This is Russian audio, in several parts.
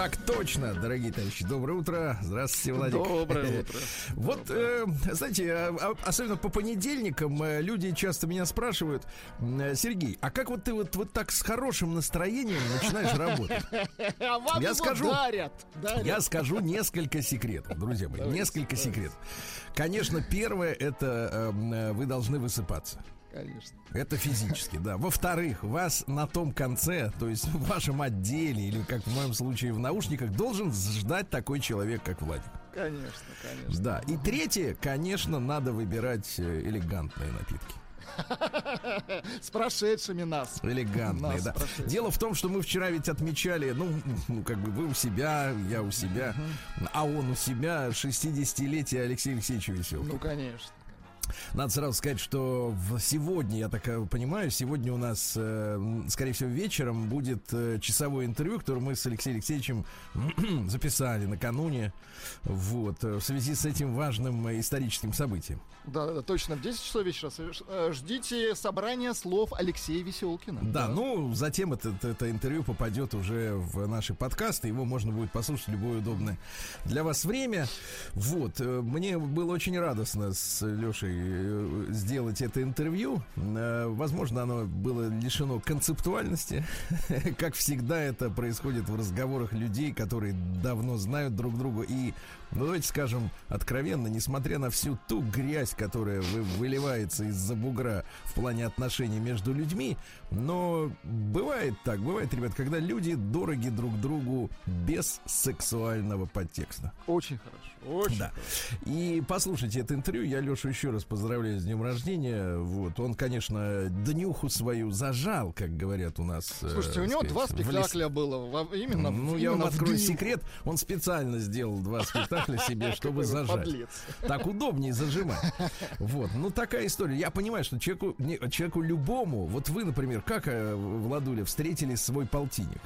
Так точно, дорогие товарищи. Доброе утро. Здравствуйте, Владик. Доброе утро. Вот, э, знаете, а- а- особенно по понедельникам э, люди часто меня спрашивают, э, Сергей, а как вот ты вот, вот так с хорошим настроением начинаешь работать? А вам Я скажу- дарят. дарят. Я скажу несколько секретов, друзья мои, Давайте, несколько давайте. секретов. Конечно, первое это эм, э, вы должны высыпаться. Конечно. Это физически, да. Во-вторых, вас на том конце, то есть в вашем отделе или, как в моем случае, в наушниках, должен ждать такой человек, как Владик. Конечно, конечно. Да. И третье, конечно, надо выбирать э, элегантные напитки. С прошедшими нас. Элегантные, Нас да. Дело в том, что мы вчера ведь отмечали, ну, ну, как бы вы у себя, я у себя, а он у себя 60-летие Алексея Алексеевича Веселкина. Ну, конечно. Надо сразу сказать, что сегодня, я так э, понимаю, сегодня у нас, э, скорее всего, вечером будет э, часовое интервью, которое мы с Алексеем Алексеевичем записали накануне, вот, в связи с этим важным историческим событием. Да, да, да, точно. В 10 часов вечера ждите собрания слов Алексея Веселкина. Да, ну, затем это, это, интервью попадет уже в наши подкасты, его можно будет послушать в любое удобное для вас время. Вот, мне было очень радостно с Лешей сделать это интервью. Э, Возможно, оно было лишено концептуальности. Как всегда это происходит в разговорах людей, которые давно знают друг друга. И, ну, давайте скажем откровенно, несмотря на всю ту грязь, которая вы- выливается из-за бугра в плане отношений между людьми, но бывает так, бывает, ребят, когда люди дороги друг другу без сексуального подтекста. Очень хорошо. Очень Да. хорошо. И послушайте это интервью. Я Лешу еще раз поздравляю с днем рождения. Вот он, конечно, днюху свою зажал, как говорят у нас. э, Слушайте, у него сказать, два в лес- спектакля было. во- Именно, Ну, я вам именно открою дню. секрет. Он специально сделал два спектакля себе, чтобы зажать. Так удобнее зажимать. Вот, ну такая история. Я понимаю, что человеку, не- человеку любому, вот вы, например, как, э, Владуля, встретили свой полтинник?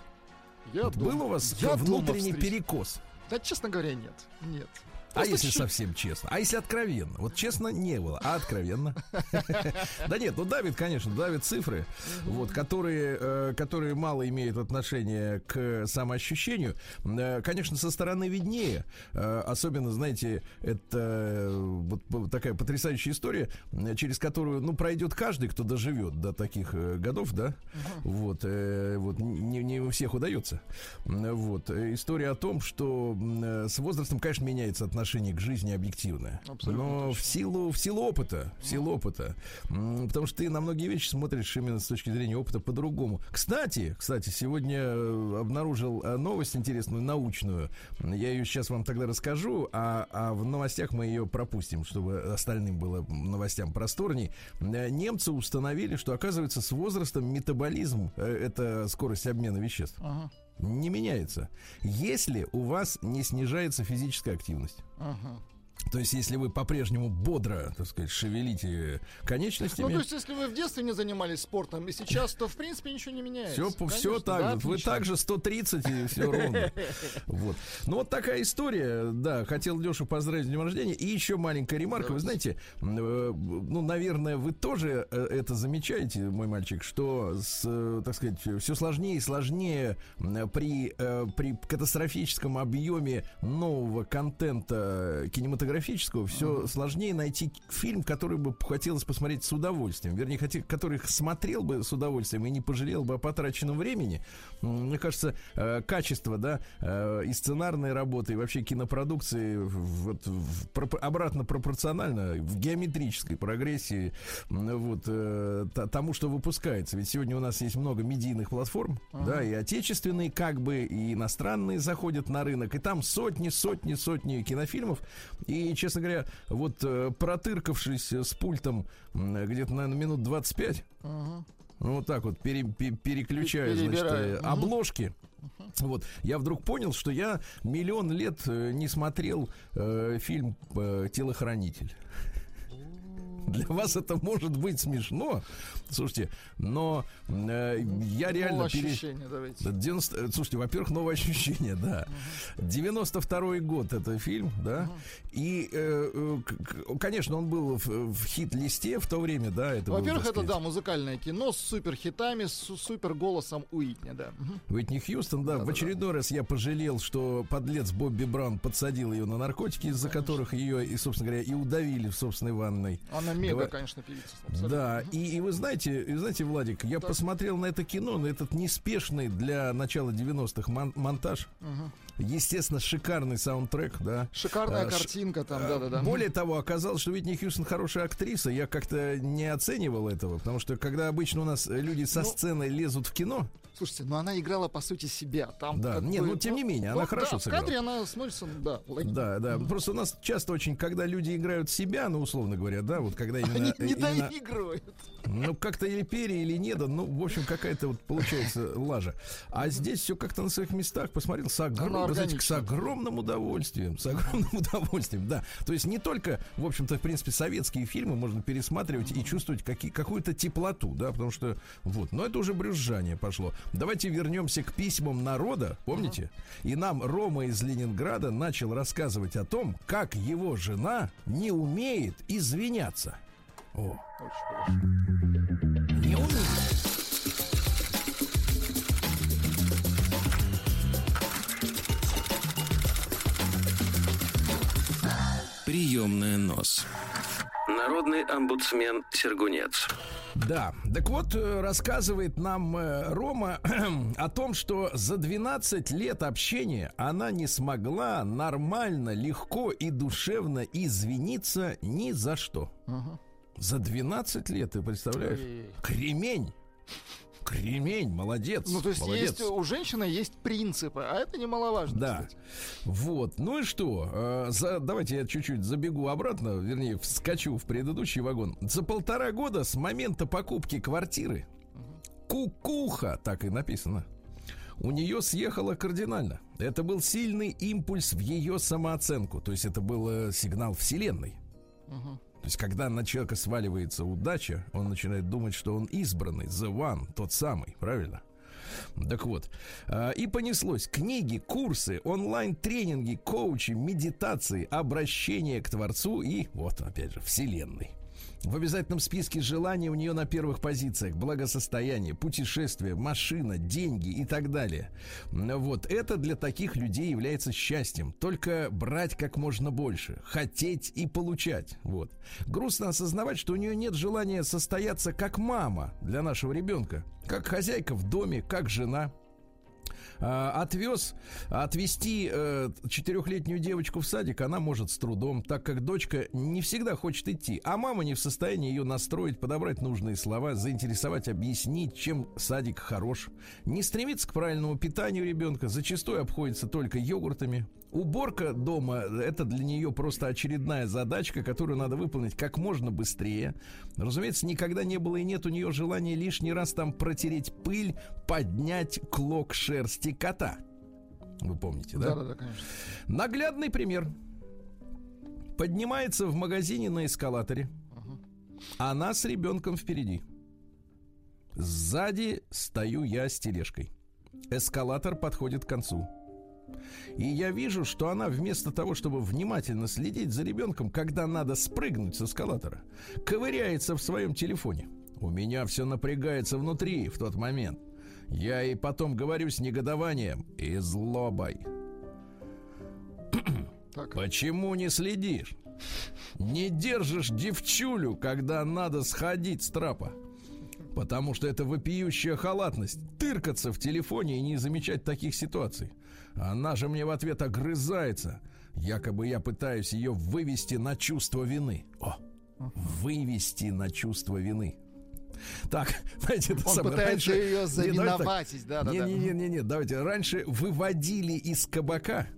Я был у вас я внутренний встретил. перекос? Да, честно говоря, нет. Нет. А если чуть- совсем честно? А если откровенно? Вот честно не было, а откровенно? Да нет, ну давит, конечно, давит цифры, вот, которые, э, которые мало имеют отношение к самоощущению. Э, Конечно, со стороны виднее. Э, Особенно, знаете, это вот такая потрясающая история, через которую, ну, пройдет каждый, кто доживет до таких годов, да? Вот, вот не, не у всех удается. Вот. История о том, что с возрастом, конечно, меняется отношение к жизни объективное. Абсолютно Но в силу, в силу опыта, в силу опыта. Потому что ты на многие вещи смотришь именно с точки зрения опыта по-другому. Кстати, кстати, сегодня э, обнаружил э, новость интересную, научную. Я ее сейчас вам тогда расскажу, а, а в новостях мы ее пропустим, чтобы остальным было новостям просторней. Э, Немцы установили, что, оказывается, с возрастом метаболизм, это скорость обмена веществ, Ага, не меняется, если у вас не снижается физическая активность. ага. То есть, если вы по-прежнему бодро, так сказать, шевелите конечностями, Ну, то есть, если вы в детстве не занимались спортом и сейчас, то, в принципе, ничего не меняется. все, так да, же. Вы также 130 и все ровно. Вот. Ну, вот такая история. Да, хотел Лешу поздравить с днем рождения. И еще маленькая ремарка. Вы знаете, э, ну, наверное, вы тоже э, это замечаете, мой мальчик, что, с, э, так сказать, все сложнее и сложнее при, при катастрофическом объеме нового контента кинематографического, все сложнее найти фильм, который бы хотелось посмотреть с удовольствием. Вернее, хотел, который смотрел бы с удовольствием и не пожалел бы о потраченном времени. М, Мне кажется, э, качество, да, э, и сценарной работы, и вообще кинопродукции вот, в обратно пропорционально в геометрической прогрессии вот, э, тому, что выпускается. Ведь сегодня у нас есть много медийных платформ, да, и отечественные, как бы, и иностранные заходят на рынок, и там сотни, сотни, сотни кинофильмов. И, честно говоря, вот э, протыркавшись с пультом где-то, наверное, минут 25, Ага. ну, вот так вот, пере- пе- переключая, значит, э, Мгм. обложки. Вот, я вдруг понял, что я миллион лет э, не смотрел э, фильм э, Телохранитель. Для вас это может быть смешно. Слушайте, но э, я реально... Новое пере- ощущение, давайте. Да, 90 э, Слушайте, во-первых, новое ощущение, да. 92-й год это фильм, да. И, э, э, конечно, он был в, в хит-листе в то время, да. Это Во-первых, это, да, музыкальное кино с супер хитами, с супер голосом Уитни, да. Уитни Хьюстон, да, в очередной раз я пожалел, что подлец Бобби Браун подсадил ее на наркотики, из-за которых ее, и, собственно говоря, и удавили в собственной ванной. Она мега, Говор- конечно, певица. абсолютно. Да, и, и вы знаете, и знаете, Владик, я Да. посмотрел на это кино, на этот неспешный для начала 90-х мон- монтаж. Мгм. Естественно, шикарный саундтрек, да. Шикарная А, картинка там, А, да-да-да. Более того, оказалось, что Уитни Хьюстон хорошая актриса. Я как-то не оценивал этого, потому что когда обычно у нас люди со Ну, сцены лезут в кино, Слушайте, ну она играла по сути себя. Там Да, нет, бы, ну, тем не менее, она да, хорошо В сыграла. кадре она смотрится, да, логично. Да, да. Просто у нас часто очень, когда люди играют себя, ну, условно говоря, да, вот когда именно... Они не именно- доигрывают. Ну, как-то или пере, или не, да, ну, в общем, какая-то вот получается лажа. А здесь все как-то на своих местах. Посмотрел с, огром- знаете, с огромным удовольствием. С огромным удовольствием, да. То есть не только, в общем-то, в принципе, советские фильмы можно пересматривать и чувствовать какие, какую-то теплоту, да, потому что, вот, но это уже брюзжание пошло. Давайте вернемся к письмам народа, помните? И нам Рома из Ленинграда начал рассказывать о том, как его жена не умеет извиняться. О, Очень хорошо. не умеет. Приемная нос. Народный омбудсмен Сергунец. Да, так вот, э, рассказывает нам э, Рома о том, что за 12 лет общения она не смогла нормально, легко и душевно извиниться ни за что. Ага. За 12 лет, ты представляешь? Ой. Кремень. Кремень, молодец. Ну, то есть молодец. есть у женщины есть принципы, а это немаловажно. Да. кстати. Вот. Ну и что? Э, за, давайте я чуть-чуть забегу обратно, вернее, вскочу в предыдущий вагон. За полтора года с момента покупки квартиры кукуха, так и написано, у нее съехала кардинально. Это был сильный импульс в ее самооценку. То есть это был э, сигнал Вселенной. Мгм. То есть, когда на человека сваливается удача, он начинает думать, что он избранный, the one, тот самый, правильно? Так вот, а, и понеслось. Книги, курсы, онлайн-тренинги, коучи, медитации, обращение к Творцу и, вот опять же, Вселенной. В обязательном списке желаний у нее на первых позициях благосостояние, путешествие, машина, деньги и так далее. Вот это для таких людей является счастьем. Только брать как можно больше, хотеть и получать. Вот. Грустно осознавать, что у нее нет желания состояться как мама для нашего ребенка, как хозяйка в доме, как жена. А, отвез, отвезти э, четырехлетнюю девочку в садик она может с трудом, так как дочка не всегда хочет идти, а мама не в состоянии ее настроить, подобрать нужные слова, заинтересовать, объяснить, чем садик хорош. Не стремится к правильному питанию ребенка, зачастую обходится только йогуртами. Уборка дома – это для нее просто очередная задачка, которую надо выполнить как можно быстрее. Разумеется, никогда не было и нет у нее желания лишний раз там протереть пыль, поднять клок шерсти кота. Вы помните, да? Да-да-да, конечно. Наглядный пример. Поднимается в магазине на эскалаторе. Она с ребенком впереди. Сзади стою я с тележкой. Эскалатор подходит к концу. И я вижу, что она вместо того, чтобы внимательно следить за ребенком, когда надо спрыгнуть с эскалатора, ковыряется в своем телефоне. У меня все напрягается внутри в тот момент. Я ей потом говорю с негодованием и злобой. Так. Почему не следишь? Не держишь девчулю, когда надо сходить с трапа. Потому что это вопиющая халатность. Тыркаться в телефоне и не замечать таких ситуаций. Она же мне в ответ огрызается. Якобы я пытаюсь ее вывести на чувство вины. О, вывести на чувство вины. Так, знаете, это Он самое, пытается раньше- ее Не, завиноватить, да-да-да. Не-не-не, давайте. Раньше выводили из кабака,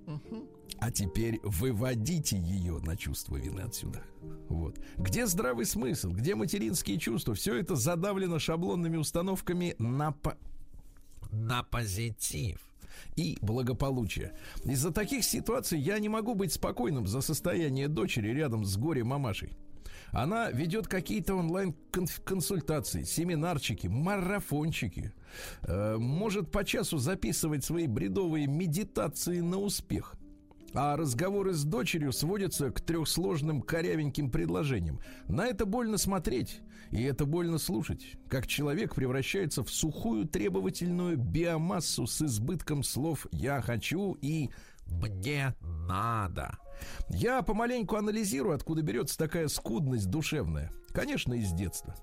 а теперь выводите ее на чувство вины отсюда. Вот. Где здравый смысл? Где материнские чувства? Все это задавлено шаблонными установками на, по- на позитив и благополучие. Из-за таких ситуаций я не могу быть спокойным за состояние дочери рядом с горе мамашей. Она ведет какие-то онлайн-консультации, семинарчики, марафончики. Э, может по часу записывать свои бредовые медитации на успех. А разговоры с дочерью сводятся к трехсложным корявеньким предложениям. На это больно смотреть, и это больно слушать, как человек превращается в сухую требовательную биомассу с избытком слов «я хочу» и «мне надо». Я помаленьку анализирую, откуда берется такая скудность душевная. Конечно, из детства.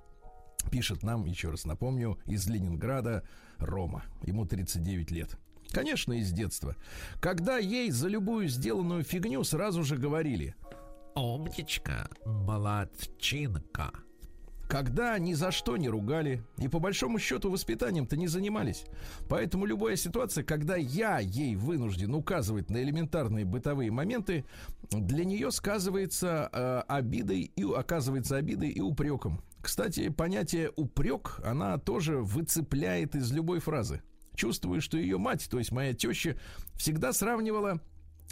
Пишет нам, еще раз напомню, из Ленинграда Рома. Ему 39 лет. Конечно, из детства. Когда ей за любую сделанную фигню сразу же говорили «Умничка, молодчинка». Когда ни за что не ругали и по большому счету воспитанием-то не занимались. Поэтому любая ситуация, когда я ей вынужден указывать на элементарные бытовые моменты, для нее сказывается э, обидой и оказывается обидой и упреком. Кстати, понятие упрек она тоже выцепляет из любой фразы. Чувствую, что ее мать, то есть моя теща, всегда сравнивала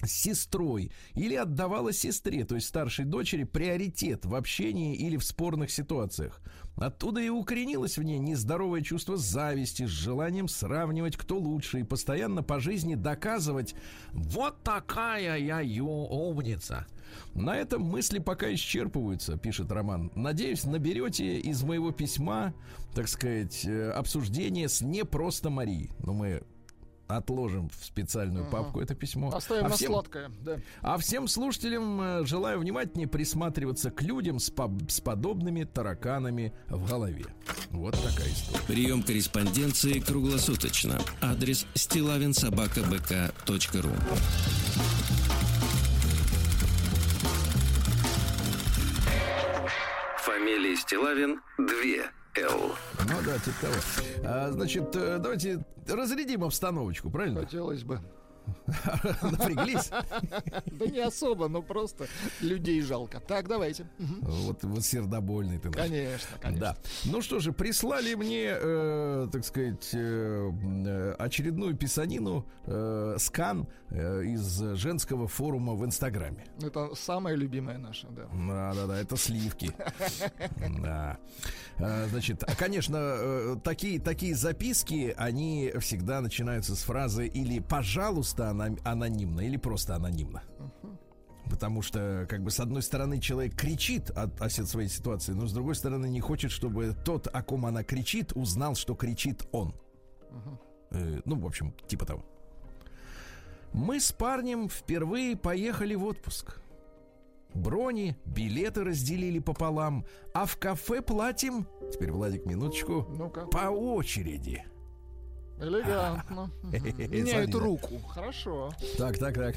с сестрой или отдавала сестре, то есть старшей дочери, приоритет в общении или в спорных ситуациях. Оттуда и укоренилось в ней нездоровое чувство зависти с желанием сравнивать, кто лучше, и постоянно по жизни доказывать «Вот такая я ю умница». На этом мысли пока исчерпываются, пишет Роман. Надеюсь, наберете из моего письма, так сказать, э, обсуждение с не просто Марией. Но мы отложим в специальную ага. папку это письмо. Оставим а на всем, сладкое, да. А всем слушателям э, желаю внимательнее присматриваться к людям с, по, с подобными тараканами в голове. Вот такая история. Прием корреспонденции круглосуточно. Адрес стилавинсобакабк.ру Фамилия Стилавин 2 Л. Ну да, типа того. А, значит, э, давайте разрядим обстановочку, правильно? Хотелось бы. Напряглись? Да не особо, но просто людей жалко. Так, давайте. Вот, вот сердобольный ты. Конечно, конечно. Да. Ну что же, прислали мне, э, так сказать, э, очередную писанину, э, скан э, из женского форума в Инстаграме. Это самая любимая наша, да. Да, да, да, это сливки. Да. А, значит, конечно, э, такие, такие записки, они всегда начинаются с фразы или «пожалуйста» анонимно, или просто анонимно. Потому что, как бы, с одной стороны, человек кричит о, о своей ситуации, но с другой стороны, не хочет, чтобы тот, о ком она кричит, узнал, что кричит он. Uh-huh. ну, в общем, типа того. Мы с парнем впервые поехали в отпуск. Брони, билеты разделили пополам, а в кафе платим, теперь, Владик, минуточку, ну-ка. по очереди. Элегантно. Меняют руку. Хорошо. Так, так, так.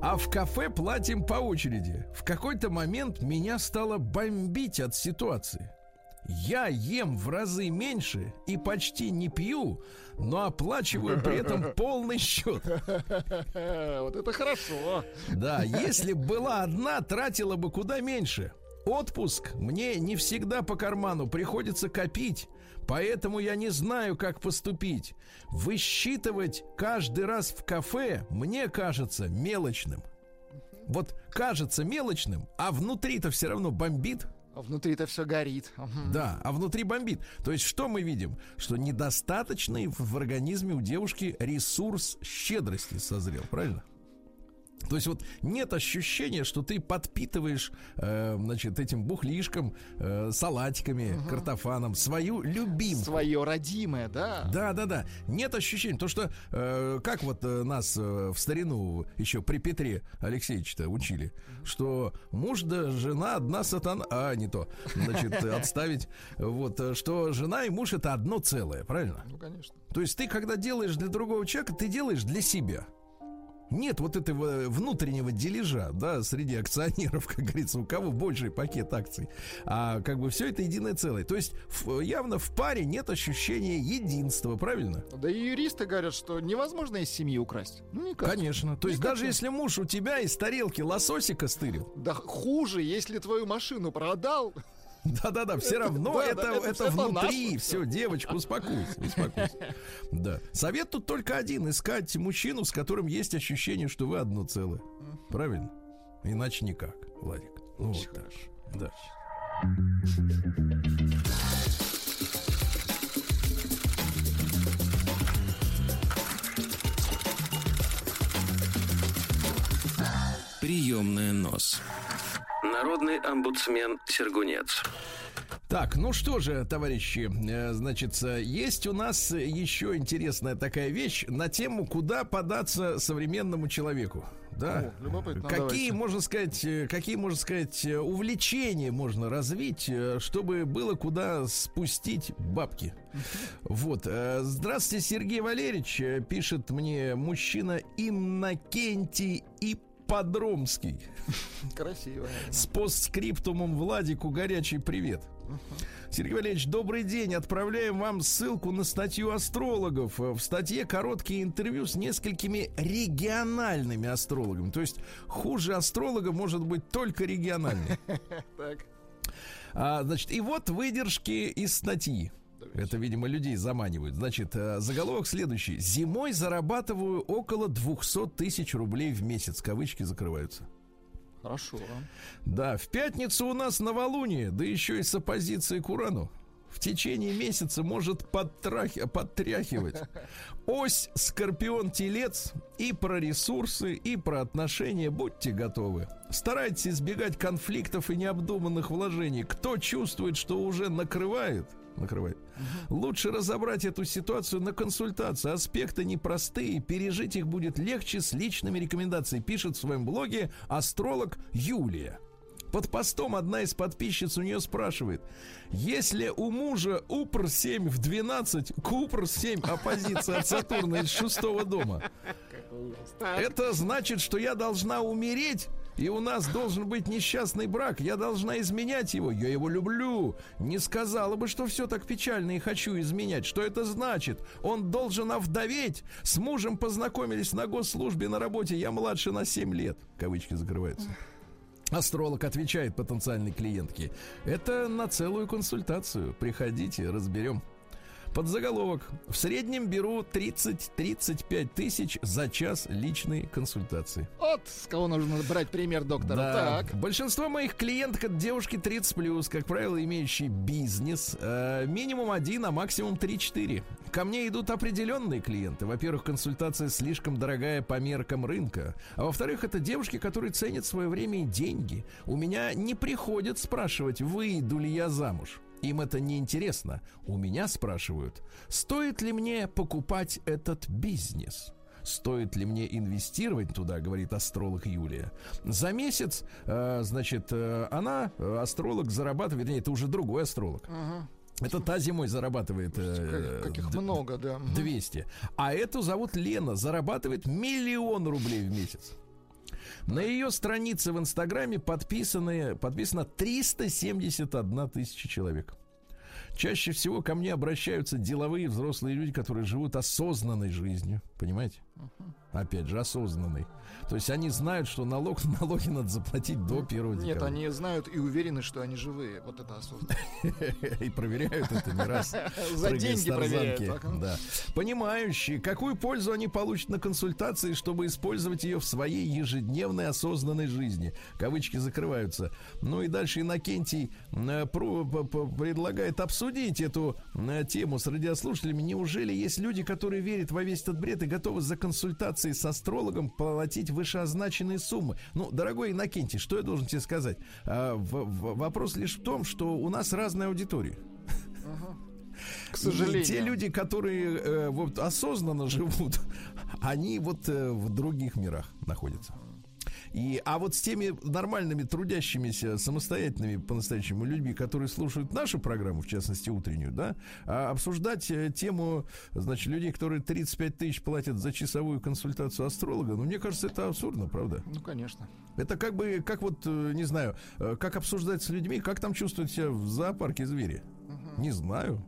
А в кафе платим по очереди. В какой-то момент меня стало бомбить от ситуации. Я ем в разы меньше и почти не пью, но оплачиваю при этом полный счет. Вот это хорошо. Да, если была одна, тратила бы куда меньше. Отпуск мне не всегда по карману, приходится копить. Поэтому я не знаю, как поступить. Высчитывать каждый раз в кафе мне кажется мелочным. Вот кажется мелочным, а внутри-то все равно бомбит. А внутри-то все горит. Да, а внутри бомбит. То есть что мы видим? Что недостаточный в организме у девушки ресурс щедрости созрел, правильно? То есть вот нет ощущения, что ты подпитываешь, э, значит, этим бухлишком, э, салатиками, угу. картофаном свою любимую. Свое родимое, да. Да, да, да. Нет ощущения. То, что э, как вот э, нас э, в старину еще при Петре Алексеевича учили, что муж да жена одна сатана, а не то, значит, отставить. Вот, э, что жена и муж это одно целое, правильно? Ну, конечно. То есть ты, когда делаешь для другого человека, ты делаешь для себя. Нет вот этого внутреннего дележа, да, среди акционеров, как говорится, у кого больший пакет акций. А как бы все это единое целое. То есть явно в паре нет ощущения единства, правильно? Да и юристы говорят, что невозможно из семьи украсть. Ну, никак. Конечно. То есть никак. даже если муж у тебя из тарелки лососика стырил. Да хуже, если твою машину продал. Да-да-да, все равно это, это, это внутри. Все, девочка, успокойся, успокойся. Да. Совет тут только один: искать мужчину, с которым есть ощущение, что вы одно целое. Правильно? Иначе никак, Владик. Ну, вот так. Да. Приемная нос. Народный омбудсмен Сергунец. Так, ну что же, товарищи, э, значит, э, есть у нас еще интересная такая вещь на тему, куда податься современному человеку. Да. О, любопытно, какие, давайте. можно сказать, э, какие, можно сказать, увлечения можно развить, чтобы было куда спустить бабки. Вот. Здравствуйте, Сергей Валерьевич, пишет мне мужчина Иннокентий и Подромский. Красиво. С постскриптумом Владику горячий привет. Сергей Валерьевич, добрый день. Отправляем вам ссылку на статью астрологов. В статье короткие интервью с несколькими региональными астрологами. То есть хуже астролога может быть только региональный. Так. А, значит, и вот выдержки из статьи. Это, видимо, людей заманивают. Значит, э, заголовок следующий. Зимой зарабатываю около 200 тысяч рублей в месяц. Кавычки закрываются. Хорошо. Да, в пятницу у нас новолуние, да еще и с оппозицией к Урану. В течение месяца может подтрах- подтряхивать. Ось Скорпион-Телец и про ресурсы, и про отношения. Будьте готовы. Старайтесь избегать конфликтов и необдуманных вложений. Кто чувствует, что уже накрывает, накрывает. Лучше разобрать эту ситуацию на консультации. Аспекты непростые, пережить их будет легче с личными рекомендациями. Пишет в своем блоге астролог Юлия. Под постом одна из подписчиц у нее спрашивает, если у мужа УПР-7 в 12, КУПР-7 оппозиция от Сатурна из шестого дома, это значит, что я должна умереть, и у нас должен быть несчастный брак. Я должна изменять его. Я его люблю. Не сказала бы, что все так печально и хочу изменять. Что это значит? Он должен овдоветь. С мужем познакомились на госслужбе на работе. Я младше на 7 лет. Кавычки закрываются. Астролог отвечает потенциальной клиентке. Это на целую консультацию. Приходите, разберем. Под заголовок. В среднем беру 30-35 тысяч за час личной консультации. Вот с кого нужно брать пример доктора. Да. Так. Большинство моих клиенток это девушки 30 как правило, имеющие бизнес. Э, минимум один, а максимум 3-4. Ко мне идут определенные клиенты. Во-первых, консультация слишком дорогая по меркам рынка. А во-вторых, это девушки, которые ценят свое время и деньги. У меня не приходят спрашивать, выйду ли я замуж. Им это не интересно. У меня спрашивают, стоит ли мне покупать этот бизнес? Стоит ли мне инвестировать туда, говорит астролог Юлия. За месяц, э, значит, э, она, э, астролог, зарабатывает, вернее, это уже другой астролог. Ага. Это та зимой зарабатывает э, Как- Каких д- много, да. Мгм. 200. А эту зовут Лена, зарабатывает миллион рублей в месяц. На ее странице в Инстаграме подписаны, подписано 371 тысяча человек. Чаще всего ко мне обращаются деловые взрослые люди, которые живут осознанной жизнью. Понимаете? Опять же, осознанной. То есть они знают, что налог, налоги надо заплатить до 1 Нет, декабря. они знают и уверены, что они живые. Вот это осознанно. И проверяют это не раз. За деньги проверяют. так. Да. Понимающие, какую пользу они получат на консультации, чтобы использовать ее в своей ежедневной осознанной жизни. Кавычки закрываются. Ну и дальше Иннокентий э, предлагает обсудить эту э, тему с радиослушателями. Неужели есть люди, которые верят во весь этот бред и готовы за консультацией с астрологом платить вышеозначенные суммы? Ну, дорогой Иннокентий, что я должен тебе сказать? А, в- в- вопрос лишь в том, что у нас разная аудитория. К сожалению. И те люди, которые э, вот осознанно живут, они вот э, в других мирах находятся. И, а вот с теми нормальными, трудящимися, самостоятельными по-настоящему людьми, которые слушают нашу программу, в частности, утреннюю, да, а обсуждать э, тему, значит, людей, которые 35 тысяч платят за часовую консультацию астролога, ну, мне кажется, это абсурдно, правда? Ну, конечно. Это как бы, как вот, э, не знаю, э, как обсуждать с людьми, как там чувствуют себя в зоопарке звери. Не знаю.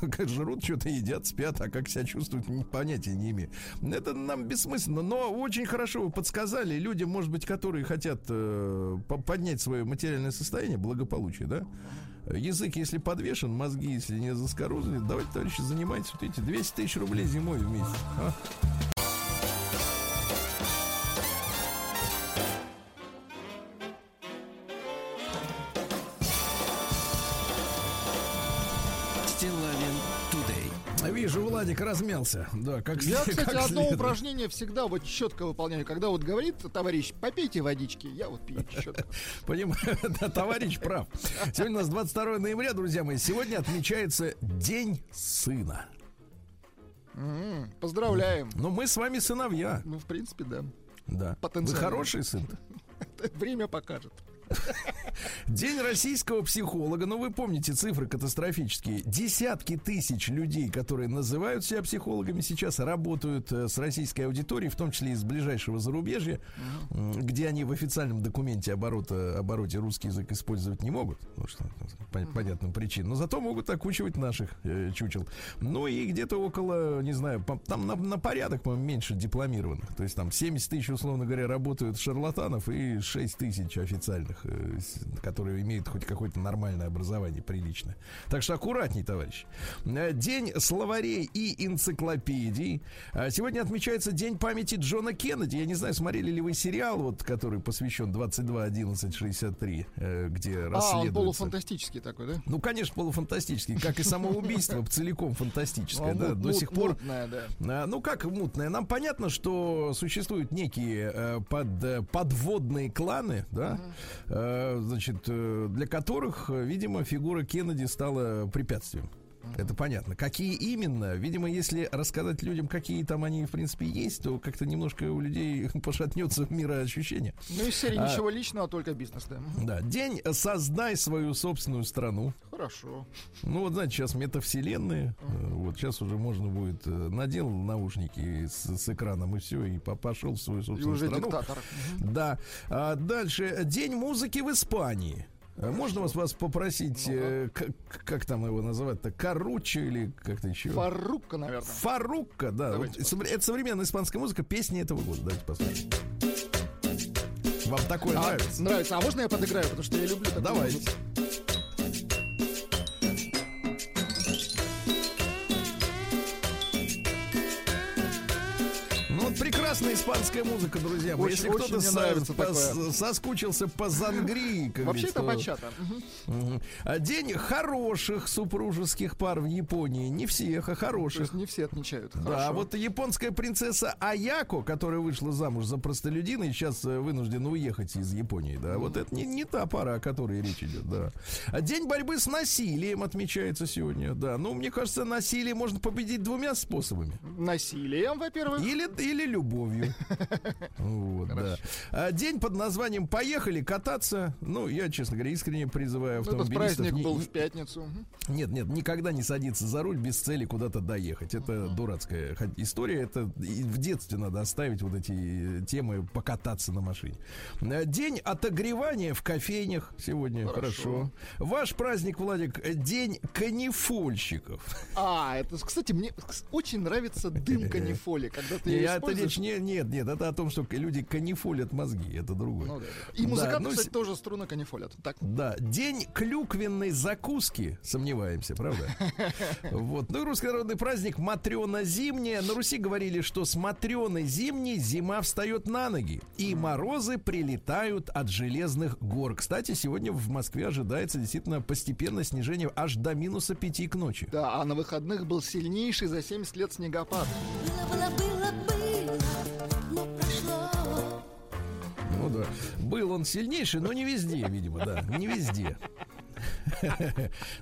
Как жрут, что-то едят, спят, а как себя чувствуют, понятия не имею. Это нам бессмысленно, но очень хорошо вы подсказали людям, может быть, которые хотят э, по- поднять свое материальное состояние, благополучие, да? Язык, если подвешен, мозги, если не заскорузлены, давайте, товарищи, занимайтесь вот эти 200 тысяч рублей зимой в месяц. а? Владик размялся. Да, как Я, как кстати, одно следует. упражнение всегда вот четко выполняю. Когда вот говорит товарищ, попейте водички, я вот пью четко. Понимаю, да, товарищ прав. Сегодня у нас 22 ноября, друзья мои. Сегодня отмечается День сына. М, Поздравляем. Но мы с вами сыновья. Ну, в принципе, да. Да. Вы хороший сын Время покажет. День российского психолога. Ну, вы помните цифры катастрофические. Десятки тысяч людей, которые называют себя психологами, сейчас работают э, с российской аудиторией, в том числе из ближайшего зарубежья, где они в официальном документе оборота, обороте русский язык использовать не могут, потому что по понятным причинам. Но зато могут окучивать наших э, чучел. Ну и где-то около, не знаю, по- там на, на порядок, по-моему, меньше дипломированных. То есть там 70 тысяч, условно говоря, работают шарлатанов и 6 тысяч официальных, э, с- которые имеют хоть какое-то нормальное образование, приличное. Так что аккуратней, товарищ. Э, День словарей и энциклопедий. А Сегодня отмечается День памяти Джона Кеннеди. Я не знаю, смотрели ли вы сериал, вот, который посвящен 22 11 63, э, где А, он расследуется. полуфантастический такой, да? Ну, конечно, полуфантастический, как и само убийство, целиком фантастическое, да, до сих пор. Ну, как мутное? Нам понятно, что существуют некие э, под, э, подводные кланы, да, э, значит, э, для которых, э, видимо, фигура Кеннеди стала препятствием. Это понятно. Какие именно? Видимо, если рассказать людям, какие там они, в принципе, есть, то как-то немножко у людей пошатнется мироощущение. Ну, из серии А- ничего личного, только бизнес, да. Да. День «Создай свою собственную страну». Хорошо. Ну, вот, знаете, сейчас метавселенные. э, Вот сейчас уже можно будет э, надел наушники с, с экраном и все, и по- пошел в свою И собственную уже страну. диктатор. Мгм. Да. А дальше День музыки в Испании. Э, Можно вас, вас попросить, э, к- к- как там его называть-то, Каруччо или как-то еще? Фаррука, наверное. Фарукка, да. Давайте Вот это современная испанская музыка, песни этого года. Давайте послушаем. Вам такое А, нравится? нравится. А можно я подыграю, потому что я люблю такую Давайте. музыку. Прекрасная испанская музыка, друзья. Очень- Если кто-то со- такое. соскучился по Зангрии, как Вообще это бачата. А День хороших супружеских пар в Японии. Не всех, а То хороших. есть не все отмечают. Да, Хорошо. а вот японская принцесса Аяко, которая вышла замуж за простолюдина и сейчас э, вынуждена уехать из Японии, да, вот это не, не та пара, о которой речь идет, да. А День борьбы с насилием отмечается сегодня, да. Ну, мне кажется, насилие можно победить двумя способами. Насилием, во-первых. Или, или любовью. Вот, да. А День под названием «Поехали кататься». Ну, я, честно говоря, искренне призываю Этот автомобилистов... праздник не- был в пятницу. Нет, нет, никогда не садиться за руль без цели куда-то доехать. Это дурацкая история. Это в детстве надо оставить вот эти э, темы покататься на машине. Э, День отогревания в кофейнях сегодня. Хорошо. Хорошо. Ваш праздник, Владик, э, день канифольщиков. А, это, кстати, мне очень нравится дым канифоли, когда ты Я- это речь не, нет, нет, это о том, что люди канифолят мозги. Это другое. Ну да, да. И Да, музыканты, ну, кстати, с- тоже струны канифолят. Так. Да, день клюквенной закуски. Сомневаемся, правда? Вот. Ну и русский народный праздник Матрена зимняя. На Руси говорили, что с Матреной зимней зима встает на ноги. И морозы прилетают от железных гор. Кстати, сегодня в Москве ожидается действительно постепенное снижение аж до минуса 5 к ночи. Да, а на выходных был сильнейший за 70 лет снегопад. Было, было, было, было, да. Был он сильнейший, но не везде, видимо, да. Не везде.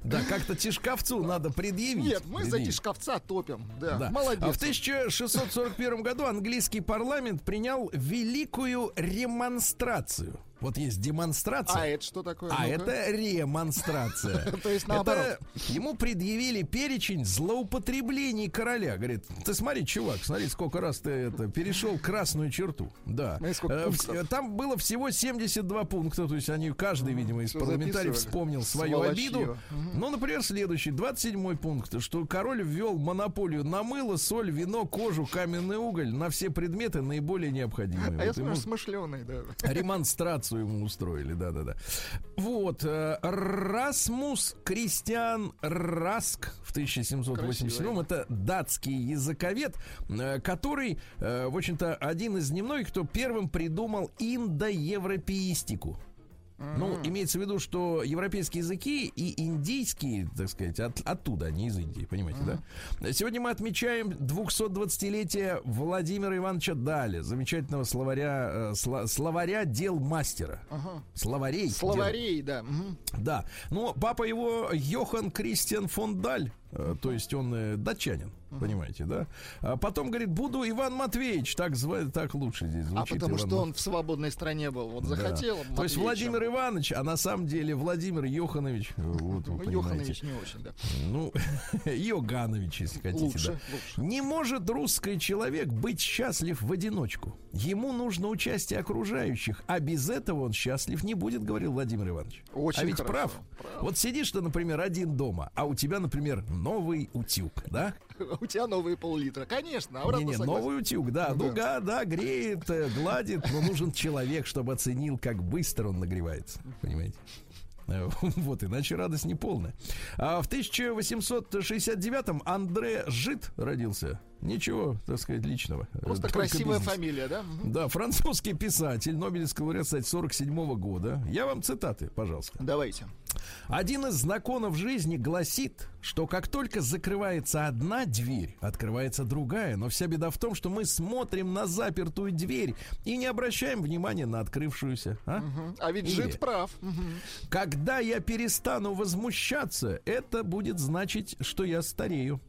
Да, как-то Тишковцу надо предъявить. Нет, мы за предъявить. Тишковца топим. Да, Да. молодец. А в 1641 году английский парламент принял великую ремонстрацию. Вот есть демонстрация. А это что такое? А Ну-ка. это ремонстрация. То есть наоборот. Ему предъявили перечень злоупотреблений короля. Говорит, ты смотри, чувак, смотри, сколько раз ты это перешел красную черту. Да. Э, Там было всего 72 пункта. То есть они, каждый, видимо, из парламентариев вспомнил свою обиду. Ну, например, следующий, 27 пункт, что король ввел монополию на мыло, соль, вино, кожу, каменный уголь, на все предметы наиболее необходимые. А я смотрю, смышленый, да. Ремонстрацию ему устроили, да-да-да. Вот, э, Расмус Кристиан Раск в 1787 Красиво. это датский языковед, э, который, э, в общем-то, один из немногих, кто первым придумал индоевропеистику. Ну, имеется в виду, что европейские языки и индийские, так сказать, от- оттуда, а не из Индии, понимаете, да? Сегодня мы отмечаем 220-летие Владимира Ивановича Дали, замечательного словаря, э, словаря дел мастера. Словарей. дел- Словарей, да. мгм. Да. Ну, папа его Йохан Кристиан фон Даль. Э, То есть он э, датчанин, понимаете, да? А потом говорит, буду Иван Матвеевич, так звать, так лучше здесь А звучит. потому Иван что Мат- он в свободной стране был. Вот Да. захотел. То есть. Владимир Иванович, а на самом деле Владимир Йоханович. Вот, вы Ну, понимаете. Йоханович не очень, да. Ну, Йоганович, если хотите. Лучше, да. лучше. Не может русский человек быть счастлив в одиночку. Ему нужно участие окружающих, а без этого он счастлив не будет, говорил Владимир Иванович. Очень а ведь хорошо, прав. прав. Вот сидишь ты, например, один дома, а у тебя, например, новый утюг, да? У тебя новые пол-литра. Конечно, Не-не, согласен. новый утюг, да. Ну Ну, га, да, греет, э, гладит, но нужен человек, чтобы оценил, как быстро он нагревается. Понимаете? Э, Вот, иначе радость не полная. А в 1869-м Андре Жит родился. Ничего, так сказать, личного. Э, Просто только красивая бизнес. фамилия, да? Да, французский писатель, Нобелевский лауреат, кстати, 47 года. Я вам цитаты, пожалуйста. Давайте. Один из законов жизни гласит, что как только закрывается одна дверь, открывается другая. Но вся беда в том, что мы смотрим на запертую дверь и не обращаем внимания на открывшуюся. а? Мгм. А ведь Или- Жид прав. Мгм. Когда я перестану возмущаться, это будет значить, что я старею.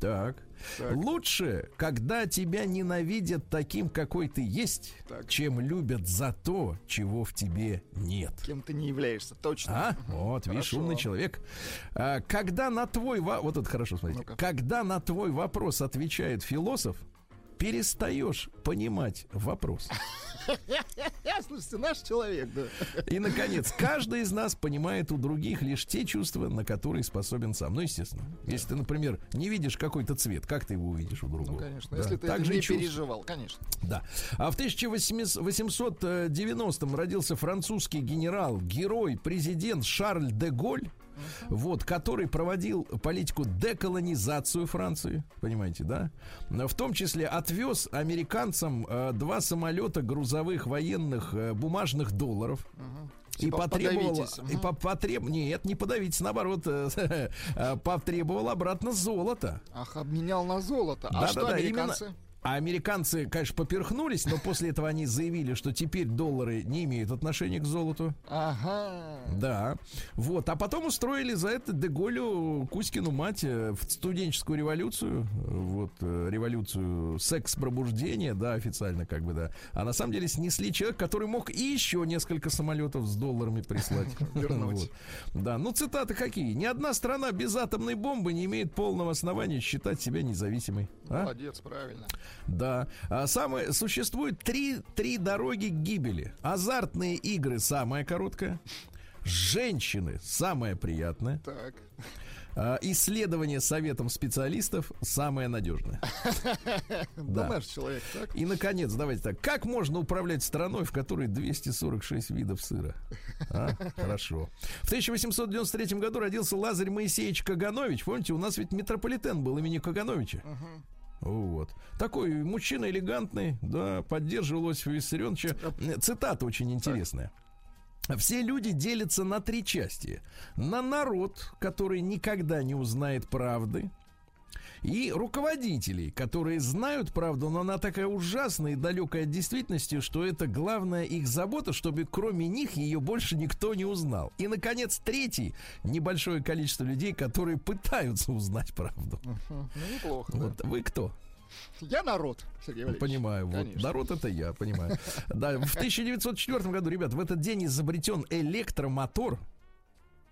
Так. Так. Лучше, когда тебя ненавидят таким, какой ты есть, Так. чем любят за то, чего в тебе нет. Кем ты не являешься, точно. А, вот, видишь, Хорошо. умный человек. А, когда на твой во- вот это хорошо, смотрите. Ну-ка. Когда на твой вопрос отвечает философ, перестаешь понимать вопрос. Слушайте, наш человек, да. И, наконец, каждый из нас понимает у других лишь те чувства, на которые способен сам. Ну, естественно. Если ты, например, не видишь какой-то цвет, как ты его увидишь у другого? Ну, конечно. Да. Если ты не переживал, конечно. Да. А в 1890-м родился французский генерал, герой, президент Шарль де Голь. Вот, который проводил политику деколонизацию Франции, понимаете, да? В том числе отвез американцам э, два самолета грузовых военных э, бумажных долларов. И Типа потребовал, и по- потреб, нет, не подавитесь, наоборот, э, э, потребовал обратно золото. Ах, обменял на золото. А что Да-да-да, американцы? А американцы, конечно, поперхнулись, но после этого они заявили, что теперь доллары не имеют отношения к золоту. Ага. Да. Вот. А потом устроили за это Деголю Кузькину мать э, в студенческую революцию. Вот, э, революцию секс-пробуждения, да, официально как бы, да. А на самом деле снесли человека, который мог и еще несколько самолетов с долларами прислать. Вернуть. Вот. Да, ну цитаты какие. Ни одна страна без атомной бомбы не имеет полного основания считать себя независимой. А? Молодец, правильно. Да. А самое, существует три, три дороги к гибели. Азартные игры самая короткая. Женщины самое приятное. Так. А, исследование советом специалистов самое надежное. Да. Наш человек, так? И, наконец, давайте так. Как можно управлять страной, в которой 246 видов сыра? А? Хорошо. В 1893 году родился Лазарь Моисеевич Каганович. Помните, у нас ведь метрополитен был имени Кагановича. Вот. Такой мужчина элегантный, да, поддерживал Иосифа Виссарионовича. Цитата очень интересная. Все люди делятся на три части. На народ, который никогда не узнает правды, и руководителей, которые знают правду, но она такая ужасная и далекая от действительности, что это главная их забота, чтобы кроме них ее больше никто не узнал. И, наконец, третий небольшое количество людей, которые пытаются узнать правду. Ну, неплохо. да. Вот вы кто? Я народ, Сергей Валерьевич. Понимаю, вот. Конечно. Народ это я, понимаю. Да, в 1904 году, ребят, в этот день изобретен электромотор,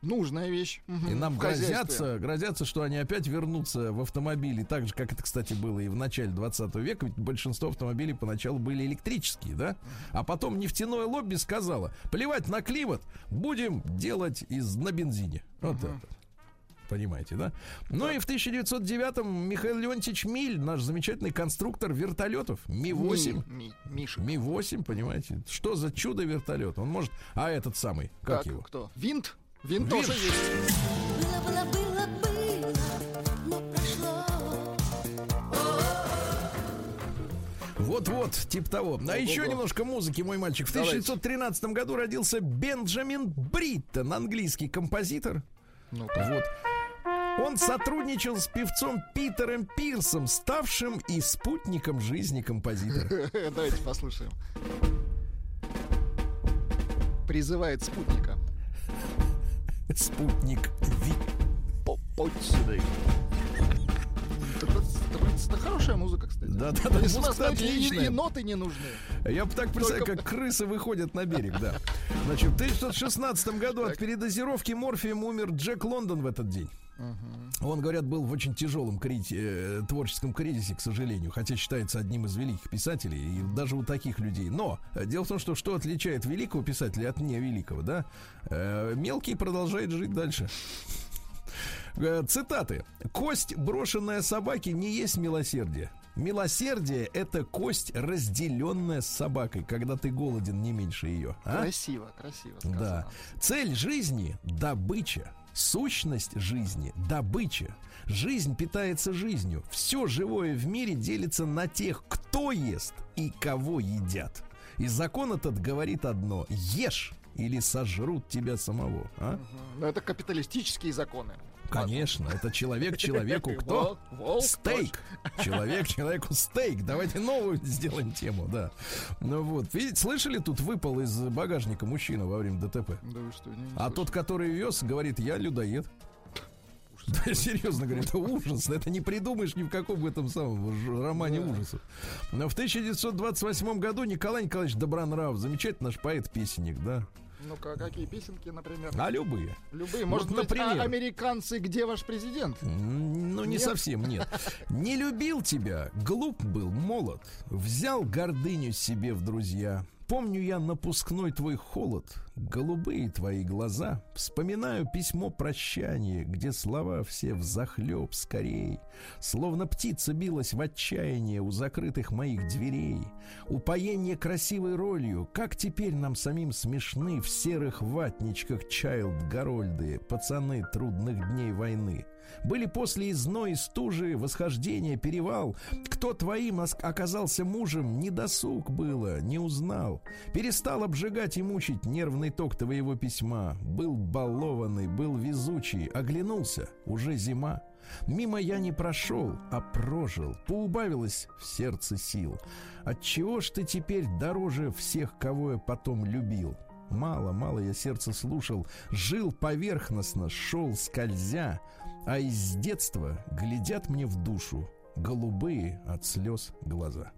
Нужная вещь. И нам грозятся, грозятся, что они опять вернутся в автомобили, так же, как это, кстати, было и в начале 20 века, ведь большинство автомобилей поначалу были электрические, да? А потом нефтяное лобби сказало, плевать на климат, будем делать из на бензине. Вот это. Понимаете, да? Ну и в 1909-м Михаил Леонтьевич Миль, наш замечательный конструктор вертолетов, Ми-8. Ми- Ми- Миша. Ми-8, понимаете? Что за чудо вертолет? Он может... А этот самый, как Так, его? кто? Винт? Винт. тоже есть. Было, было, было, было, но прошло. Вот Вот-вот, типа того. А еще немножко музыки, мой мальчик. В Давайте. 1913 году родился Бенджамин Бриттон, английский композитор. Ну-ка. Вот. Он сотрудничал с певцом Питером Пирсом, ставшим и спутником жизни композитора. Давайте послушаем. Призывает спутника. Спутник Ви. По- Подь сюда. Это хорошая музыка, кстати. Да-да-да, И музыка смысл, знаете, и- отличная. И ноты не нужны. Я бы так представляю, Только- как крысы выходят на берег, да. Значит, в 1916 году от передозировки морфием умер Джек Лондон в этот день. Он, говорят, был в очень тяжелом крити- э, творческом кризисе, к сожалению, хотя считается одним из великих писателей, и даже у таких людей. Но э, дело в том, что что отличает великого писателя от невеликого, да? Э, мелкий продолжает жить дальше. Э, Цитаты. «Кость, брошенная собаке, не есть милосердие. Милосердие — это кость, разделенная с собакой, когда ты голоден не меньше ее. А? Красиво, красиво сказано. Да. Цель жизни – добыча. Сущность жизни – добыча. Жизнь питается жизнью. Все живое в мире делится на тех, кто ест и кого едят. И закон этот говорит одно – ешь или сожрут тебя самого. А? Но это капиталистические законы. Конечно, это человек человеку кто? Стейк. Человек человеку стейк. Давайте новую сделаем тему, да. Ну вот, видите, слышали, тут выпал из багажника мужчина во время ДТП. Да вы что, не, А тот, который вез, говорит, я людоед. Да, серьезно говорю, это ужас. Это не придумаешь ни в каком этом самом романе Да. ужасов. Но в 1928 году Николай Николаевич Добронрав, замечательный наш поэт-песенник, да. Ну-ка, какие песенки, например? А любые. Любые. вот, Может быть, например. а- американцы, где ваш президент? Ну, не Нет? совсем, нет. Не любил тебя, глуп был, молод. Взял гордыню себе в друзья. Помню я напускной твой холод, голубые твои глаза. Вспоминаю письмо прощания, где слова все взахлеб скорей. Словно птица билась в отчаянии у закрытых моих дверей. Упоение красивой ролью, как теперь нам самим смешны в серых ватничках Чайлд Гарольды, пацаны трудных дней войны. Были после изной и стужи, восхождения, перевал. Кто твоим оказался мужем, не досуг было, не узнал. Перестал обжигать и мучить нервный ток твоего письма. Был балованный, был везучий, оглянулся, уже зима. Мимо я не прошел, а прожил, поубавилось в сердце сил. Отчего ж ты теперь дороже всех, кого я потом любил? Мало, мало я сердце слушал, жил поверхностно, шел скользя, а из детства глядят мне в душу голубые от слез глаза.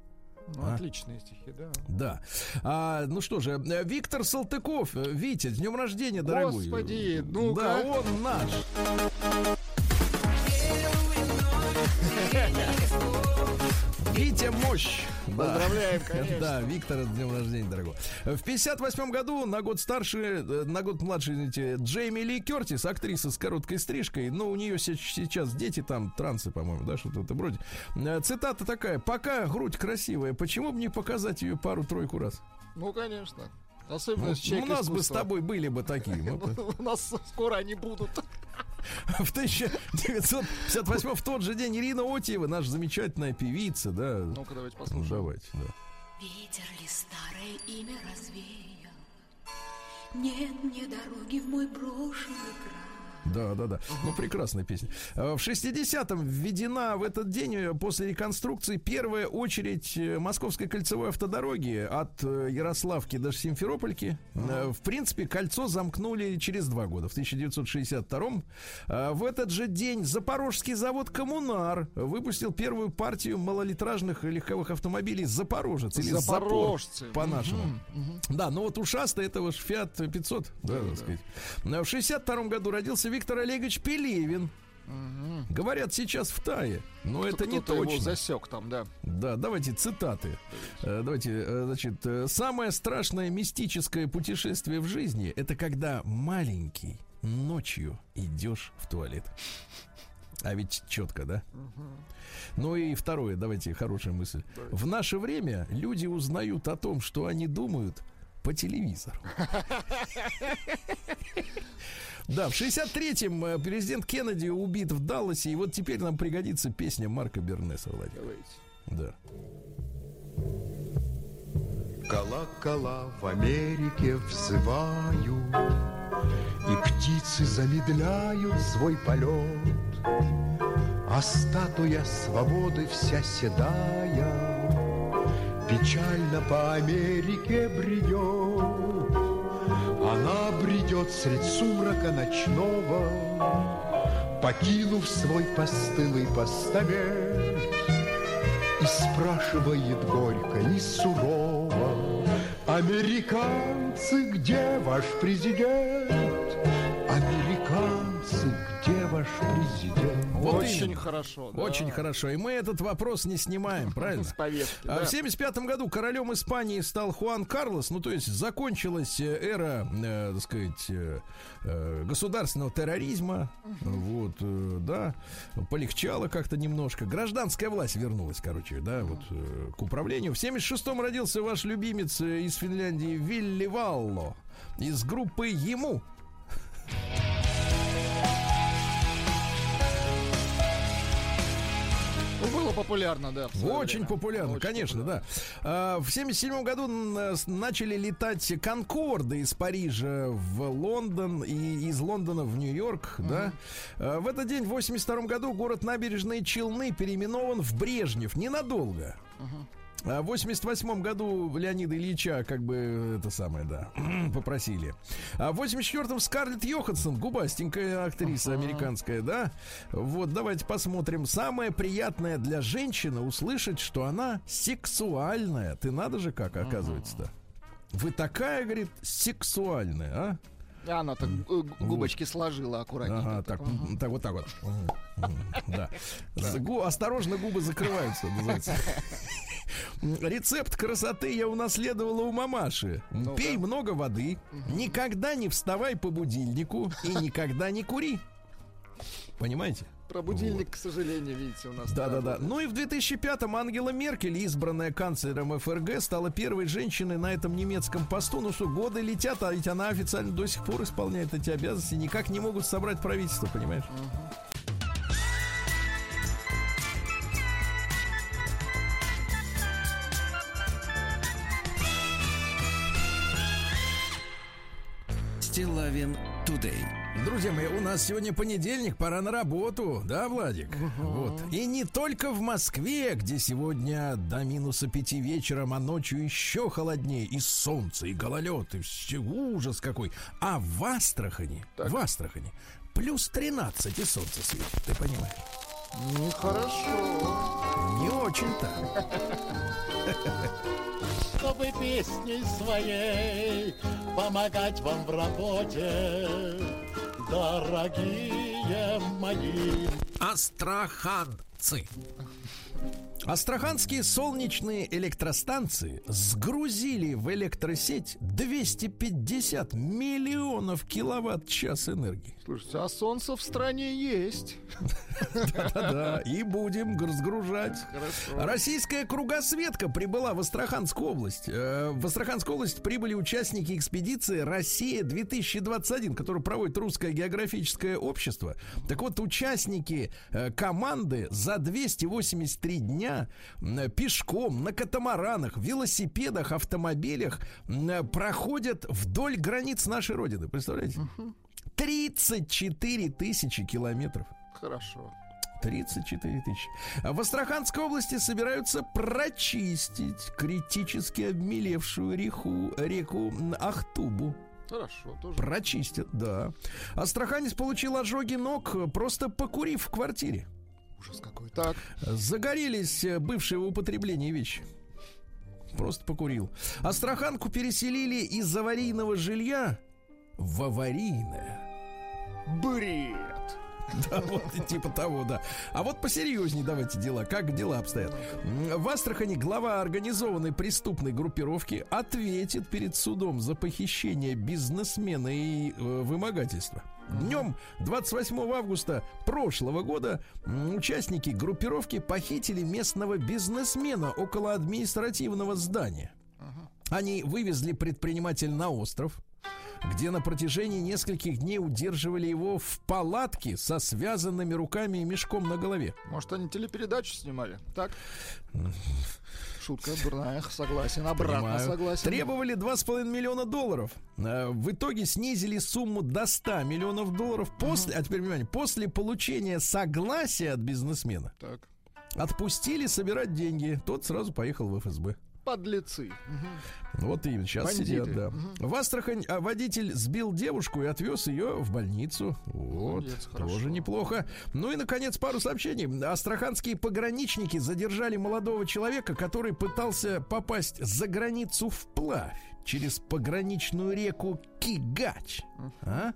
Ну, А? отличные стихи, да. Да. А, ну что же, Виктор Салтыков, Витя, с днем рождения, дорогой. Господи, ну-ка. Да, он наш. Витя Мощь. Да. Поздравляем, конечно. Да, Виктора с днем рождения, дорогой. В 58 году на год старше, э, на год младше, извините, Джейми Ли Кертис, актриса с короткой стрижкой. Ну, у нее се- сейчас дети там, трансы, по-моему, да, что-то в этом роде. Э, Цитата такая. «Пока грудь красивая, почему бы не показать ее пару-тройку раз?» Ну, конечно. Особенно Ну, с человек у нас бы с тобой были бы такие. У нас скоро они будут. В 1958 в тот же день Ирина Отьева, наша замечательная певица, да. Ну-ка, давайте Ну, послушаем. давайте, да. Ветер ли старое имя развеял? Нет мне дороги в мой брошенный край. Да, да, да. Ну, прекрасная песня. Э, В 60-м введена в этот день э, после реконструкции первая очередь э, Московской кольцевой автодороги от Ярославки до Симферопольки. В принципе, кольцо замкнули через два года, в 1962-м. Э, В этот же день Запорожский завод «Коммунар» выпустил первую партию малолитражных легковых автомобилей «Запорожец» или «Запор» Запорожцы. по-нашему. Да, ну вот ушастый это ваш Фиат 500, да, так сказать. В 62 году родился Виктор Олегович Пелевин. Мгм. Говорят, сейчас в Тае, но это не Кто-то его точно. засек там, да. Да, давайте цитаты. Э, Давайте, э, значит, э, самое страшное мистическое путешествие в жизни это когда маленький ночью идешь в туалет. А ведь четко, да? Ну и второе, давайте, хорошая мысль. В наше время люди узнают о том, что они думают по телевизору. Да, в 63-м э, президент Кеннеди убит в Далласе, и вот теперь нам пригодится песня Марка Бернеса, Владимир. Давайте. Да. Колокола в Америке взывают, И птицы замедляют свой полет, А статуя свободы вся седая Печально по Америке бредет. Она бредет средь сумрака ночного, Покинув свой постылый постамент, И спрашивает горько и сурово, Американцы, где ваш президент? Американцы, где ваш президент? Вот Очень именно. хорошо. да. Очень хорошо. И мы этот вопрос не снимаем, правильно? С повестки, А да. В 75 году королем Испании стал Хуан Карлос. Ну, то есть закончилась э, эра, э, так сказать, э, э, государственного терроризма. Вот, э, да. Полегчало как-то немножко. Гражданская власть вернулась, короче, да, вот э, к управлению. В 76-м родился ваш любимец э, из Финляндии Вилли Валло из группы Ему. Ну, было популярно, да. Очень время. популярно, Очень конечно, популярно. да. А, В 77 году с- начали летать Конкорды из Парижа в Лондон и из Лондона в Нью-Йорк, да. А, В этот день, в 82 году, город Набережные Челны переименован в Брежнев ненадолго. А В 88 году Леонида Ильича, как бы, это самое, да, попросили. А в 84-м Скарлетт Йоханссон, губастенькая актриса американская, да. Вот, давайте посмотрим. Самое приятное для женщины услышать, что она сексуальная. Ты надо же как, оказывается-то. Вы такая, говорит, сексуальная, а? Она так губочки сложила аккуратненько. Ага, так, так вот так вот. Да. Осторожно, губы закрываются, называется. Рецепт красоты я унаследовала у мамаши. Ну-ка. Пей много воды, никогда не вставай по будильнику и никогда не кури. Понимаете? Про будильник, к сожалению, видите, у нас. Да-да-да. Ну и в 2005-м Ангела Меркель, избранная канцлером ФРГ, стала первой женщиной на этом немецком посту. Ну что, годы летят, а ведь она официально до сих пор исполняет эти обязанности. Никак не могут собрать правительство, понимаешь? Стилавин Тудей. Друзья мои, у нас сегодня понедельник, пора на работу, да, Владик? Вот. И не только в Москве, где сегодня до минуса пяти вечером, а ночью еще холоднее, и солнце, и гололед, и все, ужас какой. А в Астрахани, в Астрахани, плюс 13 и солнце светит, ты понимаешь? Ну, хорошо. Не очень-то. чтобы песней своей помогать вам в работе, дорогие мои. Астраханцы. Астраханские солнечные электростанции сгрузили в электросеть 250 миллионов киловатт-час энергии. Слушайте, а солнце в стране есть. Да-да, и будем. Хорошо. Российская кругосветка прибыла в Астраханскую область. Э, В Астраханскую область прибыли участники экспедиции «Россия-2021», которую проводит Русское географическое общество. Так вот, участники э, команды за 283 дня м, пешком, на катамаранах, велосипедах, автомобилях проходят вдоль границ нашей Родины. Представляете? 34 тысячи километров. Хорошо. 34 тысячи. А В Астраханской области собираются прочистить критически обмелевшую реку, реку Ахтубу. Хорошо, тоже. Прочистят, да. Астраханец получил ожоги ног, просто покурив в квартире. Ужас какой. Так, Загорелись э, бывшие в употреблении вещи. Просто покурил. Астраханку переселили из аварийного жилья в аварийное. бред. Да, вот типа того, да. А вот посерьезнее давайте дела. Как дела обстоят? В Астрахани глава организованной преступной группировки ответит перед судом за похищение бизнесмена и э, вымогательство. Днем 28 августа прошлого года участники группировки похитили местного бизнесмена около административного здания. Они вывезли предпринимателя на остров, где на протяжении нескольких дней удерживали его в палатке со связанными руками и мешком на голове. Может, они телепередачу снимали? Так? Шутка дурная, согласен. Обратно Понимаю. согласен. Требовали 2,5 миллиона долларов. Э, В итоге снизили сумму до 100 миллионов долларов после, а теперь внимание, после получения согласия от бизнесмена. Так. Отпустили собирать деньги. Тот сразу поехал в ФСБ. Подлецы. Вот именно, сейчас Бандиты. сидят, да. В Астрахань а, водитель сбил девушку и отвез ее в больницу. Вот, Молодец, тоже хорошо. неплохо. Ну и, наконец, пару сообщений. Астраханские пограничники задержали молодого человека, который пытался попасть за границу вплавь через пограничную реку Кигач. А?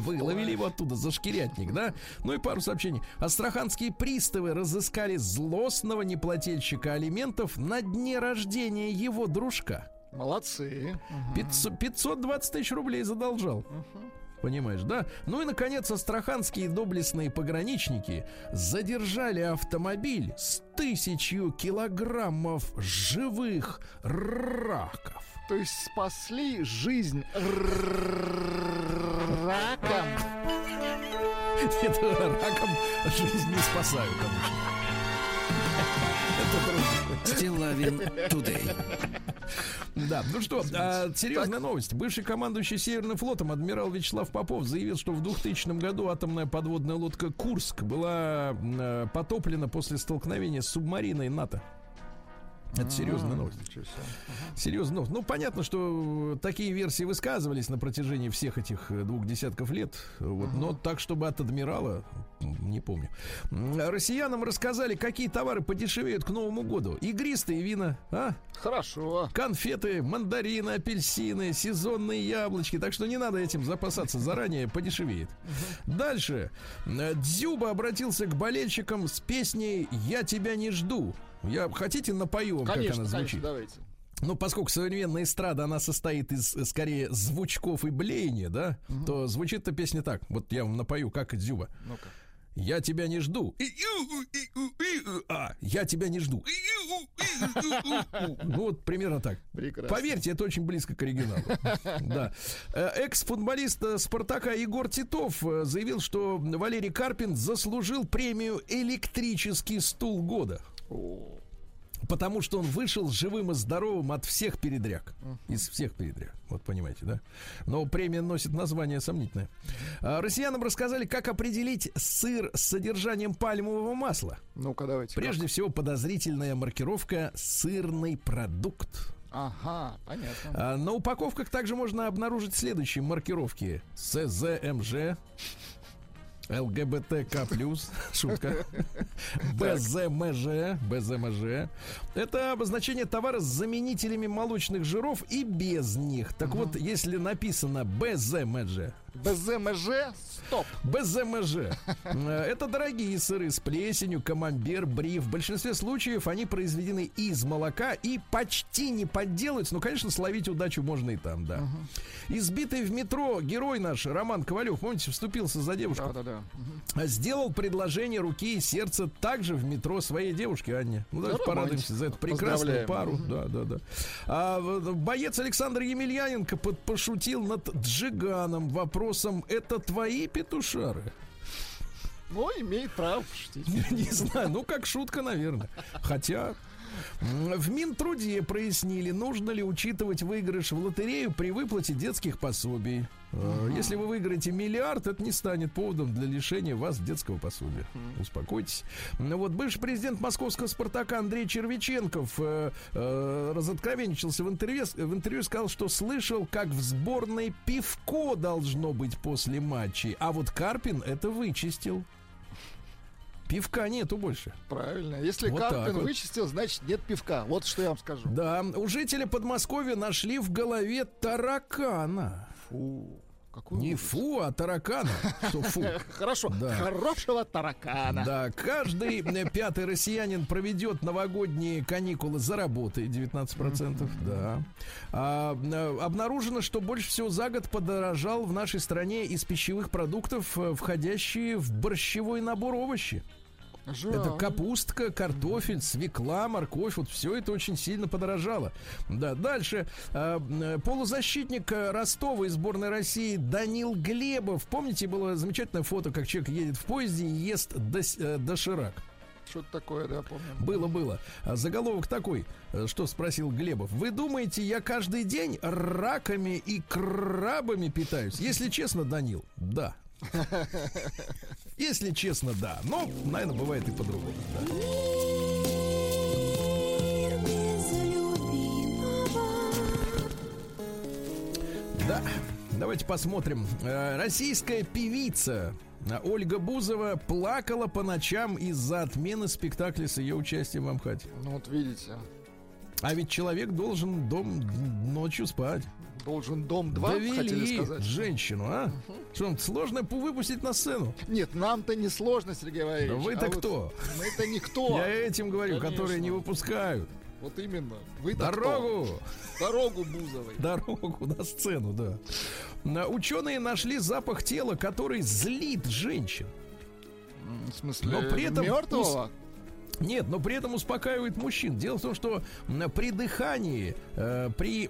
Выловили его оттуда за шкирятник, да? Ну и пару сообщений. Астраханские приставы разыскали злостного неплательщика алиментов на дне рождения его дружка. Молодцы. Мгм. 500 520 тысяч рублей задолжал. Понимаешь, да? Ну и, наконец, астраханские доблестные пограничники задержали автомобиль с тысячью килограммов живых раков. То есть спасли жизнь раком. Это раком жизнь не спасают, конечно. Трудно. Стилавин Today. Да, ну что, а, серьезная новость. Бывший командующий Северным флотом адмирал Вячеслав Попов заявил, что в 2000 году атомная подводная лодка «Курск» была э, потоплена после столкновения с субмариной НАТО. Это серьезная новость. Ничего себе. Серьезно. новость. Ну, понятно, что такие версии высказывались на протяжении всех этих двух десятков лет. Вот, Но так, чтобы от адмирала, не помню. Россиянам рассказали, какие товары подешевеют к Новому году. Игристые вина, а? Хорошо. Конфеты, мандарины, апельсины, сезонные яблочки. Так что не надо этим запасаться заранее, подешевеет. Дальше. Дзюба обратился к болельщикам с песней «Я тебя не жду». Я хотите напою вам, как Конечно, она конечно, звучит? давайте. Ну, поскольку современная эстрада, она состоит из, э, скорее, звучков и блеяния, да, то звучит эта песня так. Вот я вам напою, как Дзюба. Ну-ка. Я тебя не жду. А, я тебя не жду. Ну, вот примерно так. Прекрасно. Поверьте, это очень близко к оригиналу. Да. Э, Экс-футболист э, Спартака Егор Титов э, заявил, что Валерий Карпин заслужил премию «Электрический стул года». Потому что он вышел живым и здоровым от всех передряг. Из всех передряг. Вот понимаете, да? Но премия носит название сомнительное. А, Россиянам рассказали, как определить сыр с содержанием пальмового масла. Ну-ка, давайте. Прежде всего, подозрительная маркировка «сырный продукт». Ага, понятно. А, На упаковках также можно обнаружить следующие маркировки. СЗМЖ, ЛГБТК+, шутка, БЗМЖ, БЗМЖ. Это обозначение товара с заменителями молочных жиров и без них. Так вот, если написано БЗМЖ, БЗМЖ, стоп. БЗМЖ. Э, Это дорогие сыры с плесенью, камамбер, бри. В большинстве случаев они произведены из молока и почти не подделываются. Ну, конечно, словить удачу можно и там, да. Избитый в метро герой наш Роман Ковалев, помните, вступился за девушку. Да-да-да. Сделал предложение руки и сердца также в метро своей девушке Анне. Ну, давайте порадуемся за эту прекрасную пару. Да, да, да. А, боец Александр Емельяненко под- пошутил над Джиганом вопросом «Это твои петушары?» Ну, имеет право пошутить. Не знаю, ну как шутка, наверное. Хотя в Минтруде прояснили, нужно ли учитывать выигрыш в лотерею при выплате детских пособий. Э, Если вы выиграете миллиард, это не станет поводом для лишения вас детского пособия. Успокойтесь. Ну Вот бывший президент московского «Спартака» Андрей Червиченков э, э, разоткровенничался в интервью, в интервью сказал, что слышал, как в сборной пивко должно быть после матчей, а вот Карпин это вычистил. Пивка нету больше. Правильно. Если Вот Карпин вот. вычистил, значит нет пивка. Вот что я вам скажу. Да, у жителя Подмосковья нашли в голове таракана. Фу. Какой Не ужас. фу, а таракана. Что фу? Хорошо. Да. Хорошего таракана. Да, каждый пятый россиянин проведет новогодние каникулы за работой, 19%, да. А, э, обнаружено, что больше всего за год подорожал в нашей стране из пищевых продуктов, э, входящие в борщевой набор овощи. Жаль. Это капустка, картофель, свекла, морковь. Вот все это очень сильно подорожало. Да, дальше. А, м, Полузащитник э, Ростова из сборной России Данил Глебов. Помните, было замечательное фото, как человек едет в поезде и ест дос- э, доширак? Что-то такое, да, помню. Было, было. А Заголовок такой, э, что спросил Глебов. Вы думаете, я каждый день раками и крабами питаюсь? Если честно, Данил, да. Если честно, да. Но, наверное, бывает и по-другому. да. Да, давайте посмотрим. Э, Российская певица Ольга Бузова плакала по ночам из-за отмены спектакля с ее участием в Амхате. Ну вот видите, А ведь человек должен дом ночью спать. Должен дом 2, хотели Довели сказать. женщину, а? Что, вам сложно пу- выпустить на сцену? Нет, нам-то не сложно, Сергей Валерьевич. Вы-то а вот кто? Мы-то никто. Я этим говорю, которые Конечно. не выпускают. Вот именно. вы Дорогу! Дорогу Бузовой. Дорогу на сцену, да. Ученые нашли запах тела, который злит женщин. В смысле, Но при этом мертвого? Нет, но при этом успокаивает мужчин. Дело в том, что при дыхании, э, при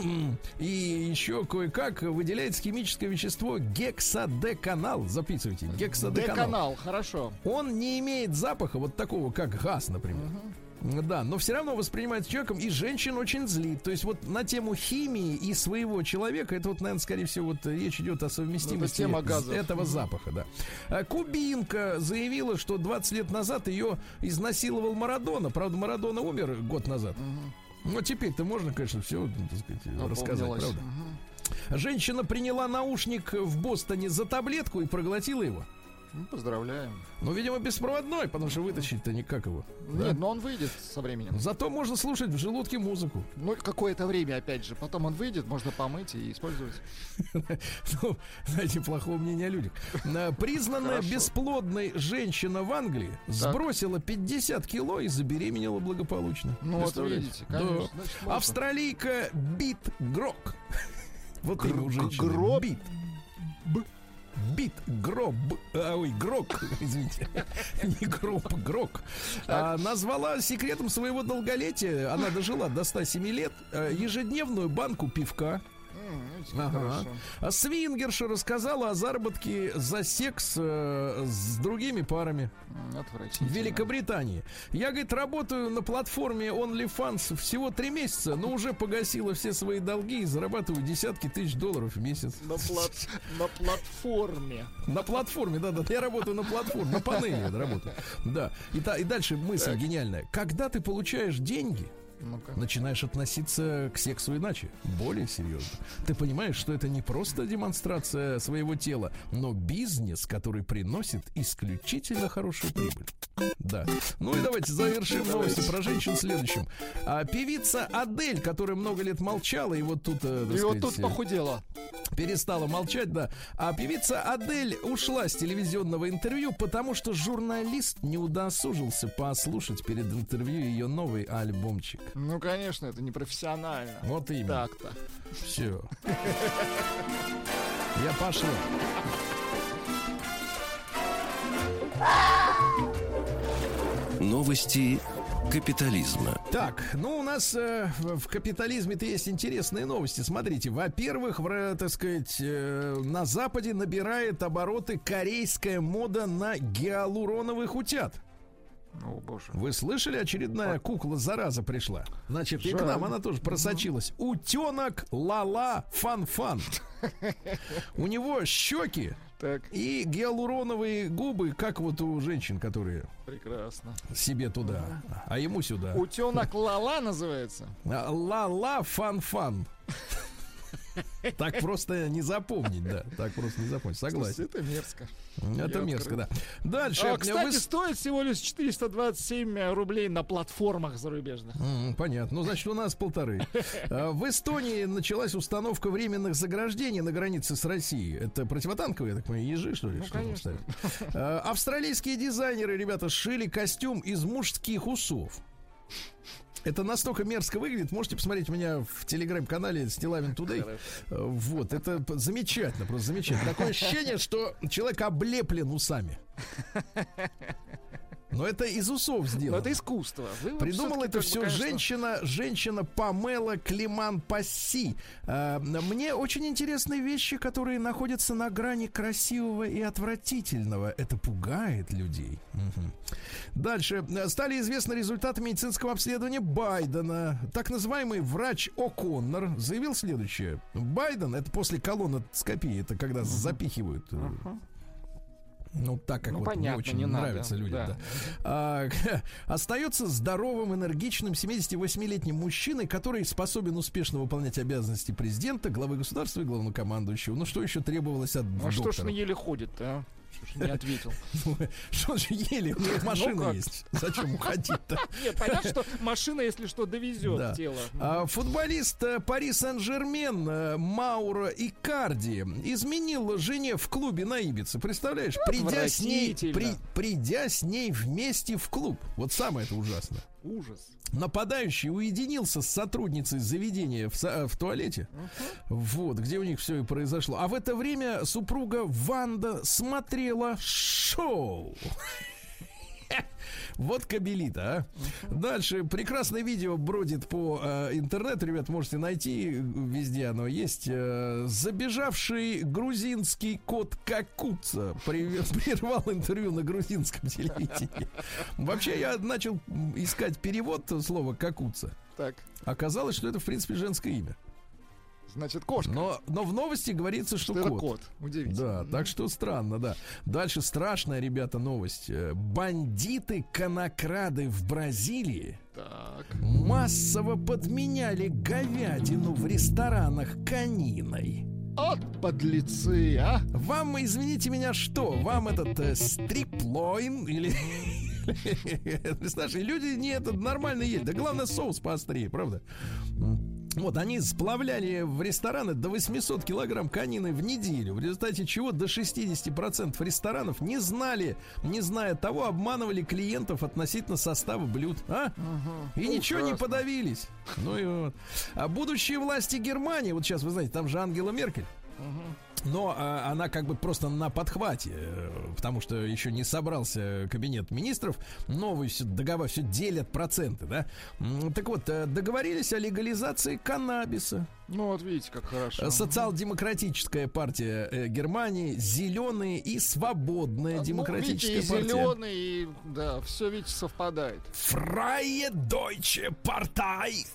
и еще кое-как выделяется химическое вещество гексадеканал. Записывайте. Гексадеканал. Деканал, хорошо. Он не имеет запаха вот такого, как газ, например. Да, но все равно воспринимается человеком, и женщин очень злит. То есть вот на тему химии и своего человека, это вот, наверное, скорее всего, вот речь идет о совместимости Ну, тема газов. этого запаха, да. А Кубинка заявила, что 20 лет назад ее изнасиловал Марадона. Правда, Марадона умер год назад. Но теперь-то можно, конечно, все, так сказать, рассказать, правда? Женщина приняла наушник в Бостоне за таблетку и проглотила его. Ну, поздравляем. Ну, видимо, беспроводной, потому что вытащить-то никак его. да? Нет, но он выйдет со временем. Зато можно слушать в желудке музыку. Ну, какое-то время, опять же. Потом он выйдет, можно помыть и использовать. Ну, знаете, плохого мнения о людях. Признанная бесплодной женщина в Англии сбросила 50 кило и забеременела благополучно. Ну, вот видите, Да. конечно. Австралийка Бит Грок. Вот имя у женщины. Гроб? Бит. Бит, гроб, а, ой, грок, извините, не гроб, грок, А, назвала секретом своего долголетия, она дожила до 107 лет, э, ежедневную банку пивка, Ага. а свингерша рассказала о заработке за секс э, с другими парами в. Великобритании. Я, говорит, работаю на платформе OnlyFans всего три месяца, но уже погасила все свои долги и зарабатываю десятки тысяч долларов в месяц. На, плат- на платформе. На платформе, да, да. Я работаю на платформе, на панели работаю. Да. И, та- и дальше мысль гениальная. Когда ты получаешь деньги, Ну-ка. начинаешь относиться к сексу иначе, более серьезно. Ты понимаешь, что это не просто демонстрация своего тела, но бизнес, который приносит исключительно хорошую прибыль. Да. Ну и давайте завершим новости про женщин следующим. А, певица Адель, которая много лет молчала, и вот тут, э, И вот сказать, тут похудела. перестала молчать, да. А певица Адель ушла с телевизионного интервью, потому что журналист не удосужился послушать перед интервью ее новый альбомчик. Ну, конечно, это непрофессионально. Вот именно. Так-то. Все. Я пошла. Новости капитализма. Так, ну у нас э, в капитализме-то есть интересные новости. Смотрите, во-первых, в, так сказать, э, на Западе набирает обороты корейская мода на гиалуроновых утят. О, боже. Вы слышали, очередная кукла зараза пришла. Значит, и к Жаль. нам она тоже просочилась. Утенок Лала Фан-Фан. У него щеки Так, и гиалуроновые губы, как вот у женщин, которые прекрасно. себе туда, а ему сюда. Утенок Лала называется. А, Ла-ла фан-фан. Так просто не запомнить, да. Так просто не запомнить. Согласен. Это мерзко. Это я мерзко, да. Дальше. А, кстати, Вы- стоит всего лишь 427 рублей на платформах зарубежных. Понятно. Ну, значит, у нас полторы. А, В Эстонии началась установка временных заграждений на границе с Россией. Это противотанковые, так понимаю, ежи, что ли? Ну, что конечно. А, Австралийские дизайнеры, ребята, сшили костюм из мужских усов. Это настолько мерзко выглядит. Можете посмотреть у меня в телеграм-канале Стилавин Тудей. Вот, это замечательно, просто замечательно. Такое ощущение, что человек облеплен усами. Но это из усов Но сделано. это искусство. Вы Придумала это все конечно, женщина, женщина Памела Климан Пасси. А, Мне очень интересны вещи, которые находятся на грани красивого и отвратительного. Это пугает людей. Мгм. Дальше. Стали известны результаты медицинского обследования Байдена. Так называемый врач О'Коннор заявил следующее. Байден, это после колоноскопии, это когда запихивают э, ну, так как Ну, вот понятно, не очень не надо, нравится людям, да. да. А, остается здоровым, энергичным 78-летним мужчиной, который способен успешно выполнять обязанности президента, главы государства и главнокомандующего. Ну, что еще требовалось от Ну а что ж доктора? он еле ходит, а? Не ответил? Что же еле, у машина Ну как? есть. Зачем уходить-то? Нет, понятно, что машина, если что, довезет тело. А, Футболист э, Пари Сен-Жермен э, Мауро Икарди изменил жене в клубе на Ибице. Представляешь? Придя с, ней, придя с ней вместе в клуб. Вот самое это ужасно. Ужас. Нападающий уединился с сотрудницей заведения в, в туалете. Вот, где у них все и произошло. А в это время супруга Ванда смотрела шоу. Вот кабелита, а. Дальше прекрасное видео бродит по э, интернету, ребят, можете найти, везде оно есть. Э, забежавший грузинский кот Какуца прервал интервью на грузинском телевидении. Вообще я начал искать перевод слова Какуца. Так, Оказалось, что это, в принципе, женское имя. Значит, кошка. Но, но в новости говорится, что Это кот. кот. Удивительно. Да, так что странно, да. Дальше страшная, ребята, новость. Бандиты-конокрады в Бразилии Так. массово подменяли говядину в ресторанах кониной. От подлецы, а? Вам, извините меня, что? Вам этот э, стриплойн или... Представляешь, и люди не этот нормально есть. Да главное соус поострее, правда? Вот, они сплавляли в рестораны до 800 килограмм конины в неделю, в результате чего до 60% ресторанов не знали, не зная того, обманывали клиентов относительно состава блюд. А? И ничего не Ужасно. подавились. Ну и вот. А будущие власти Германии, вот сейчас, вы знаете, там же Ангела Меркель. Но а, она как бы просто на подхвате, э, потому что еще не собрался кабинет министров. Новый все договор, все делят проценты, да? Так вот, э, договорились о легализации каннабиса. Ну вот видите, как хорошо. Э, Социал-демократическая партия Германии, зеленые и свободная Ну, демократическая видите, и партия. зеленый, и да, все, видите, совпадает. Freie Deutsche Partei.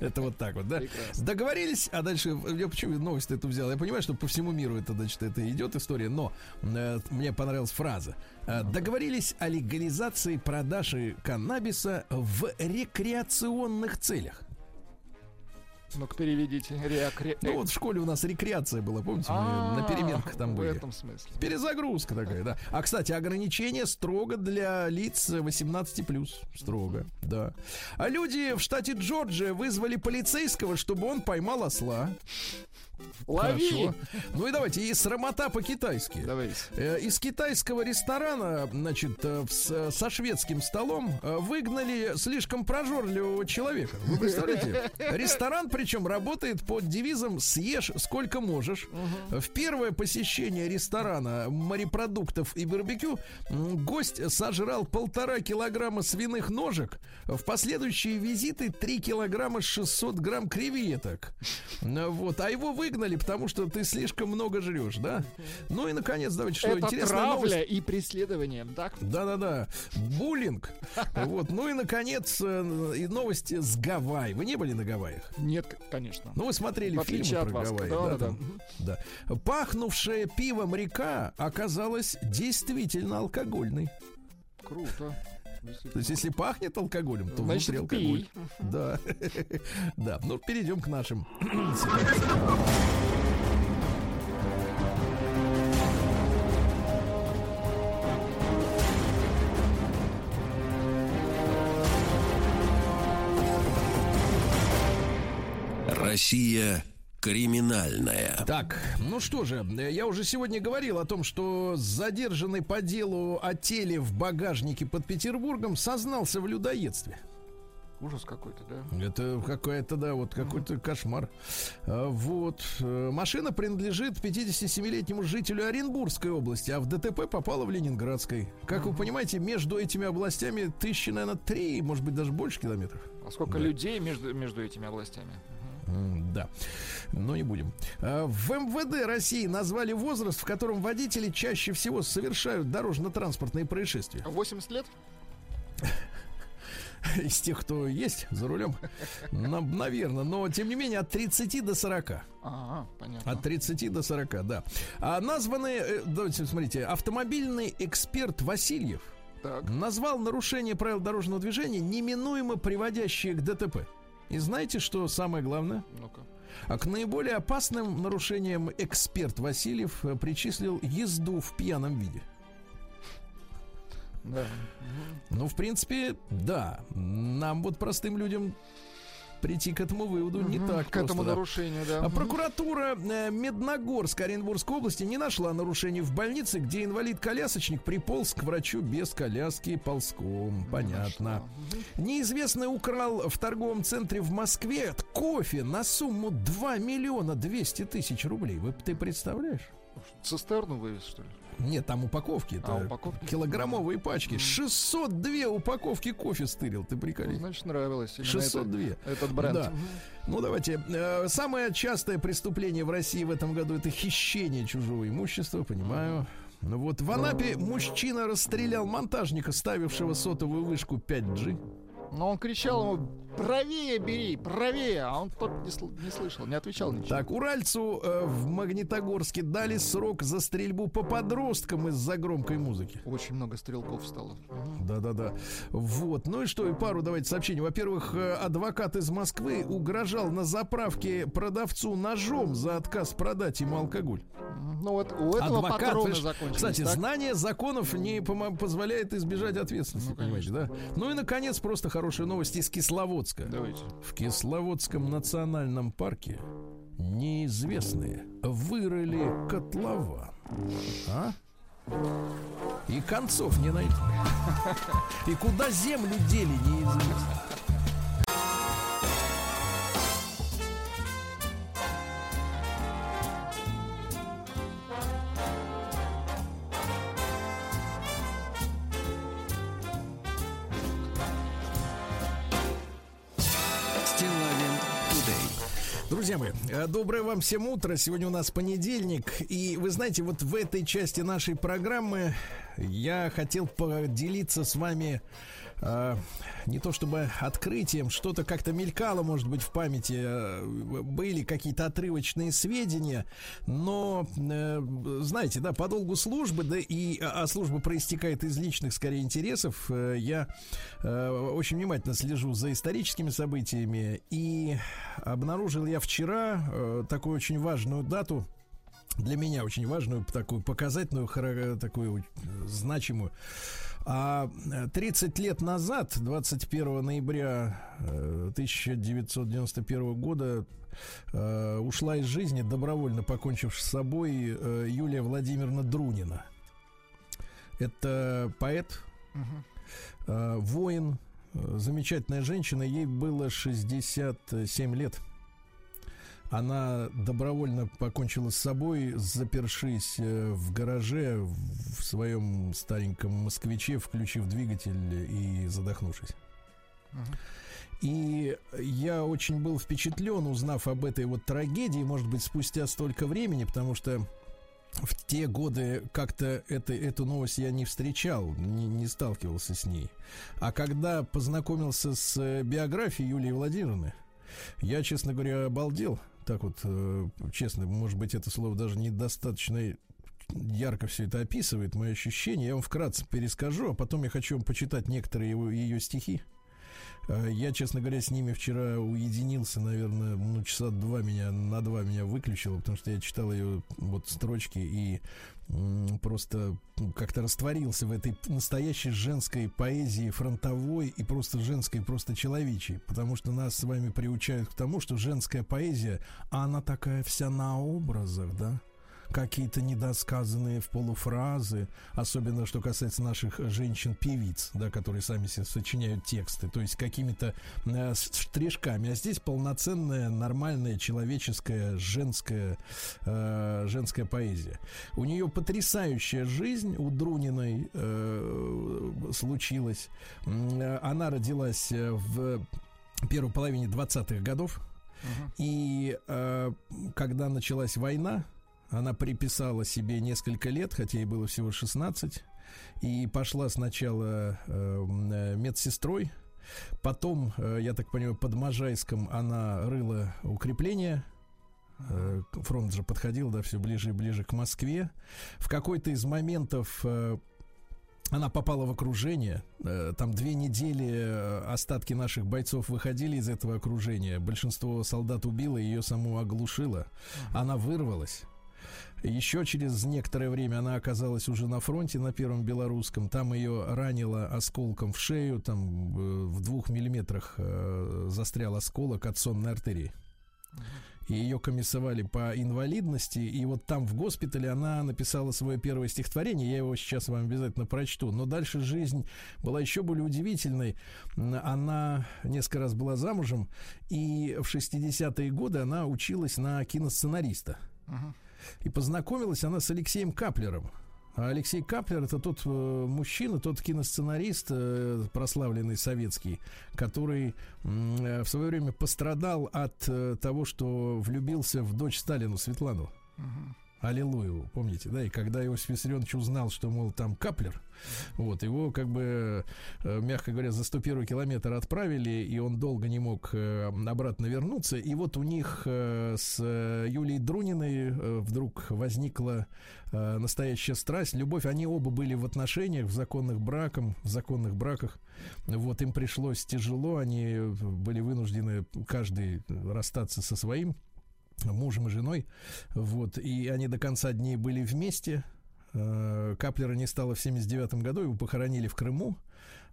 Это вот так вот, да? Договорились, а дальше, я почему новость эту взял? Я понимаю, что по всему миру это, значит, это идет история, но э, мне понравилась фраза. Э, договорились о легализации продажи каннабиса в рекреационных целях. Ну-ка, переведите. Реакре... Ну вот в школе у нас рекреация была, помните, мы А, на переменках там В были. этом смысле. Перезагрузка такая, да. А, кстати, ограничение строго для лиц 18+. Строго, да. А люди в штате Джорджия вызвали полицейского, чтобы он поймал осла. Лови! Хорошо. Ну и давайте, и срамота по-китайски. Давайте. Э, Из китайского ресторана, значит, э, со шведским столом э, выгнали слишком прожорливого человека. Вы представляете? Ресторан, причем, работает под девизом «Съешь сколько можешь». В первое посещение ресторана морепродуктов и барбекю гость сожрал полтора килограмма свиных ножек. В последующие визиты 3 килограмма 600 грамм креветок. Вот. А его выгнали, потому что ты слишком много жрешь, да? Ну и, наконец, давайте, что Это интересная травля новость. и преследование, так? Да-да-да, буллинг. Вот, ну и наконец э, и новости с Гавайи. Вы не были на Гавайях? Нет, конечно. Ну вы смотрели фильмы про вас. Гавайи, Да, да, да, там? да. Пахнувшая пивом река оказалась действительно алкогольной. Круто. То есть, если пахнет алкоголем, то Значит, внутри алкоголь. пей. Да. Да. Ну, перейдем к нашим. Россия криминальная. Так, ну что же, я уже сегодня говорил о том, что задержанный по делу о теле в багажнике под Петербургом сознался в людоедстве. Ужас какой-то, да? Это какая-то, да, вот какой-то кошмар. А, Вот. Э, Машина принадлежит 57-летнему жителю Оренбургской области, а в ДТП попала в Ленинградской. Как вы понимаете, между этими областями тысячи, наверное, три, может быть, даже больше километров. А сколько Да. людей между, между этими областями? Да, но не будем. А, В МВД России назвали возраст, в котором водители чаще всего совершают дорожно-транспортные происшествия. 80 лет? Из тех, кто есть за рулем, наверное, но тем не менее от 30 до 40. А, понятно. От 30 до 40, да. А названы, э, давайте смотрите, автомобильный эксперт Васильев Так. назвал нарушение правил дорожного движения неминуемо приводящие к ДТП. И знаете, что самое главное? Ну-ка. А к наиболее опасным нарушениям эксперт Васильев э, причислил езду в пьяном виде. Да. Ну, в принципе, да. Нам вот простым людям прийти к этому выводу не Мгм, так К просто, этому да. нарушению, да. А прокуратура э, Медногорска Оренбургской области не нашла нарушений в больнице, где инвалид-колясочник приполз к врачу без коляски ползком. Понятно. Неизвестный украл в торговом центре в Москве кофе на сумму 2 миллиона 200 тысяч рублей. Вы ты представляешь? Цистерну вывез, что ли? Нет, там упаковки. Это А, упаковки? килограммовые пачки. 602 упаковки кофе стырил. Ты Ну, приколи. Значит, нравилось. именно 602. это- этот бренд. Да. Ну, давайте. Э, Самое частое преступление в России в этом году это хищение чужого имущества, понимаю. Ну вот в Анапе мужчина расстрелял монтажника, ставившего сотовую вышку 5G. Но он кричал ему, правее бери, правее, а он тот не, сл- не слышал, не отвечал ничего. Так, уральцу э, в Магнитогорске дали срок за стрельбу по подросткам из-за громкой музыки. Очень много стрелков стало. Да-да-да. Вот. Ну и что, и пару давайте сообщений. Во-первых, э, адвокат из Москвы угрожал на заправке продавцу ножом за отказ продать ему алкоголь. Ну вот у этого Адвокат, патроны ж-. Кстати, так? знание законов не позволяет избежать ответственности, Ну, понимаете, да? Ну и, наконец, просто хорошая новость из Кисловодска. Давайте. В Кисловодском национальном парке неизвестные вырыли котлован. А? И концов не найти. И куда землю дели, неизвестно. Доброе вам всем утро. Сегодня у нас понедельник. И вы знаете, вот в этой части нашей программы я хотел поделиться с вами э, не то чтобы открытием, что-то как-то мелькало, может быть, в памяти, э, были какие-то отрывочные сведения, но, э, знаете, да, по долгу службы, да, и, а а служба проистекает из личных, скорее, интересов, э, я э, очень внимательно слежу за историческими событиями, и обнаружил я вчера э, такую очень важную дату, для меня очень важную, такую показательную, такую э, значимую. А э, 30 лет назад, 21 ноября э, 1991 года, э, ушла из жизни, добровольно покончив с собой, э, Юлия Владимировна Друнина. Это поэт, э, воин, э, замечательная женщина, ей было 67 лет. Она добровольно покончила с собой, запершись э, в гараже в своем стареньком москвиче, включив двигатель и задохнувшись. И я очень был впечатлен, узнав об этой вот трагедии, может быть, спустя столько времени, потому что в те годы как-то это, эту новость я не встречал, не, не сталкивался с ней. А когда познакомился с э, биографией Юлии Владимировны, я, честно говоря, обалдел. Так вот, э, честно, может быть, это слово даже недостаточно ярко все это описывает, мои ощущения. Я вам вкратце перескажу, а потом я хочу вам почитать некоторые его, ее стихи. Э, Я, честно говоря, с ними вчера уединился, наверное, ну, часа два меня, на два меня выключило, потому что я читал ее вот строчки и просто как-то растворился в этой настоящей женской поэзии, фронтовой и просто женской, просто человечей. Потому что нас с вами приучают к тому, что женская поэзия, а она такая вся на образах, да? Какие-то недосказанные в полуфразы, особенно что касается наших женщин-певиц, да, которые сами себе сочиняют тексты, то есть какими-то э, штришками. А здесь полноценная, нормальная, человеческая, женская, э, женская поэзия. У нее потрясающая жизнь у Друниной э, случилась. Она родилась в первой половине 20-х годов. Uh-huh. И э, когда началась война, она приписала себе несколько лет, хотя ей было всего 16, и пошла сначала э, медсестрой, потом, э, я так понимаю, под Можайском она рыла укрепления, э, фронт же подходил, да, все ближе и ближе к Москве. В какой-то из моментов э, она попала в окружение. Э, там две недели э, остатки наших бойцов выходили из этого окружения. Большинство солдат убило, ее саму оглушило. Она вырвалась. Еще через некоторое время она оказалась уже на фронте на первом белорусском. Там ее ранило осколком в шею, там э, в двух миллиметрах застрял осколок от сонной артерии и ее комиссовали по инвалидности, и вот там в госпитале она написала свое первое стихотворение, я его сейчас вам обязательно прочту, но дальше жизнь была еще более удивительной. Она несколько раз была замужем, и в 60-е годы она училась на киносценариста. Uh-huh. И познакомилась она с Алексеем Каплером. А Алексей Каплер это тот э, мужчина, тот киносценарист, э, прославленный советский, который э, в свое время пострадал от э, того, что влюбился в дочь Сталину Светлану. Угу. Аллилуеву, помните, да? И когда Иосиф Виссарионович узнал, что, мол, там Каплер, вот, его, как бы, э, мягко говоря, за 101 километр отправили, и он долго не мог э, обратно вернуться. И вот у них э, с Юлией Друниной вдруг возникла настоящая страсть, любовь. Они оба были в отношениях, в законных браках, в законных браках. Вот, им пришлось тяжело, они были вынуждены каждый расстаться со своим мужем и женой. Вот, и они до конца дней были вместе. Э, Каплера не стало в 79 году, его похоронили в Крыму.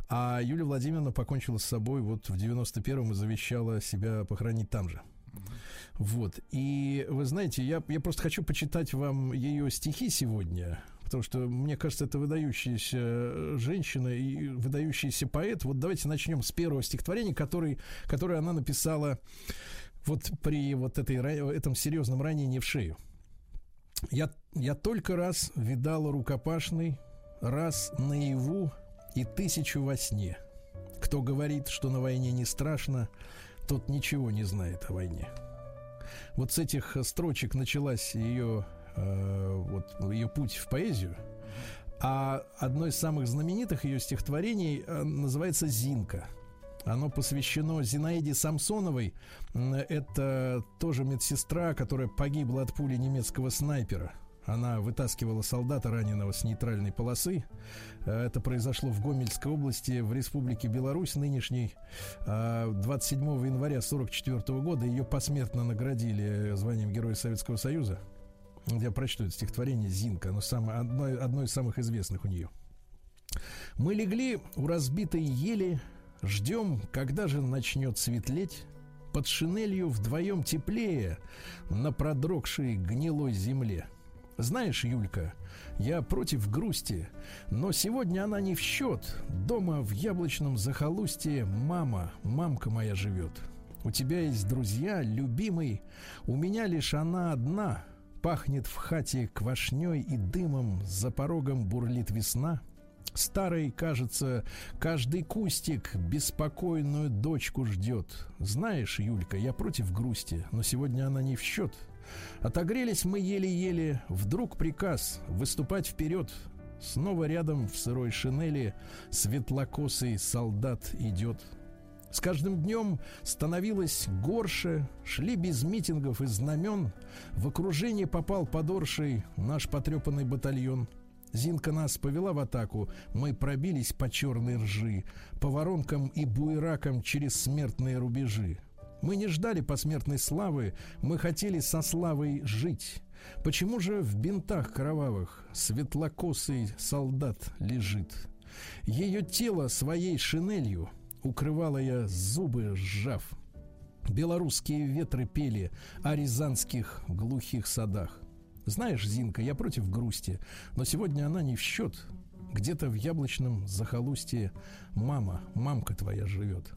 А Юлия Владимировна покончила с собой вот в 91-м и завещала себя похоронить там же. Вот. И вы знаете, я, я просто хочу почитать вам ее стихи сегодня, потому что, мне кажется, это выдающаяся женщина и выдающийся поэт. Вот давайте начнем с первого стихотворения, который, которое она написала вот при вот этой, этом серьезном ранении в шею. Я, я только раз видала рукопашный, раз наяву и тысячу во сне. Кто говорит, что на войне не страшно, тот ничего не знает о войне. Вот с этих строчек началась ее, э, вот, ее путь в поэзию. А одно из самых знаменитых ее стихотворений э, называется «Зинка». Оно посвящено Зинаиде Самсоновой. Это тоже медсестра, которая погибла от пули немецкого снайпера. Она вытаскивала солдата раненого с нейтральной полосы. Это произошло в Гомельской области, в Республике Беларусь нынешней. 27 а, января 1944 года ее посмертно наградили званием Героя Советского Союза. Я прочту это стихотворение «Зинка». Оно самое, одно, одно из самых известных у нее. Мы легли у разбитой ели, Ждем, когда же начнет светлеть, под шинелью вдвоем теплее на продрогшей гнилой земле. Знаешь, Юлька, я против грусти, но сегодня она не в счет. Дома в яблочном захолустье мама, мамка моя живет. У тебя есть друзья, любимый, у меня лишь она одна. Пахнет в хате квашней и дымом, за порогом бурлит весна — Старый, кажется, каждый кустик беспокойную дочку ждет. Знаешь, Юлька, я против грусти, но сегодня она не в счет. Отогрелись мы еле-еле, вдруг приказ выступать вперед. Снова рядом в сырой шинели светлокосый солдат идет. С каждым днем становилось горше, шли без митингов и знамен. В окружение попал подорший наш потрепанный батальон — Зинка нас повела в атаку, мы пробились по черной ржи, по воронкам и буеракам через смертные рубежи. Мы не ждали посмертной славы, мы хотели со славой жить. Почему же в бинтах кровавых светлокосый солдат лежит? Ее тело своей шинелью укрывала я зубы сжав. Белорусские ветры пели о рязанских глухих садах. Знаешь, Зинка, я против грусти, но сегодня она не в счет. Где-то в яблочном захолустье мама, мамка твоя живет.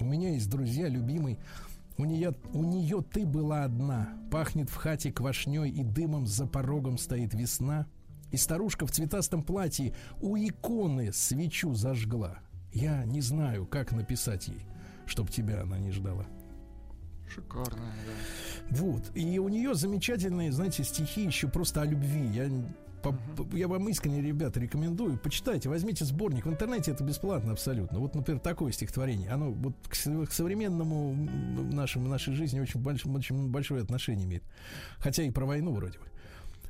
У меня есть друзья, любимый. У нее, у нее ты была одна. Пахнет в хате квашней и дымом за порогом стоит весна. И старушка в цветастом платье у иконы свечу зажгла. Я не знаю, как написать ей, чтоб тебя она не ждала. Шикарная, да. Вот. И у нее замечательные, знаете, стихи еще просто о любви. Я, по- по- я вам искренне, ребята, рекомендую. Почитайте, возьмите сборник. В интернете это бесплатно абсолютно. Вот, например, такое стихотворение. Оно вот к, к современному нашему, нашей жизни очень, больш- очень большое отношение имеет. Хотя и про войну вроде бы.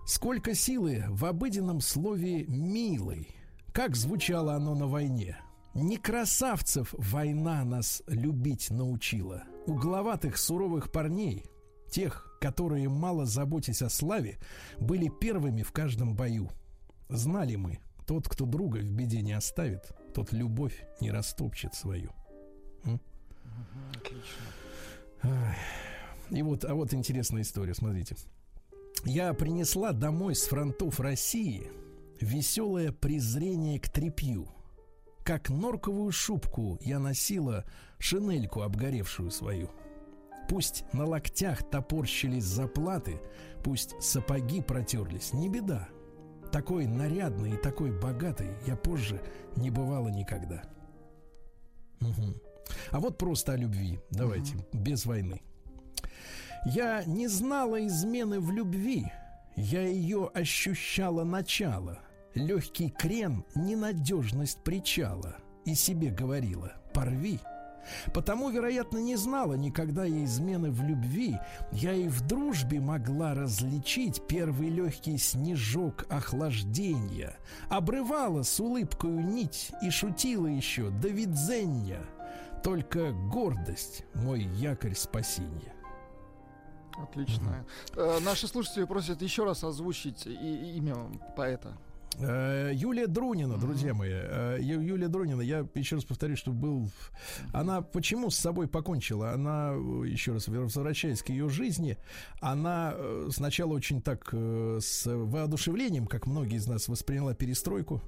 Сколько силы в обыденном слове «милый». Как звучало оно на войне? Не красавцев война нас любить научила. Угловатых суровых парней, тех, которые, мало заботясь о славе, были первыми в каждом бою. Знали мы, тот, кто друга в беде не оставит, тот любовь не растопчет свою. Ай. И вот, а вот интересная история, смотрите. Я принесла домой с фронтов России веселое презрение к трепью. Как норковую шубку я носила шинельку обгоревшую свою. Пусть на локтях топорщились заплаты, пусть сапоги протерлись, не беда. Такой нарядный и такой богатый я позже не бывала никогда. Мгм. А вот просто о любви. Давайте, без войны. Я не знала измены в любви. Я ее ощущала начало. Легкий крен, ненадежность причала. И себе говорила, порви. Потому, вероятно, не знала никогда я измены в любви. Я и в дружбе могла различить первый легкий снежок охлаждения. Обрывала с улыбкою нить и шутила еще до видзенья. Только гордость мой якорь спасения. Отлично. Э, Наши слушатели просят еще раз озвучить и- и имя поэта. Э, Юлия Друнина, друзья мои. Э, Юлия Друнина, я еще раз повторю, что был... Она почему с собой покончила? Она, э, еще раз возвращаясь к ее жизни, она сначала очень так с воодушевлением, как многие из нас восприняла перестройку.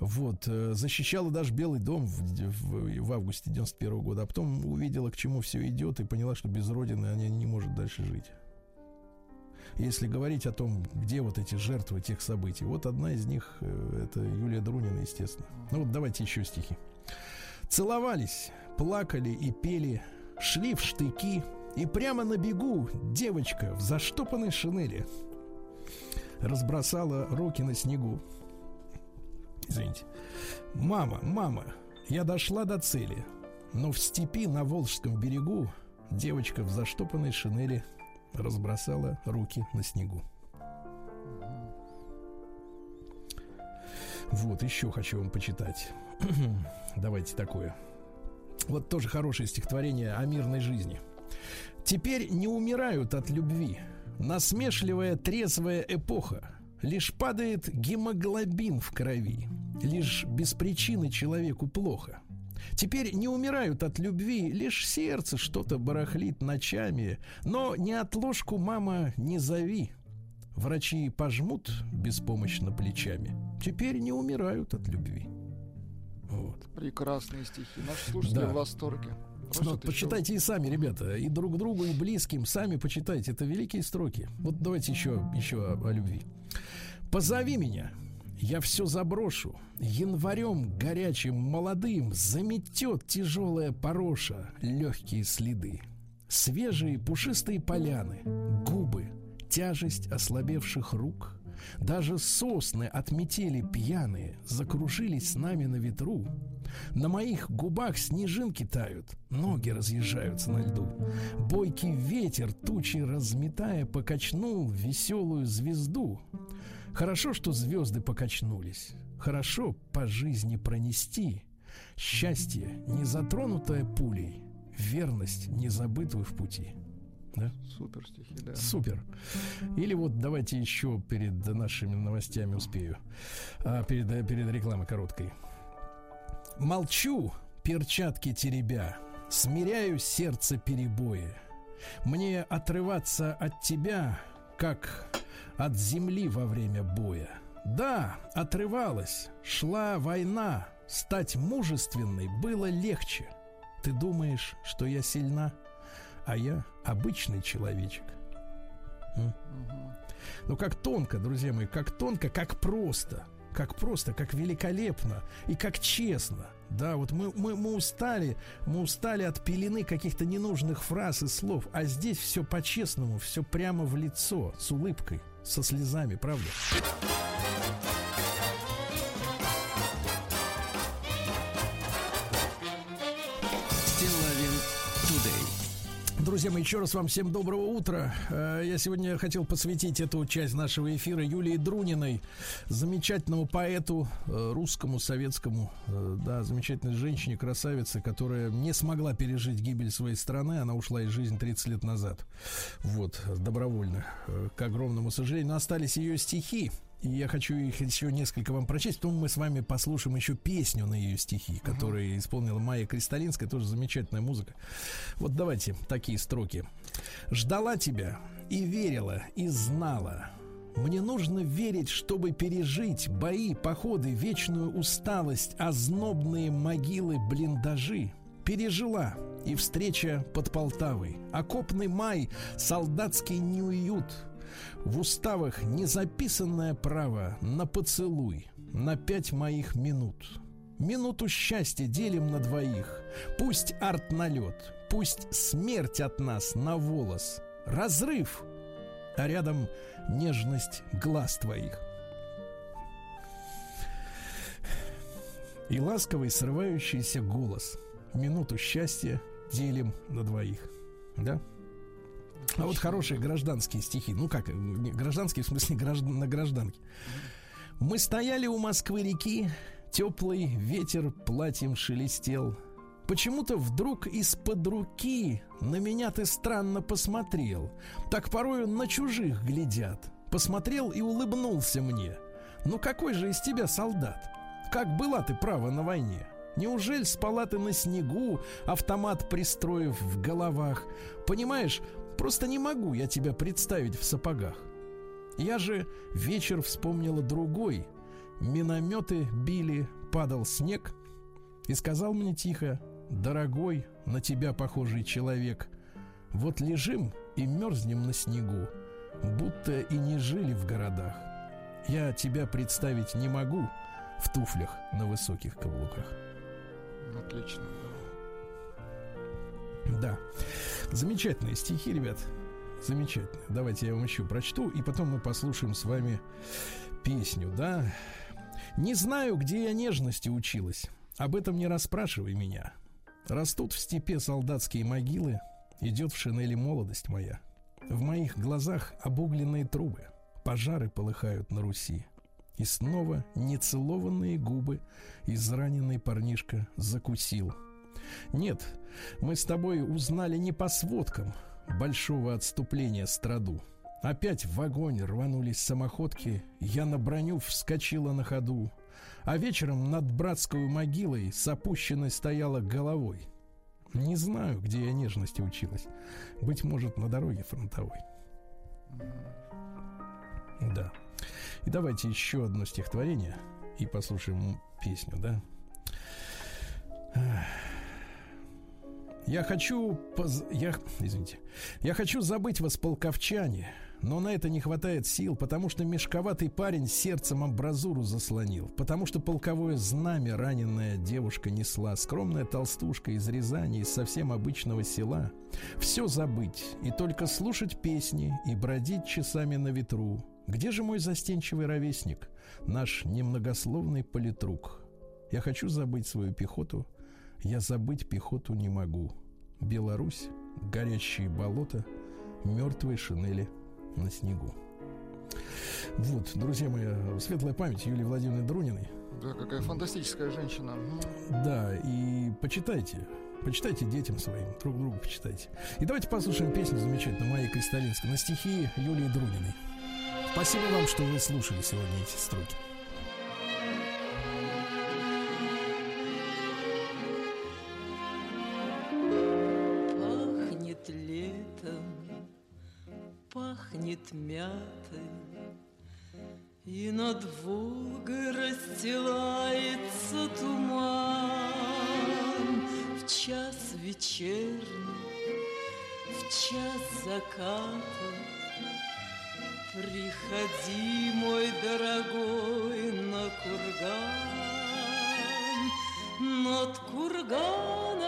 Вот, э, защищала даже Белый дом в, в- в августе 91 года, а потом увидела, к чему все идет, и поняла, что без Родины она не может дальше жить. Если говорить о том, где вот эти жертвы тех событий, вот одна из них э, это Юлия Друнина, естественно. Ну вот давайте еще стихи. Целовались, плакали и пели, шли в штыки, и прямо на бегу девочка в заштопанной шинели разбросала руки на снегу. Извините. Мама, мама, я дошла до цели, но в степи на Волжском берегу девочка в заштопанной шинели разбросала руки на снегу. Вот, еще хочу вам почитать. Давайте такое. Вот тоже хорошее стихотворение о мирной жизни. Теперь не умирают от любви. Насмешливая трезвая эпоха. Лишь падает гемоглобин в крови. Лишь без причины человеку плохо. Теперь не умирают от любви, лишь сердце что-то барахлит ночами. Но не от ложку, мама, не зови. Врачи пожмут беспомощно плечами. Теперь не умирают от любви. Вот. Прекрасные стихи. Наши слушатели Да. в восторге. Ну, вот еще- почитайте и сами, ребята, и друг другу, и близким, сами почитайте. Это великие строки. Вот давайте еще, еще о, о любви. Позови меня, я все заброшу. Январем горячим, молодым заметет тяжелая пороша легкие следы. Свежие пушистые поляны, губы, тяжесть ослабевших рук. Даже сосны от метели пьяные закружились с нами на ветру. На моих губах снежинки тают, ноги разъезжаются на льду. Бойкий ветер, тучи разметая, покачнул веселую звезду. Хорошо, что звезды покачнулись. Хорошо по жизни пронести. Счастье, не затронутое пулей. Верность, не забытую в пути. Да? Супер стихи, да. Супер. Или вот давайте еще перед нашими новостями успею. А, перед, перед рекламой короткой. Молчу, перчатки теребя, смиряю сердце перебои. Мне отрываться от тебя, как от земли во время боя. Да, отрывалась, шла война, стать мужественной было легче. Ты думаешь, что я сильна, а я обычный человечек. М? Ну, как тонко, друзья мои, как тонко, как просто. Как просто, как великолепно и как честно. Да, вот мы, мы, мы устали, мы устали от пелены каких-то ненужных фраз и слов, а здесь все по-честному, все прямо в лицо, с улыбкой, со слезами, правда? Друзья мои, еще раз вам всем доброго утра. Э, Я сегодня хотел посвятить эту часть нашего эфира Юлии Друниной, замечательному поэту, э, русскому, советскому, э, да, замечательной женщине, красавице, которая не смогла пережить гибель своей страны. Она ушла из жизни 30 лет назад. Вот, добровольно, к огромному сожалению. Но остались ее стихи. И я хочу их еще несколько вам прочесть. Потом мы с вами послушаем еще песню на ее стихи, которую исполнила Майя Кристалинская. Тоже замечательная музыка. Вот давайте такие строки. «Ждала тебя и верила, и знала. Мне нужно верить, чтобы пережить бои, походы, вечную усталость, ознобные могилы, блиндажи. Пережила и встреча под Полтавой. Окопный май, солдатский неуют. В уставах незаписанное право на поцелуй, на пять моих минут. Минуту счастья делим на двоих. Пусть арт-налет, пусть смерть от нас на волос. Разрыв, а рядом нежность глаз твоих. И ласковый срывающийся голос. Минуту счастья делим на двоих. Да? А вот хорошие гражданские стихи. Ну как, гражданские в смысле граждан, на гражданке. Мы стояли у Москвы реки, теплый ветер платьем шелестел. Почему-то вдруг из-под руки на меня ты странно посмотрел. Так порою на чужих глядят. Посмотрел и улыбнулся мне. Ну какой же из тебя солдат? Как была ты права на войне? Неужели спала ты на снегу, автомат пристроив в головах? Понимаешь, просто не могу я тебя представить в сапогах. Я же вечер вспомнила другой. Минометы били, падал снег. И сказал мне тихо, дорогой, на тебя похожий человек, вот лежим и мерзнем на снегу, будто и не жили в городах. Я тебя представить не могу в туфлях на высоких каблуках. Отлично. Да. Замечательные стихи, ребят. Замечательно. Давайте я вам еще прочту, и потом мы послушаем с вами песню, да? Не знаю, где я нежности училась. Об этом не расспрашивай меня. Растут в степе солдатские могилы, идет в шинели молодость моя. В моих глазах обугленные трубы, пожары полыхают на Руси. И снова нецелованные губы израненный парнишка закусил. Нет, мы с тобой узнали не по сводкам большого отступления страду. Опять в огонь рванулись самоходки, я на броню вскочила на ходу, а вечером над братской могилой с опущенной стояла головой. Не знаю, где я нежности училась. Быть может, на дороге фронтовой. Да. И давайте еще одно стихотворение и послушаем песню, да? Я хочу, поз... я, извините, я хочу забыть вас, полковчане, но на это не хватает сил, потому что мешковатый парень сердцем амбразуру заслонил, потому что полковое знамя раненая девушка несла, скромная толстушка из Рязани, из совсем обычного села. Все забыть и только слушать песни и бродить часами на ветру. Где же мой застенчивый ровесник, наш немногословный политрук? Я хочу забыть свою пехоту, я забыть пехоту не могу. Беларусь, горящие болота, мертвые шинели на снегу. Вот, друзья мои, светлая память Юлии Владимировны Друниной. Да, какая фантастическая женщина. М, Да, и почитайте. Почитайте детям своим, друг другу почитайте. И давайте послушаем песню замечательную Майи Кристалинской на стихи Юлии Друниной. Спасибо вам, что вы слушали сегодня эти строки. Пахнет мятой, И над Волгой расстилается туман. В час вечерний, в час заката Приходи, мой дорогой, на курган. Над курганом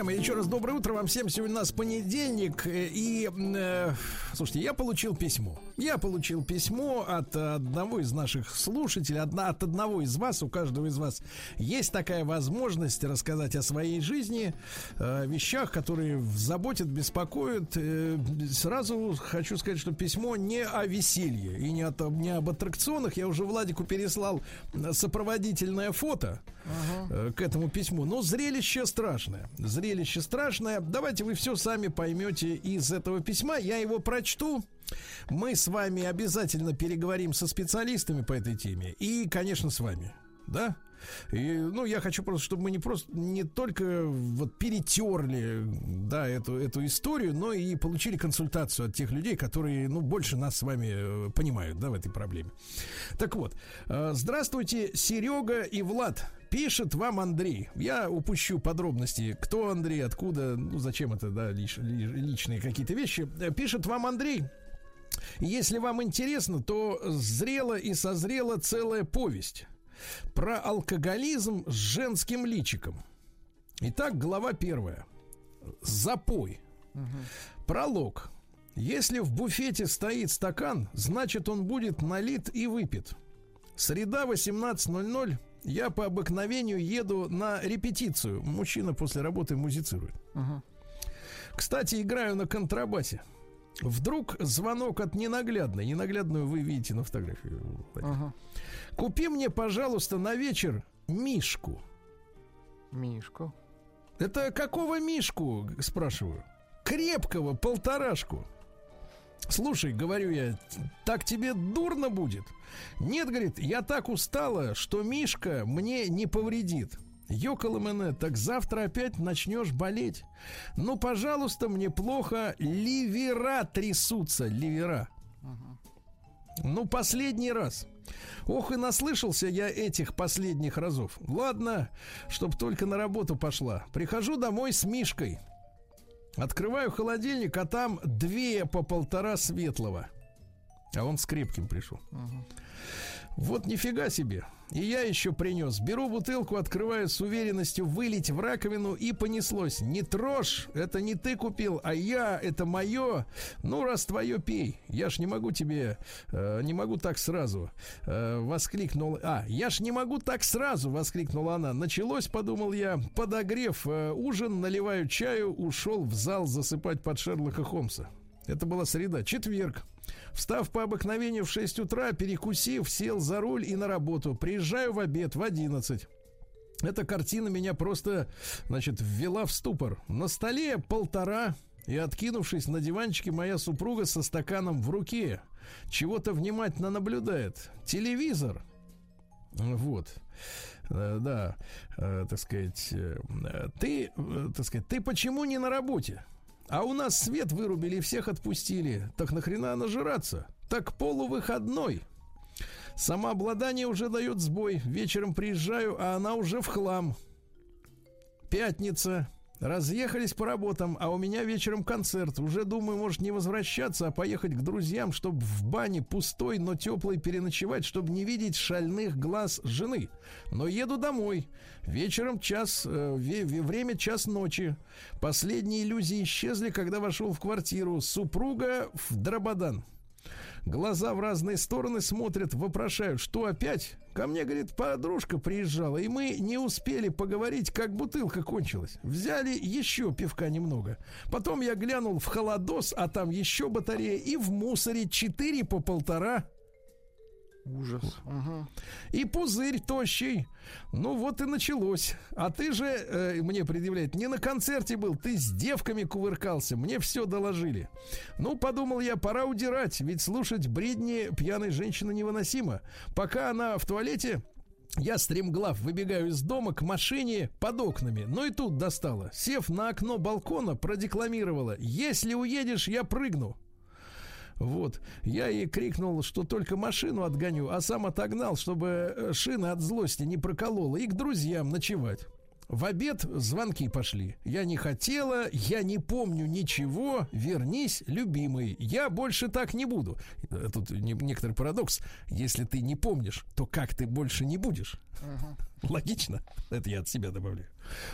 друзья мои, еще раз доброе утро вам всем. Сегодня у нас понедельник. э, И, э, слушайте, я получил письмо. Я получил письмо от одного из наших слушателей, одна, от одного из вас, у каждого из вас есть такая возможность рассказать о своей жизни, э, вещах, которые заботят, беспокоят. Э, сразу хочу сказать, что письмо не о веселье и не, от- не об аттракционах. Я уже Владику переслал сопроводительное фото к этому письму. Но зрелище страшное. Зрелище страшное. Давайте вы все сами поймете из этого письма. Я его прочту. Мы с вами обязательно переговорим со специалистами по этой теме. И, конечно, с вами. Да? И, ну, я хочу просто, чтобы мы не просто не только вот перетерли, да, эту, эту историю, но и получили консультацию от тех людей, которые, ну, больше нас с вами э, понимают, да, в этой проблеме. Так вот, э, здравствуйте, Серега и Влад. Пишет вам Андрей. Я упущу подробности, кто Андрей, откуда, ну, зачем это, да, лиш- ли- личные какие-то вещи. Пишет вам Андрей. Если вам интересно, то зрела и созрела целая повесть про алкоголизм с женским личиком. Итак, глава первая. Запой. Пролог. Если в буфете стоит стакан, значит он будет налит и выпит. Среда 18.00. Я по обыкновению еду на репетицию. Мужчина после работы музицирует. Кстати, играю на контрабасе. Вдруг звонок от ненаглядной. Ненаглядную вы видите на фотографии. Владимир. Ага. Купи мне, пожалуйста, на вечер Мишку. Мишку. Это какого Мишку, спрашиваю? Крепкого полторашку. Слушай, говорю я, так тебе дурно будет? Нет, говорит, я так устала, что Мишка мне не повредит. Ёкало мене, так завтра опять начнешь болеть. Ну, пожалуйста, мне плохо. Ливера трясутся, ливера. Ну, последний раз. Ох, и наслышался я этих последних разов. Ладно, чтоб только на работу пошла. Прихожу домой с Мишкой. Открываю холодильник, а там две по полтора светлого. А он с крепким пришел. Вот нифига себе. И я еще принес. Беру бутылку, открываю с уверенностью вылить в раковину и понеслось. Не трожь, это не ты купил, а я, это мое. Ну, раз твое, пей. Я ж не могу тебе, э, не могу так сразу. Э, воскликнул. А, я ж не могу так сразу, воскликнула она. Началось, подумал я, подогрев э, ужин, наливаю чаю, ушел в зал засыпать под Шерлока Холмса. Это была среда. Четверг. Встав по обыкновению в 6 утра, перекусив, сел за руль и на работу. Приезжаю в обед в 11. Эта картина меня просто, значит, ввела в ступор. На столе полтора, и откинувшись на диванчике, моя супруга со стаканом в руке чего-то внимательно наблюдает. Телевизор. Вот. Э, Да, э, так сказать, э, ты, так сказать, ты почему не на работе? А у нас свет вырубили всех отпустили. Так нахрена нажираться? Так полувыходной. Самообладание уже дает сбой. Вечером приезжаю, а она уже в хлам. Пятница. Разъехались по работам, а у меня вечером концерт. Уже думаю, может не возвращаться, а поехать к друзьям, чтобы в бане пустой, но теплой переночевать, чтобы не видеть шальных глаз жены. Но еду домой. Вечером час, э, время час ночи. Последние иллюзии исчезли, когда вошел в квартиру. Супруга в дрободан. Глаза в разные стороны смотрят, вопрошают, что опять? Ко мне, говорит, подружка приезжала, и мы не успели поговорить, как бутылка кончилась. Взяли еще пивка немного. Потом я глянул в холодос, а там еще батарея, и в мусоре 4 по полтора. Ужас. Ага. И пузырь тощий. Ну вот и началось. А ты же, э, мне предъявляет, не на концерте был, ты с девками кувыркался. Мне все доложили. Ну, подумал я, пора удирать, ведь слушать бредни пьяной женщины невыносимо. Пока она в туалете, я стремглав выбегаю из дома к машине под окнами. Но и тут достала. Сев на окно балкона, продекламировала. Если уедешь, я прыгну. Вот. Я ей крикнул, что только машину отгоню, а сам отогнал, чтобы э, шина от злости не проколола, и к друзьям ночевать. В обед звонки пошли. Я не хотела, я не помню ничего. Вернись, любимый. Я больше так не буду. Э, Тут не- некоторый парадокс. Если ты не помнишь, то как ты больше не будешь? Логично. Это я от себя добавляю.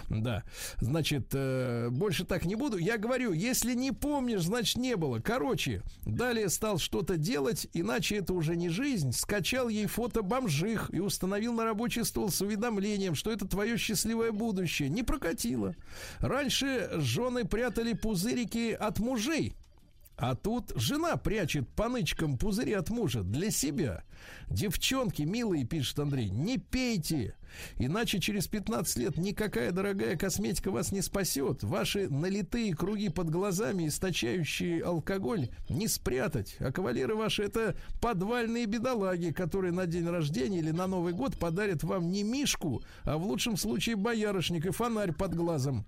Да. Значит, э, больше так не буду. Я говорю, если не помнишь, значит не было. Короче, далее стал что-то делать, иначе это уже не жизнь. Скачал ей фото бомжих и установил на рабочий стол с уведомлением, что это твое счастливое будущее. Не прокатило. Раньше жены прятали пузырики от мужей. А тут жена прячет по нычкам пузыри от мужа для себя. Девчонки, милые, пишет Андрей, не пейте. Иначе через 15 лет никакая дорогая косметика вас не спасет. Ваши налитые круги под глазами, источающие алкоголь, не спрятать. А кавалеры ваши это подвальные бедолаги, которые на день рождения или на Новый год подарят вам не мишку, а в лучшем случае боярышник и фонарь под глазом.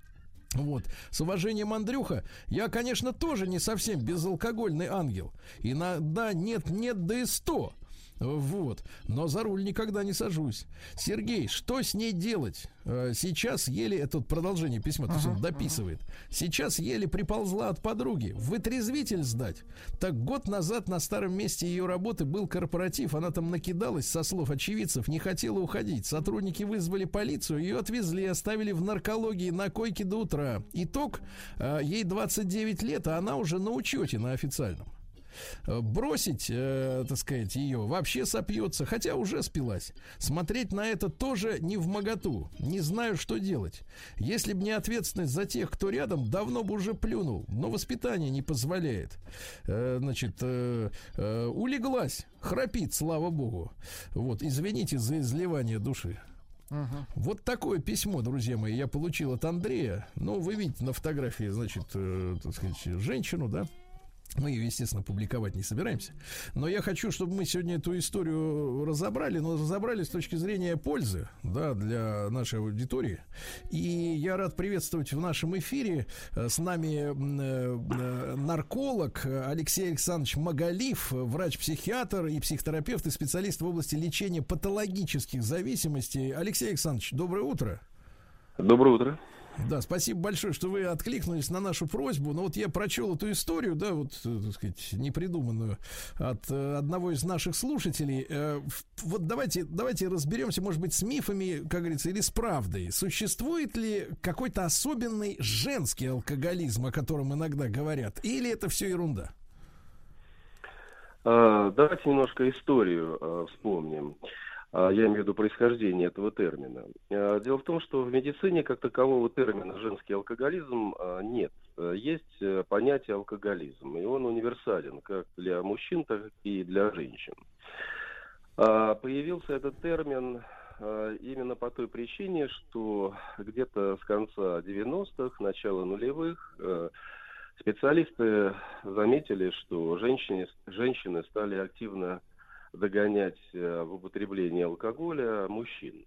Вот. С уважением, Андрюха, я, конечно, тоже не совсем безалкогольный ангел. Иногда нет-нет, да и сто. Вот. Но за руль никогда не сажусь. Сергей, что с ней делать? Э, Сейчас еле... Это продолжение письма, то есть он дописывает. Сейчас еле приползла от подруги. Вытрезвитель сдать. Так год назад на старом месте ее работы был корпоратив. Она там накидалась, со слов очевидцев, не хотела уходить. Сотрудники вызвали полицию, ее отвезли, оставили в наркологии на койке до утра. Итог, э, ей 29 лет, а она уже на учете на официальном. Э, Бросить, э, так сказать, ее вообще сопьется, хотя уже спилась. Смотреть на это тоже не в моготу. Не знаю, что делать. Если бы не ответственность за тех, кто рядом, давно бы уже плюнул. Но воспитание не позволяет. Э, значит, э, э, улеглась, храпит, слава богу. Вот, извините за изливание души. Мгм. Вот такое письмо, друзья мои, я получил от Андрея. Ну, вы видите на фотографии, значит, э, так сказать, женщину, да? Мы ее, естественно, публиковать не собираемся. Но я хочу, чтобы мы сегодня эту историю разобрали, но разобрали с точки зрения пользы, да, для нашей аудитории. И я рад приветствовать в нашем эфире э, с нами э, э, нарколог Алексей Александрович Магалиф, врач-психиатр и психотерапевт и специалист в области лечения патологических зависимостей. Алексей Александрович, доброе утро. Доброе утро. Да, спасибо большое, что вы откликнулись на нашу просьбу. Но вот я прочел эту историю, да, вот, э, так сказать, непридуманную от э, одного из наших слушателей. Э, вот давайте, давайте разберемся, может быть, с мифами, как говорится, или с правдой. Существует ли какой-то особенный женский алкоголизм, о котором иногда говорят, или это все ерунда? Давайте немножко историю вспомним. А, Я имею в виду происхождение этого термина. А, Дело в том, что в медицине как такового термина женский алкоголизм а, нет. Есть э, понятие алкоголизм, и он универсален как для мужчин, так и для женщин. Появился этот термин именно по той причине, что где-то с конца 90-х, начала нулевых э, специалисты заметили, что женщины, женщины стали активно догонять э, в употреблении алкоголя мужчин.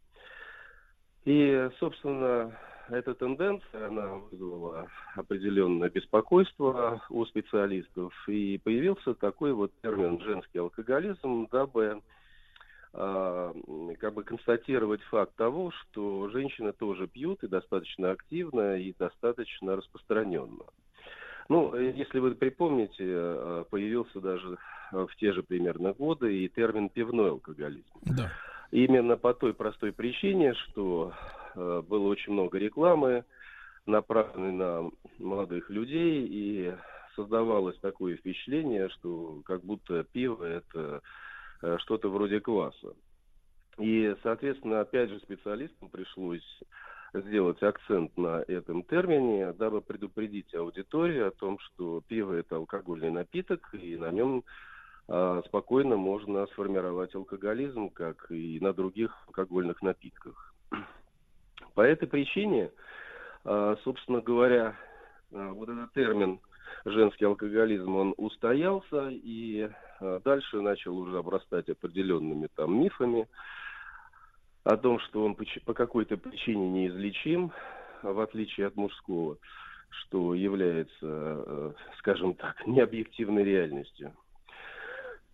И, собственно, эта тенденция, она вызвала определенное беспокойство у специалистов, и появился такой вот термин «женский алкоголизм», дабы а, как бы констатировать факт того, что женщины тоже пьют и достаточно активно, и достаточно распространенно. Ну, э, если вы припомните, э, появился даже э, в те же примерно годы и термин «пивной алкоголизм». Да. Именно по той простой причине, что было очень много рекламы, направленной на молодых людей, и создавалось такое впечатление, что как будто пиво это что-то вроде кваса. И, соответственно, опять же специалистам пришлось сделать акцент на этом термине, дабы предупредить аудиторию о том, что пиво это алкогольный напиток, и на нем а, спокойно можно сформировать алкоголизм, как и на других алкогольных напитках. По этой причине, а, собственно говоря, а, вот этот термин женский алкоголизм, он устоялся и дальше начал уже обрастать определенными там мифами о том, что он по какой-то причине неизлечим, в отличие от мужского, что является, э, скажем так, необъективной реальностью.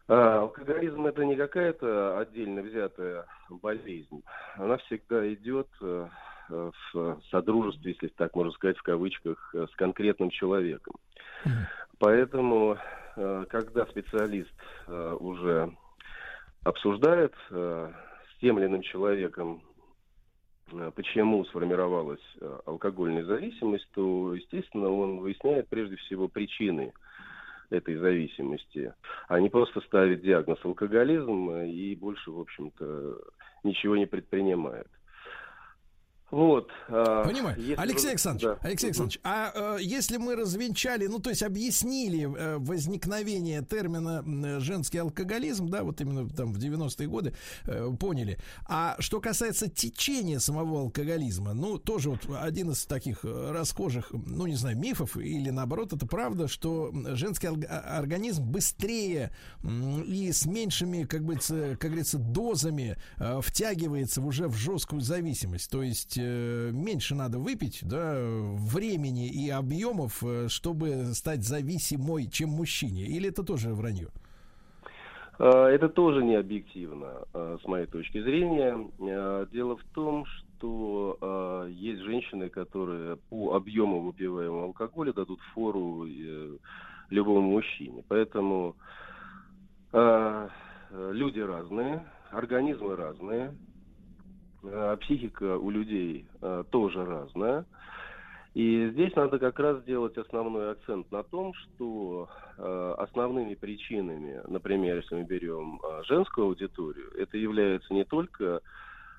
А, алкоголизм это не какая-то отдельно взятая болезнь. Она всегда идет э, в содружестве, если так можно сказать, в кавычках, с конкретным человеком. Поэтому, э, когда специалист уже обсуждает с тем или иным человеком, э, почему сформировалась э, алкогольная зависимость, то, естественно, он выясняет прежде всего причины этой зависимости, а не просто ставит диагноз алкоголизм э, и больше, в общем-то, ничего не предпринимает. Вот. а, Понимаю. если Алексей Александрович, да. Алексей. Александрович, а э, если мы развенчали, ну то есть объяснили э, возникновение термина женский алкоголизм, да, вот именно там в 90-е годы, э, поняли. А что касается течения самого алкоголизма, ну тоже вот один из таких э, расхожих, ну не знаю, мифов или наоборот, это правда, что женский а- организм быстрее и с меньшими, как бы, как говорится, дозами э, втягивается уже в жесткую зависимость. То есть э, меньше надо выпить, да, времени и объемов, э, чтобы стать зависимой, чем мужчине. Или это тоже вранье? А, Это тоже не объективно, с моей точки зрения. Дело в том, что есть женщины, которые по объему выпиваемого алкоголя дадут фору э, любому мужчине. Поэтому э, люди разные, организмы разные, психика у людей а, тоже разная. И здесь надо как раз сделать основной акцент на том, что э, основными причинами, например, если мы берем э, женскую аудиторию, это является не только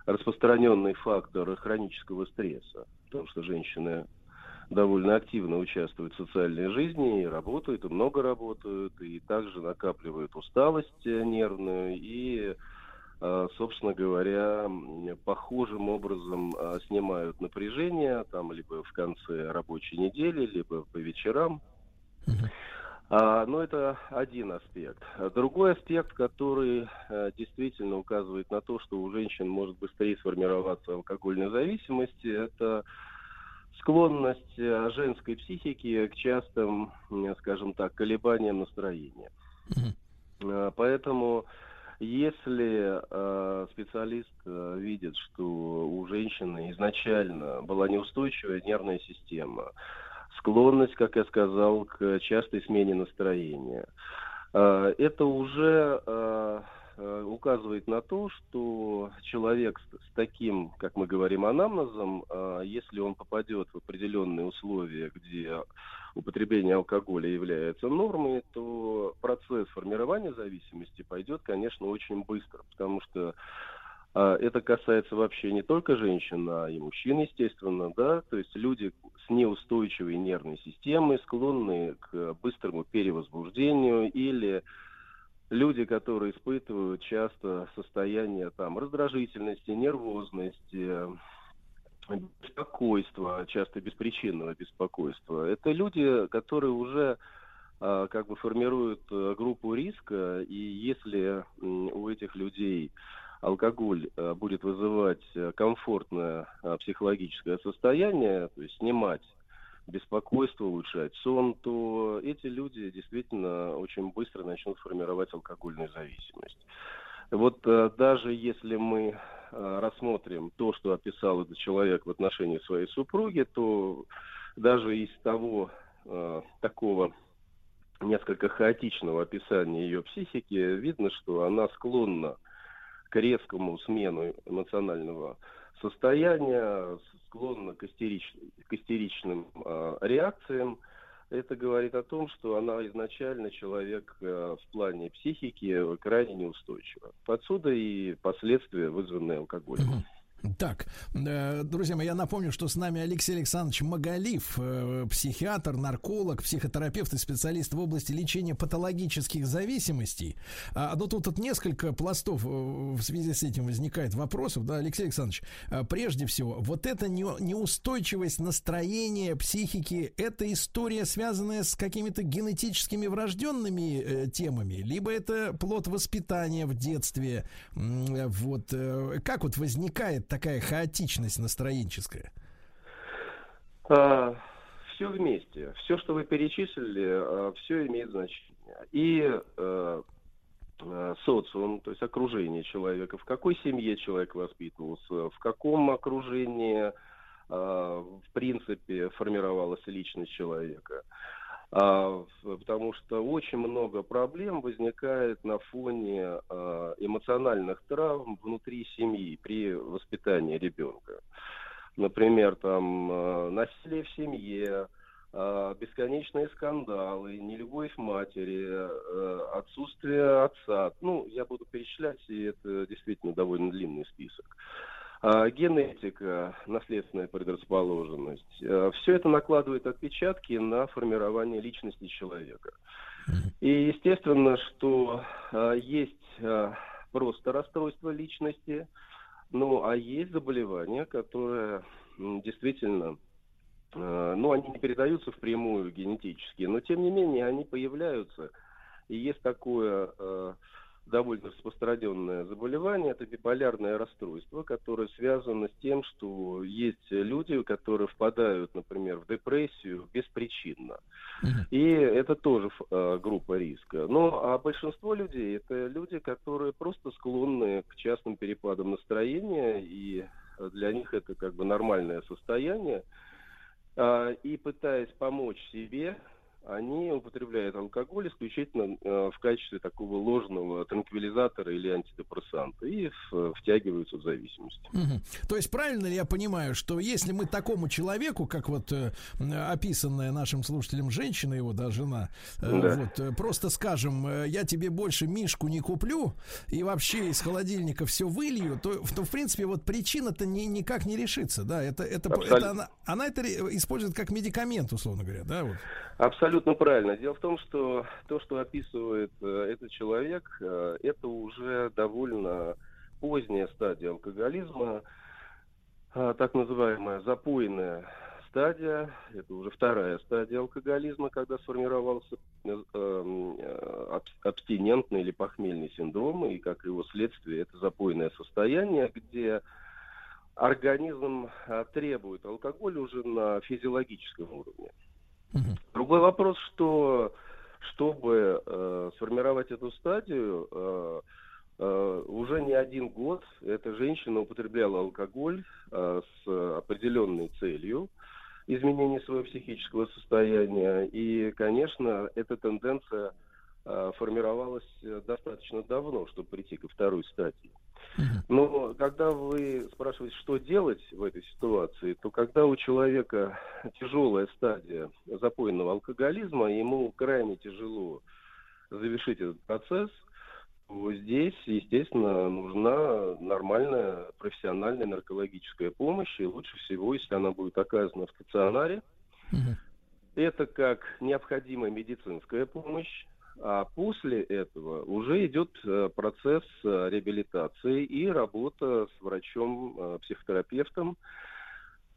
распространенный фактор хронического стресса, потому что женщины довольно активно участвуют в социальной жизни, и работают, и много работают, и также накапливают усталость э, нервную, и э, собственно говоря, похожим образом э, снимают напряжение, там, либо в конце рабочей недели, либо по вечерам. А, но это один аспект. Другой аспект, который э, действительно указывает на то, что у женщин может быстрее сформироваться алкогольная зависимость, это склонность э, женской психики к частым, скажем так, колебаниям настроения. Э, Поэтому, если э, специалист э, видит, что у женщины изначально была неустойчивая нервная система, склонность, как я сказал, к частой смене настроения, э, это уже э, э, указывает на то, что человек с, таким, как мы говорим, анамнезом, э, если он попадет в определенные условия, где употребление алкоголя является нормой, то процесс формирования зависимости пойдет, конечно, очень быстро, потому что а, это касается вообще не только женщин, а и мужчин, естественно, да, то есть люди с неустойчивой нервной системой, склонные к быстрому перевозбуждению или люди, которые испытывают часто состояние там раздражительности, нервозности, беспокойства, часто беспричинного беспокойства. Это люди, которые уже а, как бы формируют э, группу риска, и если у этих людей алкоголь э, будет вызывать э, комфортное э, психологическое состояние, то есть снимать беспокойство, улучшать сон, то эти люди действительно очень быстро начнут формировать алкогольную зависимость. Вот э, даже если мы э, рассмотрим то, что описал этот человек в отношении своей супруги, то даже из того э, такого несколько хаотичного описания ее психики видно, что она склонна к резкому смену эмоционального состояния, склонна к, истерич... к истеричным э, реакциям. Это говорит о том, что она изначально человек э, в плане психики крайне неустойчива. Отсюда и последствия, вызванные алкоголем. Так, э, друзья мои, я напомню, что с нами Алексей Александрович Магалив, э, психиатр, нарколог, психотерапевт и специалист в области лечения патологических зависимостей. А, Но тут вот несколько пластов э, в связи с этим возникает вопросов. Да, Алексей Александрович, э, прежде всего, вот эта не- неустойчивость настроения, психики, это история, связанная с какими-то генетическими врожденными темами, либо это плод воспитания в детстве. Вот как вот возникает такая хаотичность настроенческая? все вместе. Все, что вы перечислили, все имеет значение. И э, э, социум, то есть окружение человека, в какой семье человек воспитывался, в каком окружении, в принципе, формировалась личность человека. А, потому что очень много проблем возникает на фоне э, эмоциональных травм внутри семьи при воспитании ребенка. Например, там э, насилие в семье, бесконечные скандалы, нелюбовь матери, отсутствие отца. Ну, я буду перечислять, и это действительно довольно длинный список. А, генетика, наследственная предрасположенность. все это накладывает отпечатки на формирование личности человека. И естественно, что а, есть а, просто расстройство личности, ну, а есть заболевания, которые действительно, ну, они не передаются впрямую генетически, но тем не менее они появляются. И есть такое довольно распространенное заболевание, это биполярное расстройство, которое связано с тем, что есть люди, которые впадают, например, в депрессию беспричинно. И это тоже э, группа риска. Ну, а большинство людей это люди, которые просто склонны к частым перепадам настроения, и для них это как бы нормальное состояние. А, И пытаясь помочь себе, они употребляют алкоголь исключительно э, в качестве такого ложного транквилизатора или антидепрессанта и в- втягиваются в зависимость. Мгм. То есть правильно ли я понимаю, что если мы такому человеку, как вот э, описанная нашим слушателям женщина, его да, жена, э, Да. вот э, просто скажем, э, я тебе больше мишку не куплю и вообще из холодильника все вылью, то, то в принципе вот причина-то ни- никак не решится, да? Это это, это она, она это использует как медикамент, условно говоря, да? Вот. Абсолютно правильно. Дело в том, что то, что описывает э, этот человек, э, это уже довольно поздняя стадия алкоголизма, а, так называемая запойная стадия, это уже вторая стадия алкоголизма, когда сформировался э, э, абстинентный или похмельный синдром, и как его следствие это запойное состояние, где организм требует алкоголя уже на физиологическом уровне. Другой вопрос, что чтобы э, сформировать эту стадию, э, э, уже не один год эта женщина употребляла алкоголь э, с определенной целью изменения своего психического состояния. И, конечно, эта тенденция формировалась достаточно давно, чтобы прийти ко второй стадии. Но когда вы спрашиваете, что делать в этой ситуации, то когда у человека тяжелая стадия запойного алкоголизма, ему крайне тяжело завершить этот процесс, то здесь, естественно, нужна нормальная профессиональная наркологическая помощь, и лучше всего, если она будет оказана в стационаре. Это как необходимая медицинская помощь, а после этого уже идет э, процесс э, реабилитации и работа с врачом-психотерапевтом,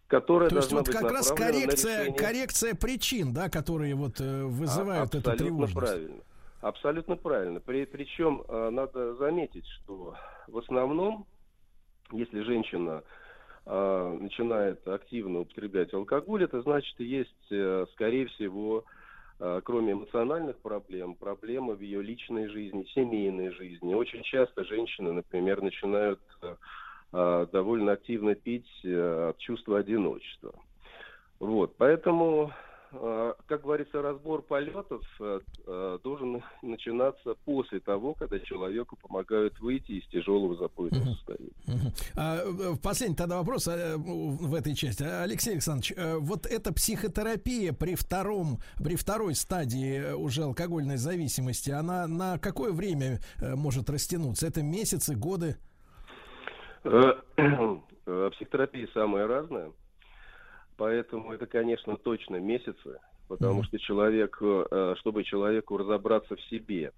которая То есть вот как раз коррекция, коррекция причин, да, которые вот э, вызывают а, эту тревожность. правильно. Абсолютно правильно. При, причем надо заметить, что в основном, если женщина начинает активно употреблять алкоголь, это значит, есть, скорее всего, кроме эмоциональных проблем, проблемы в ее личной жизни, семейной жизни. Очень часто женщины, например, начинают а, довольно активно пить от чувства одиночества. Вот, поэтому как говорится, разбор полетов э, э, должен начинаться после того, когда человеку помогают выйти из тяжелого запойного uh-huh. состояния. Uh-huh. А, последний тогда вопрос в этой части. Алексей Александрович, вот эта психотерапия при втором, при второй стадии уже алкогольной зависимости, она на какое время может растянуться? Это месяцы, годы? Психотерапия самая разная. Поэтому это, конечно, точно месяцы, потому mm-hmm. что человек, э, чтобы человеку разобраться в себе,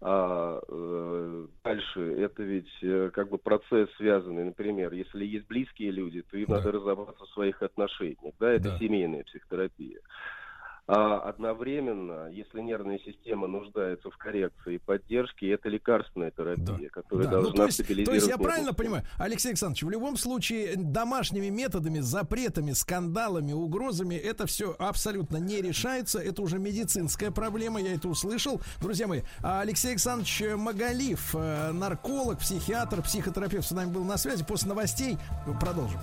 а э, дальше это ведь э, как бы процесс связанный, например, если есть близкие люди, то им да. надо разобраться в своих отношениях, да, это да. семейная психотерапия. А одновременно, если нервная система нуждается в коррекции и поддержке, это лекарственная терапия, да. которая да. должна ну, то есть, стабилизировать. То есть я правильно систему. понимаю, Алексей Александрович, в любом случае домашними методами, запретами, скандалами, угрозами это все абсолютно не решается. Это уже медицинская проблема, я это услышал. Друзья мои, а Алексей Александрович Магалив, э, нарколог, психиатр, психотерапевт с нами был на связи. После новостей продолжим.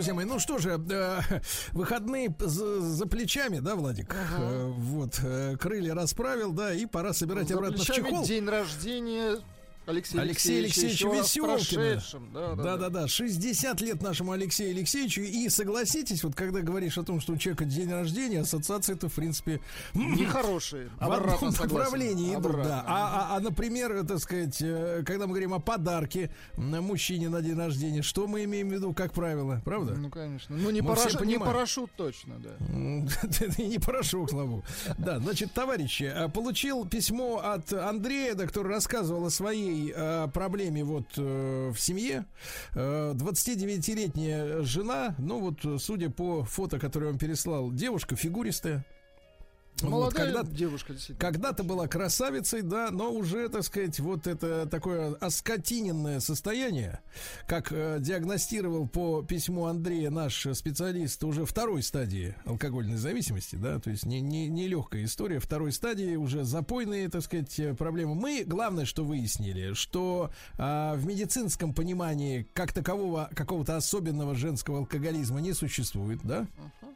Друзья мои, ну что же, э, выходные за, за плечами, да, Владик? Ага. Э, вот, э, крылья расправил, да, и пора собирать за обратно в чехол. день рождения Алексей, Алексей Алексеевич Веселкина. Да, да, да, да. 60 лет нашему Алексею Алексеевичу. И согласитесь, вот когда говоришь о том, что у человека день рождения, ассоциации это, в принципе, нехорошие. В одном направлении идут, да. А, а, а, например, так сказать, э, когда мы говорим о подарке мужчине на день рождения, что мы имеем в виду, как правило, правда? Ну, конечно. Ну, не, параш... не парашют точно, да. Не парашют, слава Да, значит, товарищи, э, получил письмо от Андрея, да, который рассказывал о своей э, проблеме вот э, в семье. Э, 29-летняя жена, ну вот, судя по фото, которое он переслал, девушка фигуристая. Молодая вот, когда, девушка. Когда-то была красавицей, да, но уже, так сказать, вот это такое оскотиненное состояние, как э, диагностировал по письму Андрея наш специалист уже второй стадии алкогольной зависимости, да, то есть не, не, не легкая история, второй стадии уже запойные, так сказать, проблемы. Мы, главное, что выяснили, что э, в медицинском понимании как такового какого-то особенного женского алкоголизма не существует, да, uh-huh.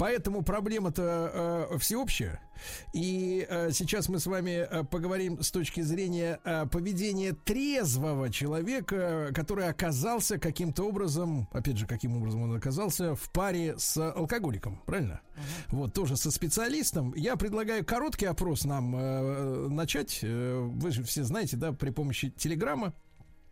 Поэтому проблема-то э, всеобщая. И э, сейчас мы с вами э, поговорим с точки зрения э, поведения трезвого человека, который оказался каким-то образом, опять же, каким образом он оказался в паре с алкоголиком, правильно? Uh-huh. Вот тоже со специалистом. Я предлагаю короткий опрос нам э, начать. Э, вы же все знаете, да, при помощи телеграмма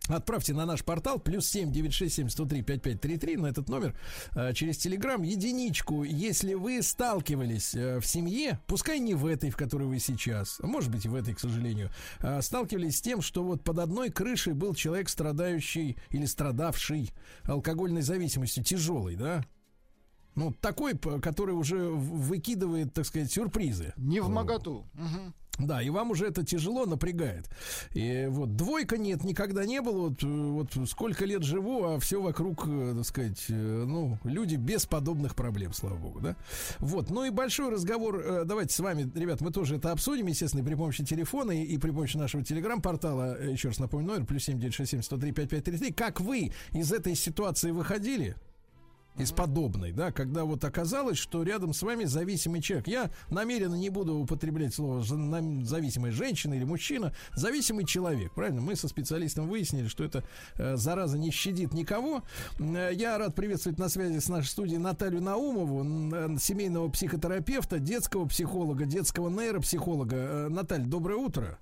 Отправьте на наш портал плюс семь девять шесть семь сто три пять пять три три на этот номер э, через телеграм единичку, если вы сталкивались э, в семье, пускай не в этой, в которой вы сейчас, а может быть и в этой, к сожалению, э, сталкивались с тем, что вот под одной крышей был человек страдающий или страдавший алкогольной зависимостью тяжелой, да? Ну, такой, который уже выкидывает, так сказать, сюрпризы. Не в моготу. Мгм. Да, и вам уже это тяжело напрягает. И вот двойка нет, никогда не было. Вот, э, вот сколько лет живу, а все вокруг, э, так сказать, э, ну, люди без подобных проблем, слава богу, да. Вот, ну и большой разговор. Давайте с вами, ребят, мы тоже это обсудим, естественно, при помощи телефона и, и при помощи нашего телеграм-портала. Еще раз напомню, номер плюс семь девять шесть семь сто три пять пять три три. Как вы из этой ситуации выходили? Из подобной, да, когда вот оказалось, что рядом с вами зависимый человек. Я намеренно не буду употреблять слово «за- на- зависимая женщина или мужчина, зависимый человек, правильно? Мы со специалистом выяснили, что эта э, зараза не щадит никого. Э, я рад приветствовать на связи с нашей студией Наталью Наумову, э, семейного психотерапевта, детского психолога, детского нейропсихолога. Э, Наталья, доброе утро.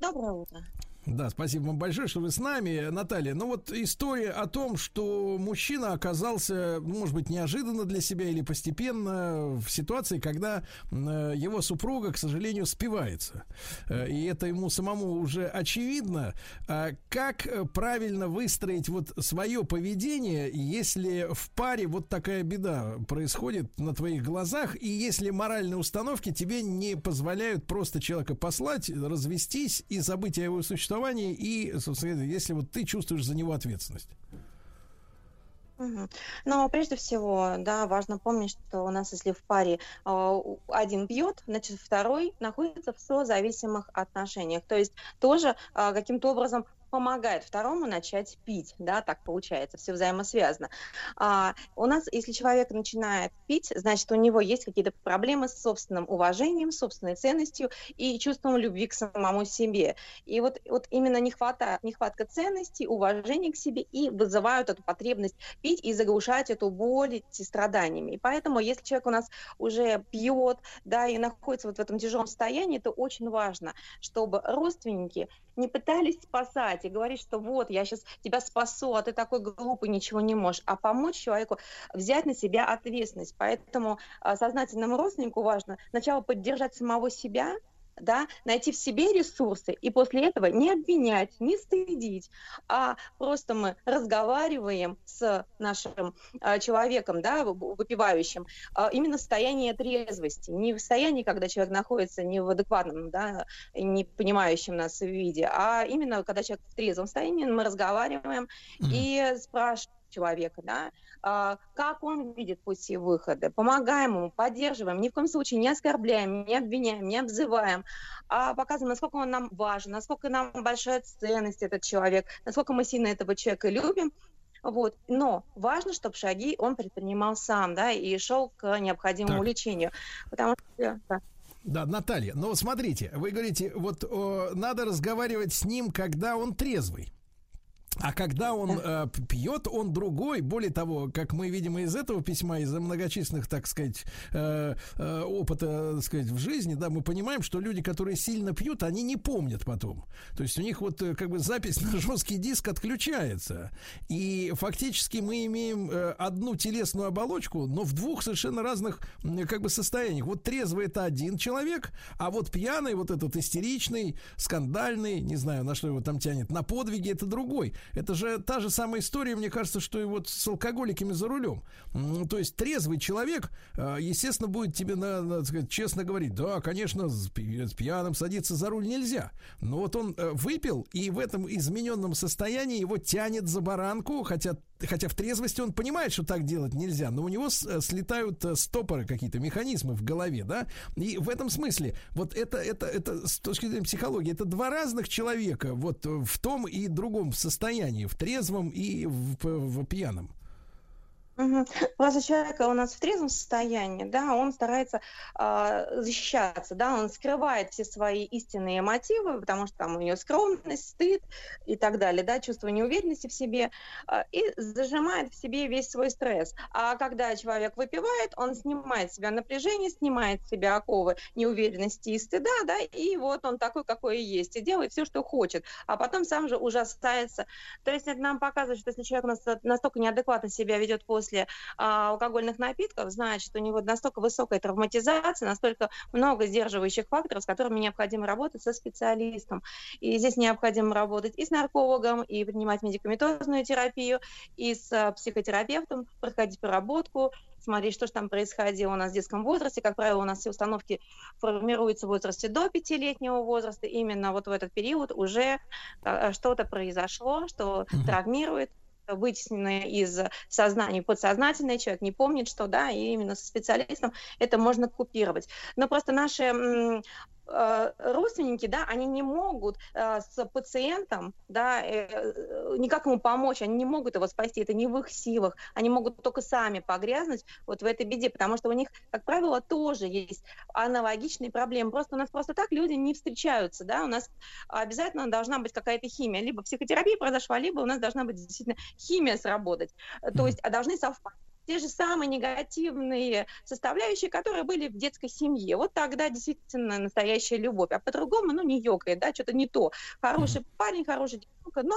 Доброе утро. Да, спасибо вам большое, что вы с нами, Наталья. Ну вот история о том, что мужчина оказался, ну, может быть, неожиданно для себя или постепенно в ситуации, когда э, его супруга, к сожалению, спивается. Э, и это ему самому уже очевидно. А как э, правильно выстроить вот свое поведение, если в паре вот такая беда происходит на твоих глазах, и если моральные установки тебе не позволяют просто человека послать, развестись и забыть о его существовании, и, собственно, если вот ты чувствуешь за него ответственность. Но прежде всего, да, важно помнить, что у нас, если в паре у- один пьет, значит, второй находится в созависимых отношениях. То есть тоже а, каким-то образом помогает второму начать пить, да, так получается, все взаимосвязано. А, у нас, если человек начинает пить, значит, у него есть какие-то проблемы с собственным уважением, собственной ценностью и чувством любви к самому себе. И вот, вот именно нехвата, нехватка ценностей, уважения к себе и вызывают эту потребность пить и заглушать эту боль, эти страданиями. И поэтому, если человек у нас уже пьет, да, и находится вот в этом тяжелом состоянии, то очень важно, чтобы родственники не пытались спасать и говорить, что вот, я сейчас тебя спасу, а ты такой глупый, ничего не можешь, а помочь человеку взять на себя ответственность. Поэтому а, сознательному родственнику важно сначала поддержать самого себя, да, найти в себе ресурсы и после этого не обвинять, не стыдить, а просто мы разговариваем с нашим а, человеком, да, выпивающим, а, именно в состоянии трезвости, не в состоянии, когда человек находится не в адекватном, да, не понимающем нас виде, а именно когда человек в трезвом состоянии, мы разговариваем и спрашиваем человека, да, а, как он видит пути выхода, помогаем ему, поддерживаем, ни в коем случае не оскорбляем, не обвиняем, не обзываем, а показываем, насколько он нам важен, насколько нам большая ценность этот человек, насколько мы сильно этого человека любим, вот. Но важно, чтобы шаги он предпринимал сам, да, и шел к необходимому Так. лечению. Потому что, да. Да, Наталья, но смотрите, вы говорите, вот о, надо разговаривать с ним, когда он трезвый. А когда он э, пьет, он другой. Более того, как мы видим из этого письма, из-за многочисленных, так сказать, э, э, опыта, так сказать, в жизни, да, мы понимаем, что люди, которые сильно пьют, они не помнят потом. То есть у них вот э, как бы запись на жесткий диск отключается. И фактически мы имеем э, одну телесную оболочку, но в двух совершенно разных м, как бы состояниях. Вот трезвый это один человек, а вот пьяный, вот этот истеричный, скандальный, не знаю, на что его там тянет, на подвиги это другой. Это же та же самая история, мне кажется, что и вот с алкоголиками за рулем. То есть трезвый человек, э, естественно, будет тебе на, на, так сказать, честно говорить, да, конечно, с пьяным садиться за руль нельзя. Но вот он э, выпил, и в этом измененном состоянии его тянет за баранку, хотя Хотя в трезвости он понимает, что так делать нельзя, но у него э, слетают э, стопоры какие-то, механизмы в голове, да? И в этом смысле, вот это, это, это с точки зрения психологии, это два разных человека, вот в том и другом состоянии, в трезвом и в, п- в пьяном. Мгм. Просто человек у нас в трезвом состоянии, да, он старается а, защищаться, да, он скрывает все свои истинные мотивы, потому что там у него скромность, стыд и так далее, да, чувство неуверенности в себе, а, и зажимает в себе весь свой стресс. А когда человек выпивает, он снимает с себя напряжение, снимает с себя оковы неуверенности и стыда, да, и вот он такой, какой и есть, и делает все, что хочет, а потом сам же ужасается. То есть это нам показывает, что если человек настолько неадекватно себя ведет после а, алкогольных напитков, значит, у него настолько высокая травматизация, настолько много сдерживающих факторов, с которыми необходимо работать со специалистом. И здесь необходимо работать и с наркологом, и принимать медикаментозную терапию, и с а, психотерапевтом, проходить проработку, смотреть, что же там происходило у нас в детском возрасте. Как правило, у нас все установки формируются в возрасте до пятилетнего возраста. Именно вот в этот период уже а, что-то произошло, что травмирует вытесненное из сознания подсознательное, человек не помнит, что, да, и именно со специалистом это можно купировать. Но просто наши родственники, да, они не могут э, с пациентом, да, э, э, никак ему помочь, они не могут его спасти, это не в их силах, они могут только сами погрязнуть вот в этой беде, потому что у них, как правило, тоже есть аналогичные проблемы, просто у нас просто так люди не встречаются, да, у нас обязательно должна быть какая-то химия, либо психотерапия произошла, либо у нас должна быть действительно химия сработать, то есть а должны совпасть те же самые негативные составляющие, которые были в детской семье. Вот тогда действительно настоящая любовь. А по-другому, ну, не ёкает, да, что-то не то. Хороший парень, хорошая девушка, но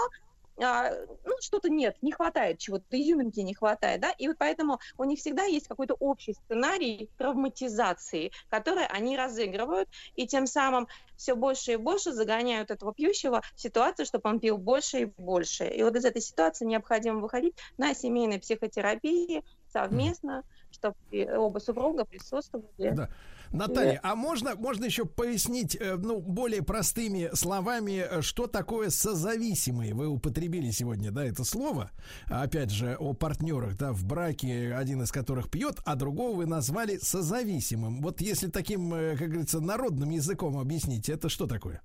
а, ну, что-то нет, не хватает чего-то, изюминки не хватает, да, и вот поэтому у них всегда есть какой-то общий сценарий травматизации, который они разыгрывают, и тем самым все больше и больше загоняют этого пьющего в ситуацию, чтобы он пил больше и больше. И вот из этой ситуации необходимо выходить на семейной психотерапии совместно, чтобы оба супруга присутствовали. Да. Наталья, а можно, можно еще пояснить, э, ну, более простыми словами, э, что такое созависимые? Вы употребили сегодня, да, это слово, опять же, о партнерах, да, в браке, один из которых пьет, а другого вы назвали созависимым. Вот если таким, э, как говорится, народным языком объяснить, это что такое?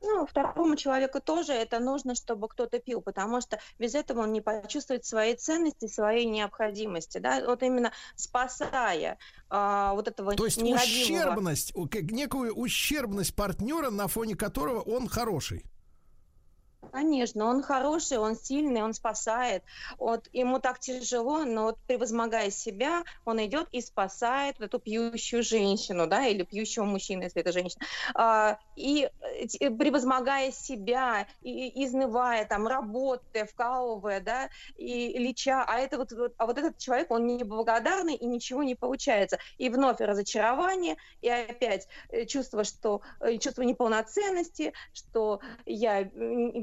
Ну, второму человеку тоже это нужно, чтобы кто-то пил, потому что без этого он не почувствует своей ценности, своей необходимости, да, вот именно спасая а, вот этого То есть нерадивого... ущербность, некую ущербность партнера, на фоне которого он хороший. Конечно, он хороший, он сильный, он спасает. Вот ему так тяжело, но вот превозмогая себя, он идет и спасает вот эту пьющую женщину, да, или пьющего мужчину, если это женщина. А, и э, превозмогая себя, и, изнывая, там, работая, вкалывая, да, и леча, а это вот, вот, а вот этот человек, он неблагодарный и ничего не получается. И вновь разочарование, и опять э, чувство, что э, чувство неполноценности, что я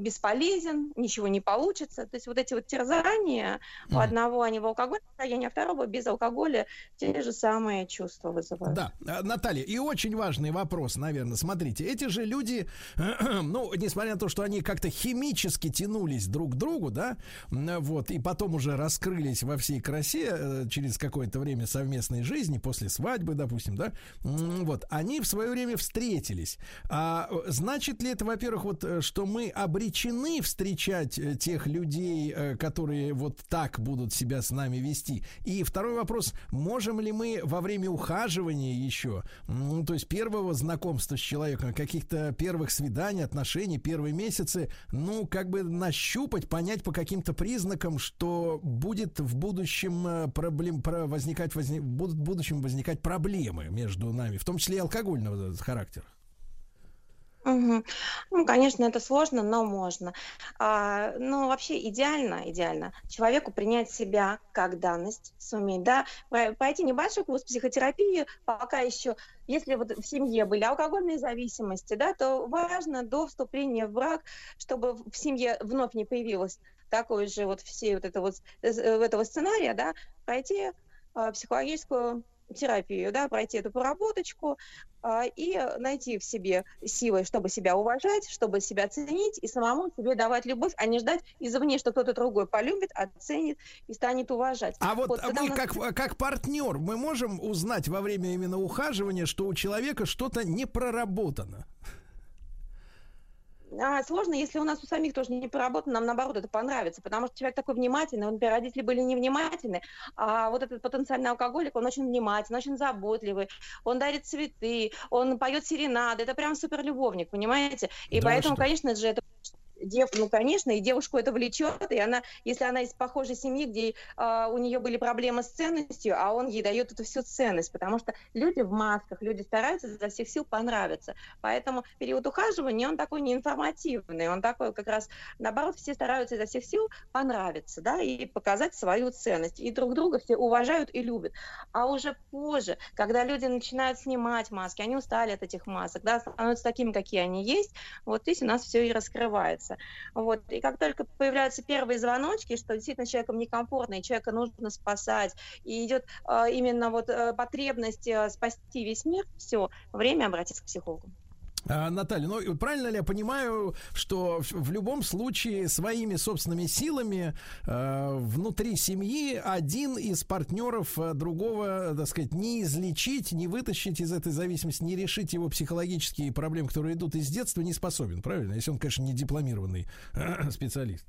бесполезен, ничего не получится. То есть вот эти вот терзания mm. у одного они в алкогольном состоянии, а второго без алкоголя те же самые чувства вызывают. Да, э, Наталья, и очень важный вопрос, наверное. Смотрите, эти же люди, ну, несмотря на то, что они как-то химически тянулись друг к другу, да, вот, и потом уже раскрылись во всей красе э, через какое-то время совместной жизни, после свадьбы, допустим, да, вот, они в свое время встретились. А э, значит ли это, во-первых, вот, что мы обречены обречены встречать э, тех людей, э, которые вот так будут себя с нами вести? И второй вопрос, можем ли мы во время ухаживания еще, ну, то есть первого знакомства с человеком, каких-то первых свиданий, отношений, первые месяцы, ну, как бы нащупать, понять по каким-то признакам, что будет в будущем э, проблем, про возникать, возник, будут в будущем возникать проблемы между нами, в том числе и алкогольного характера? Угу. Ну, конечно, это сложно, но можно. А, ну, вообще идеально, идеально человеку принять себя как данность, суметь, да, пройти небольшой курс психотерапии, пока еще, если вот в семье были алкогольные зависимости, да, то важно до вступления в брак, чтобы в семье вновь не появилось такой же вот все вот это вот э, этого сценария, да, пройти а, психологическую терапию, да, пройти эту проработочку а, и найти в себе силы, чтобы себя уважать, чтобы себя ценить и самому себе давать любовь, а не ждать извне, что кто-то другой полюбит, оценит и станет уважать. А вот, вот мы нас... как, как партнер, мы можем узнать во время именно ухаживания, что у человека что-то не проработано? А, сложно, если у нас у самих тоже не проработано, нам наоборот это понравится, потому что человек такой внимательный, он, например, родители были невнимательны, а вот этот потенциальный алкоголик, он очень внимательный, очень заботливый, он дарит цветы, он поет серенады, это прям супер любовник, понимаете? И Да поэтому, что? конечно же, это дев, ну, конечно, и девушку это влечет, и она, если она из похожей семьи, где а, у нее были проблемы с ценностью, а он ей дает эту всю ценность, потому что люди в масках, люди стараются изо всех сил понравиться. Поэтому период ухаживания, он такой неинформативный, он такой как раз, наоборот, все стараются изо всех сил понравиться, да, и показать свою ценность. И друг друга все уважают и любят. А уже позже, когда люди начинают снимать маски, они устали от этих масок, да, становятся такими, какие они есть, вот здесь у нас все и раскрывается. Вот. И как только появляются первые звоночки, что действительно человеком некомфортно, и человека нужно спасать, и идет э, именно вот э, потребность э, спасти весь мир, все, время обратиться к психологу. А, Наталья, ну правильно ли я понимаю, что в, в любом случае своими собственными силами э, внутри семьи один из партнеров э, другого, так сказать, не излечить, не вытащить из этой зависимости, не решить его психологические проблемы, которые идут из детства, не способен, правильно? Если он, конечно, не дипломированный специалист.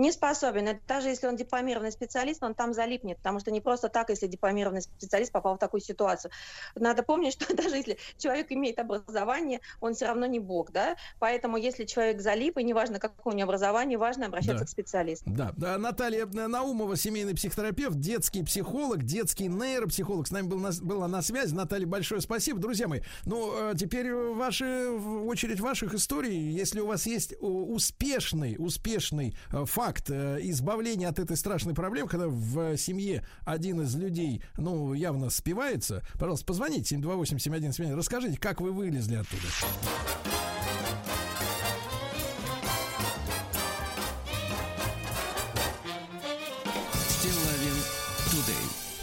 Не способен. Это даже если он дипломированный специалист, он там залипнет, потому что не просто так, если дипломированный специалист попал в такую ситуацию. Надо помнить, что даже если человек имеет образование, он все равно не бог, да? Поэтому если человек залип, и неважно, какое у него образование, важно обращаться Да. к специалисту. Да, да, Наталья Наумова, семейный психотерапевт, детский психолог, детский нейропсихолог, с нами был на, была на связи. Наталья, большое спасибо. Друзья мои, ну, э, теперь ваши, очередь ваших историй, если у вас есть э, успешный, успешный э, факт э, избавления от этой страшной проблемы, когда в семье один из людей, ну, явно спивается, пожалуйста, позвоните 728-7171, расскажите, как вы вылезли оттуда.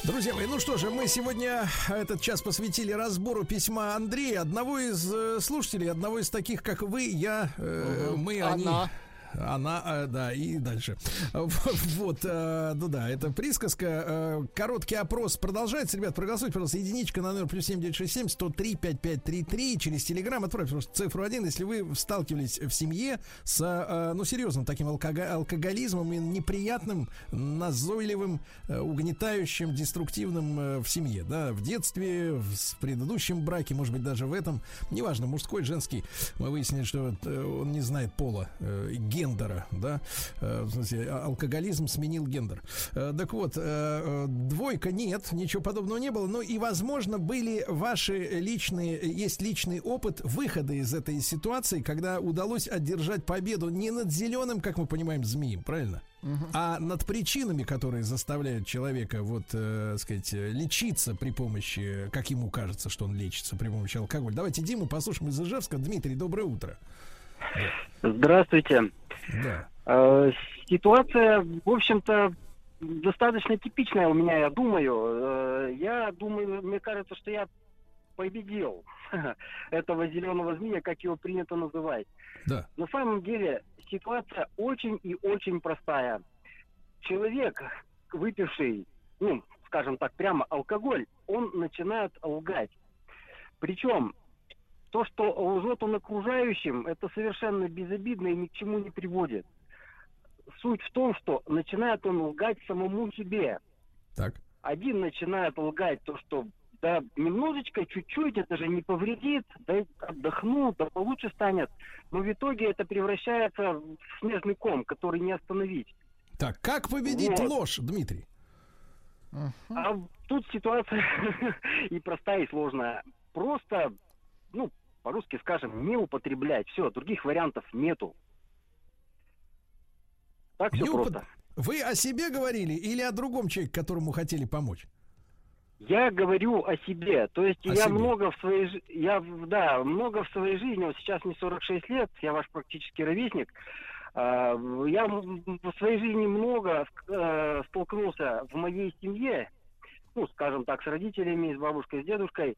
Друзья мои, ну что же, мы сегодня этот час посвятили разбору письма Андрея, одного из э, слушателей, одного из таких, как вы, я, э, мы, они. Она. Э, да, и дальше. Вот, э, ну да, это присказка. Э, Короткий опрос продолжается. Ребят, проголосуйте, пожалуйста, единичка на номер плюс 7967 103 5533 через Телеграм. Отправьте, просто цифру один, если вы сталкивались в семье с, э, ну, серьезным таким алкоголизмом и неприятным, назойливым, э, угнетающим, деструктивным э, в семье, да, в детстве, в предыдущем браке, может быть, даже в этом, неважно, мужской, женский, мы выяснили, что э, он не знает пола, э, гендера, да, Э, в смысле, а- алкоголизм сменил гендер. Э, Так вот, э, двойка нет, ничего подобного не было, ну и, возможно, были ваши личные, есть личный опыт выхода из этой ситуации, когда удалось одержать победу не над зеленым, как мы понимаем, змеем, правильно? а над причинами, которые заставляют человека, вот, э, сказать, лечиться при помощи, как ему кажется, что он лечится при помощи алкоголя. Давайте Диму послушаем из Ижевска. Дмитрий, доброе утро. Здравствуйте. Да. Э, Ситуация, в общем-то, достаточно типичная у меня, я думаю. Э, Я думаю, мне кажется, что я победил этого зеленого змея, как его принято называть. Да. На самом деле ситуация очень и очень простая. Человек, выпивший, ну, скажем так, прямо алкоголь, он начинает лгать. Причем то, что лжет он окружающим, это совершенно безобидно и ни к чему не приводит. Суть в том, что начинает он лгать самому себе. Так. Один начинает лгать то, что да немножечко, чуть-чуть, это же не повредит, да отдохну, да получше станет. Но в итоге это превращается в снежный ком, который не остановить. Так, как победить Вот. ложь, Дмитрий? А тут ситуация и простая, и сложная. Просто, ну, по-русски скажем, не употреблять. Все, других вариантов нету. Так все Не просто. Вы о себе говорили или о другом человеке, которому хотели помочь? Я говорю о себе. То есть О я себе. много в своей я да, много в своей жизни, вот сейчас мне 46 лет, я ваш практически ровесник. А, Я в своей жизни много э, столкнулся в моей семье, ну, скажем так, с родителями, с бабушкой, с дедушкой.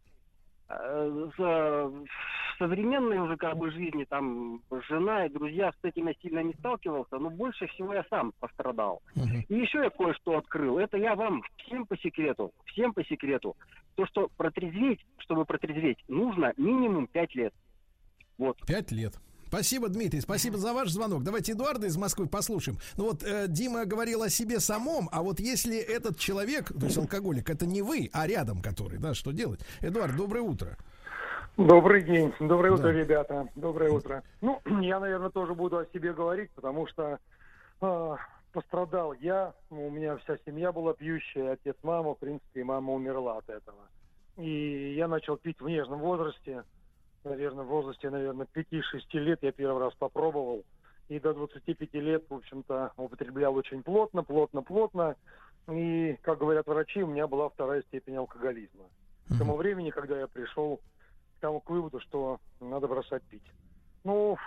С, э, в современной уже как бы жизни, там, жена и друзья, с этим я сильно не сталкивался, но больше всего я сам пострадал. И еще я кое-что открыл. Это я вам всем по секрету, всем по секрету. То, что протрезветь, чтобы протрезветь, нужно минимум 5 лет. Вот. Пять лет. Спасибо, Дмитрий, спасибо за ваш звонок. Давайте Эдуарда из Москвы послушаем. Ну вот э, Дима говорил о себе самом, а вот если этот человек, то есть алкоголик, это не вы, а рядом который, да, что делать? Эдуард, доброе утро. Добрый день, доброе утро, Да. ребята, доброе утро. Ну, я, наверное, тоже буду о себе говорить, потому что а, пострадал я, ну, у меня вся семья была пьющая, отец, мама, в принципе, и мама умерла от этого. И я начал пить в нежном возрасте, наверное, в возрасте, наверное, 5-6 лет я первый раз попробовал. И до 25 лет, в общем-то, употреблял очень плотно, плотно, плотно. И, как говорят врачи, у меня была вторая степень алкоголизма. К тому времени, когда я пришел к тому к выводу, что надо бросать пить. Ну,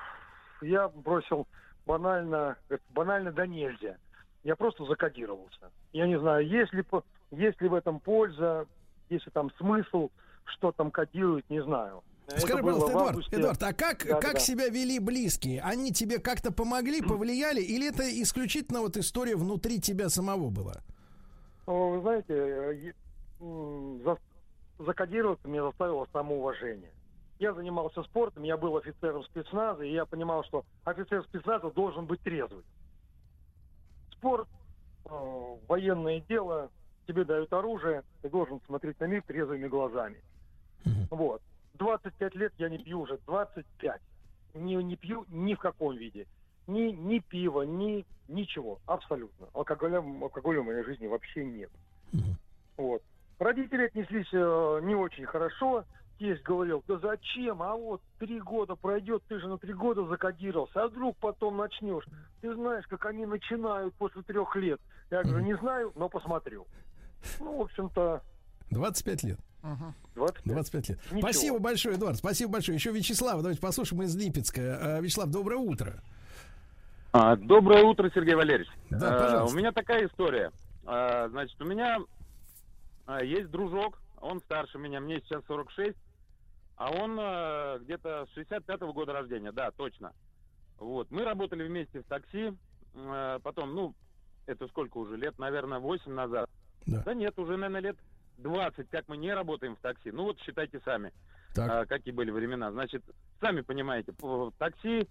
я бросил банально, банально да нельзя. Я просто закодировался. Я не знаю, есть ли, по- есть ли в этом польза, есть ли там смысл, что там кодируют, не знаю. Скажи, пожалуйста, Эдуард, августе. Эдуард, а как, Да, как да. себя вели близкие? Они тебе как-то помогли, повлияли, или это исключительно вот история внутри тебя самого была? Вы знаете, за- закодироваться меня заставило самоуважение. Я занимался спортом, я был офицером спецназа, и я понимал, что офицер спецназа должен быть трезвый. Спорт, э, военное дело, тебе дают оружие, ты должен смотреть на мир трезвыми глазами. Вот. 25 лет я не пью уже, 25. Не, не пью ни в каком виде. Ни, ни пива, ни ничего, абсолютно. Алкоголя, алкоголя в моей жизни вообще нет. Вот. Родители отнеслись э, не очень хорошо. Тесть говорил, да зачем? А вот три года пройдет, ты же на три года закодировался, а вдруг потом начнешь? Ты знаешь, как они начинают после трех лет. Я говорю, не знаю, но посмотрю. Ну, в общем-то, 25 лет. 25. 25 лет. Ничего. Спасибо большое, Эдуард. Спасибо большое. Еще Вячеслав, давайте послушаем из Липецка. А, Вячеслав, доброе утро. А, Доброе утро, Сергей Валерьевич. Да, А, пожалуйста. У меня такая история. А, Значит, у меня а, есть дружок, он старше меня, мне сейчас 46, а он а, где-то с 65-го года рождения, да, точно. Вот, мы работали вместе в такси, а, потом, ну, это сколько уже, лет, наверное, 8 назад. Да. нет, уже, наверное, лет 20, как мы не работаем в такси. Ну, вот считайте сами, Так. а, какие были времена. Значит, сами понимаете, такси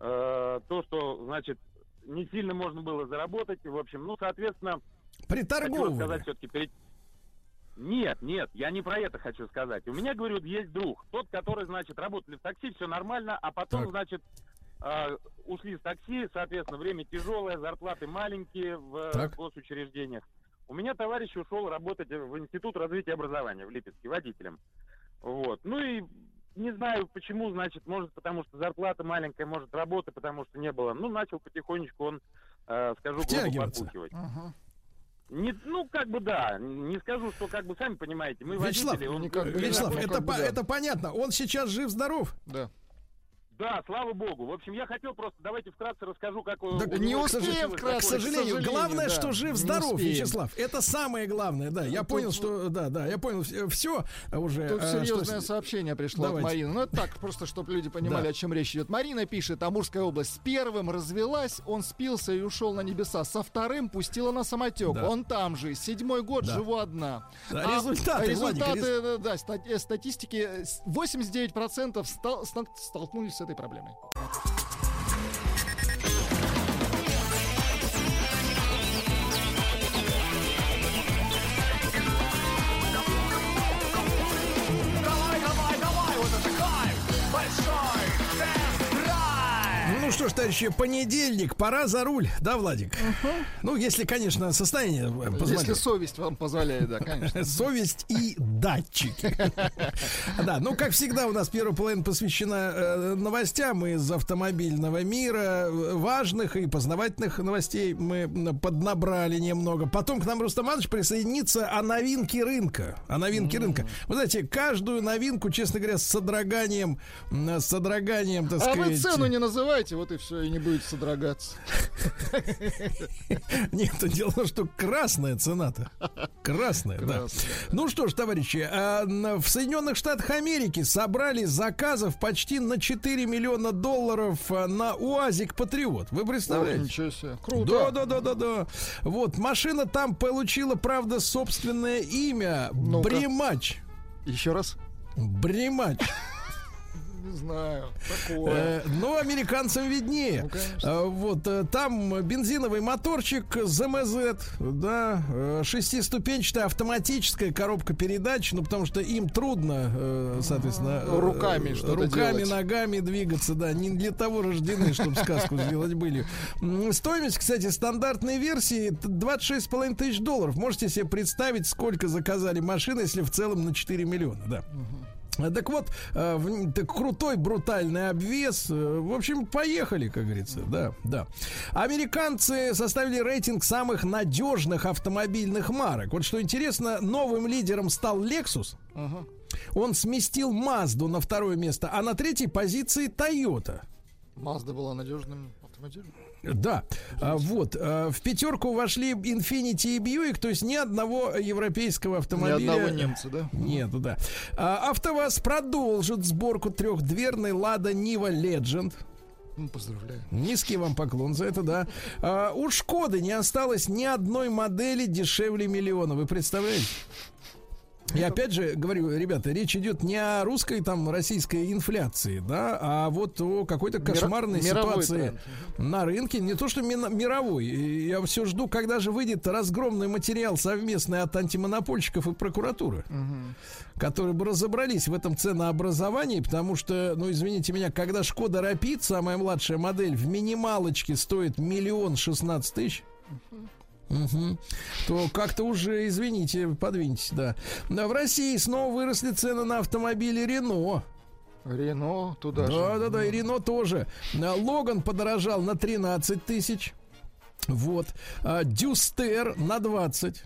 э, то, что, значит, не сильно можно было заработать, в общем, ну, соответственно, Приторговывали. сказать все-таки перед... Нет, нет, я не про это хочу сказать. У меня, говорю, есть друг, тот, который, значит, работали в такси, все нормально, а потом, Так. значит, э, ушли с такси, соответственно, время тяжелое, зарплаты маленькие в Так. госучреждениях. У меня товарищ ушел работать в Институт развития образования в Липецке водителем. Вот. Ну и не знаю почему, значит, может потому что зарплата маленькая, может работы, потому что не было. Ну, начал потихонечку он, э, скажу, Втягиваться. подбухивать. Не, ну, как бы да, не скажу, что как бы сами понимаете, мы Вячеслав, водители, он... Вячеслав, это, по- это понятно. Он сейчас жив-здоров? Да. Да, слава богу. В общем, я хотел просто, давайте вкратце расскажу, как Так у не успеем вкратце, к такое. сожалению. Главное, да, что жив-здоров. Вячеслав. Это самое главное, да. Я Тут- понял, что, да, да, я понял все уже. Тут а, что серьезное с- сообщение пришло Давайте. от Марины. Ну, это так, просто, чтобы люди понимали, Да. о чем речь идет. Марина пишет, Амурская область с первым развелась, он спился и ушел на небеса. Со вторым пустила на самотек. Да. Он там же. Седьмой год, Да. живу одна. Да, А результаты, результаты, Владик, рез- да, да, ста- э, статистики, э, с- 89% стал- ста- столкнулись с этой проблемой. Что ж, товарищи, понедельник, пора за руль, да, Владик? Ну, если, конечно, состояние э, Если позволяет. совесть вам позволяет, да, конечно. Совесть и датчики. Да, ну, как всегда, у нас первая половина посвящена э, новостям из автомобильного мира, э, важных и познавательных новостей мы поднабрали немного. Потом к нам Рустам Иванович присоединится о новинке рынка. О новинке рынка. Вы знаете, каждую новинку, честно говоря, с содроганием, с содроганием, так А сказать... вы цену не называйте, вот и все, и не будет содрогаться. Нет, то дело что красная цена-то. Красная, да. Ну что ж, товарищи, а, в Соединенных Штатах Америки собрали заказов почти на 4 миллиона долларов а, на УАЗик Патриот. Вы представляете? Ничего себе. Круто. Да, да, да, да, да. Вот, машина там получила, правда, собственное имя. Бремач. Еще раз. Бремач. Не знаю. Такое. Э, Но американцам виднее. Ну, конечно. Э, Вот э, там бензиновый моторчик ЗМЗ, да, шестиступенчатая автоматическая коробка передач, ну потому что им трудно, соответственно, Руками что-то руками, делать. ногами двигаться, да, не для того рождены, чтобы сказку сделать были. Стоимость, кстати, стандартной версии 26,5 тысяч долларов. Можете себе представить, сколько заказали машины, если в целом на 4 миллиона, да. А, Так вот, э, так крутой брутальный обвес. Э, В общем, поехали, как говорится. Да, да. Американцы составили рейтинг самых надежных автомобильных марок. Вот что интересно, новым лидером стал Lexus. Ага. Он сместил Мазду на второе место, а на третьей позиции Toyota. Мазда была надежным автомобилем. Да, А, вот а, в пятерку вошли Infiniti и Buick, то есть ни одного европейского автомобиля. Ни одного немца, да? Нету, да. А, АвтоВАЗ продолжит сборку трехдверной Лада Нива Legend. Ну, поздравляю. Низкий вам поклон за это, да. А, у Шкоды не осталось ни одной модели дешевле миллиона. Вы представляете? И опять же, говорю, ребята, речь идет не о русской, там, российской инфляции, да, а вот о какой-то кошмарной мировой ситуации тренд. на рынке. Не то, что мировой. Я все жду, когда же выйдет разгромный материал совместный от антимонопольщиков и прокуратуры которые бы разобрались в этом ценообразовании, потому что, ну, извините меня, когда Шкода Рапид, самая младшая модель, в минималочке стоит миллион шестнадцать тысяч, Мгм. то как-то уже, извините, подвиньтесь, да. Да, В России снова выросли цены на автомобили Рено. Рено туда же. Да, да, да, и Рено тоже. Логан подорожал на 13 тысяч. Вот. А, Дюстер на 20.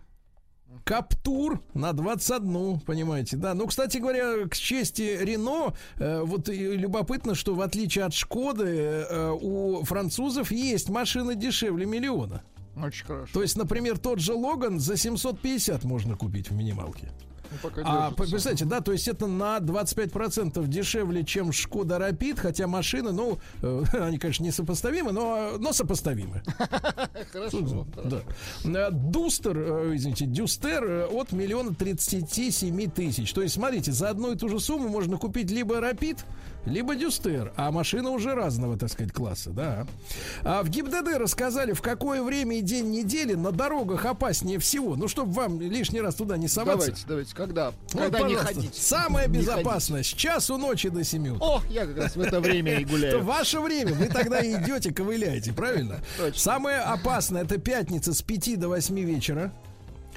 Каптур на 21, понимаете, да. Ну, кстати говоря, к чести Рено, э, вот любопытно, что в отличие от Шкоды, э, у французов есть машины дешевле миллиона. Очень хорошо. То есть, например, тот же Логан за 750 можно купить в минималке. Ну, А, представляете, да, то есть это на 25% дешевле, чем Шкода Рапид, хотя машины, ну, э, они, конечно, не сопоставимы, но, но сопоставимы. Хорошо. Да. Э, Дустер, э, извините, Дюстер э, от миллиона тридцати семи тысяч. То есть, смотрите, за одну и ту же сумму можно купить либо Рапид, либо Дюстер, а машина уже разного, так сказать, класса, да. А в ГИБДД рассказали, в какое время и день недели на дорогах опаснее всего. Ну, чтобы вам лишний раз туда не соваться. Давайте, давайте, когда? Вот, когда не ходить? Самое безопасное с часу ночи до 7 утра. О, я как раз в это время и Это гуляю. ваше время, вы тогда идете, ковыляете, правильно? Самое опасное это пятница с 5 до 8 вечера.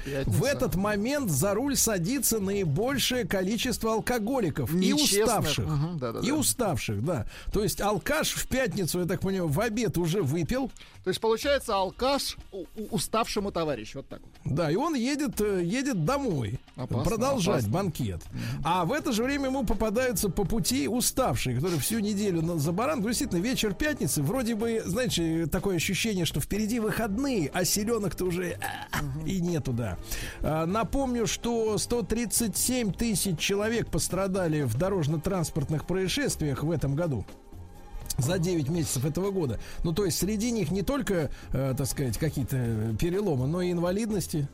Пятница. В этот момент за руль садится наибольшее количество алкоголиков и Нечестных. уставших. Да-да-да. И уставших, да. То есть алкаш в пятницу, я так понимаю, в обед уже выпил. То есть получается алкаш уставшему товарищу. Вот так вот. Да, и он едет, э, едет домой Опасно, продолжать опасно. банкет. А в это же время ему попадаются по пути уставшие, которые всю неделю на, за баран. Действительно, вечер пятницы, вроде бы, знаете, такое ощущение, что впереди выходные, а селенок-то уже а, и нету, да. А, Напомню, что 137 тысяч человек пострадали в дорожно-транспортных происшествиях в этом году за 9 месяцев этого года. Ну, то есть среди них не только, э, так сказать, какие-то переломы, но и инвалидности.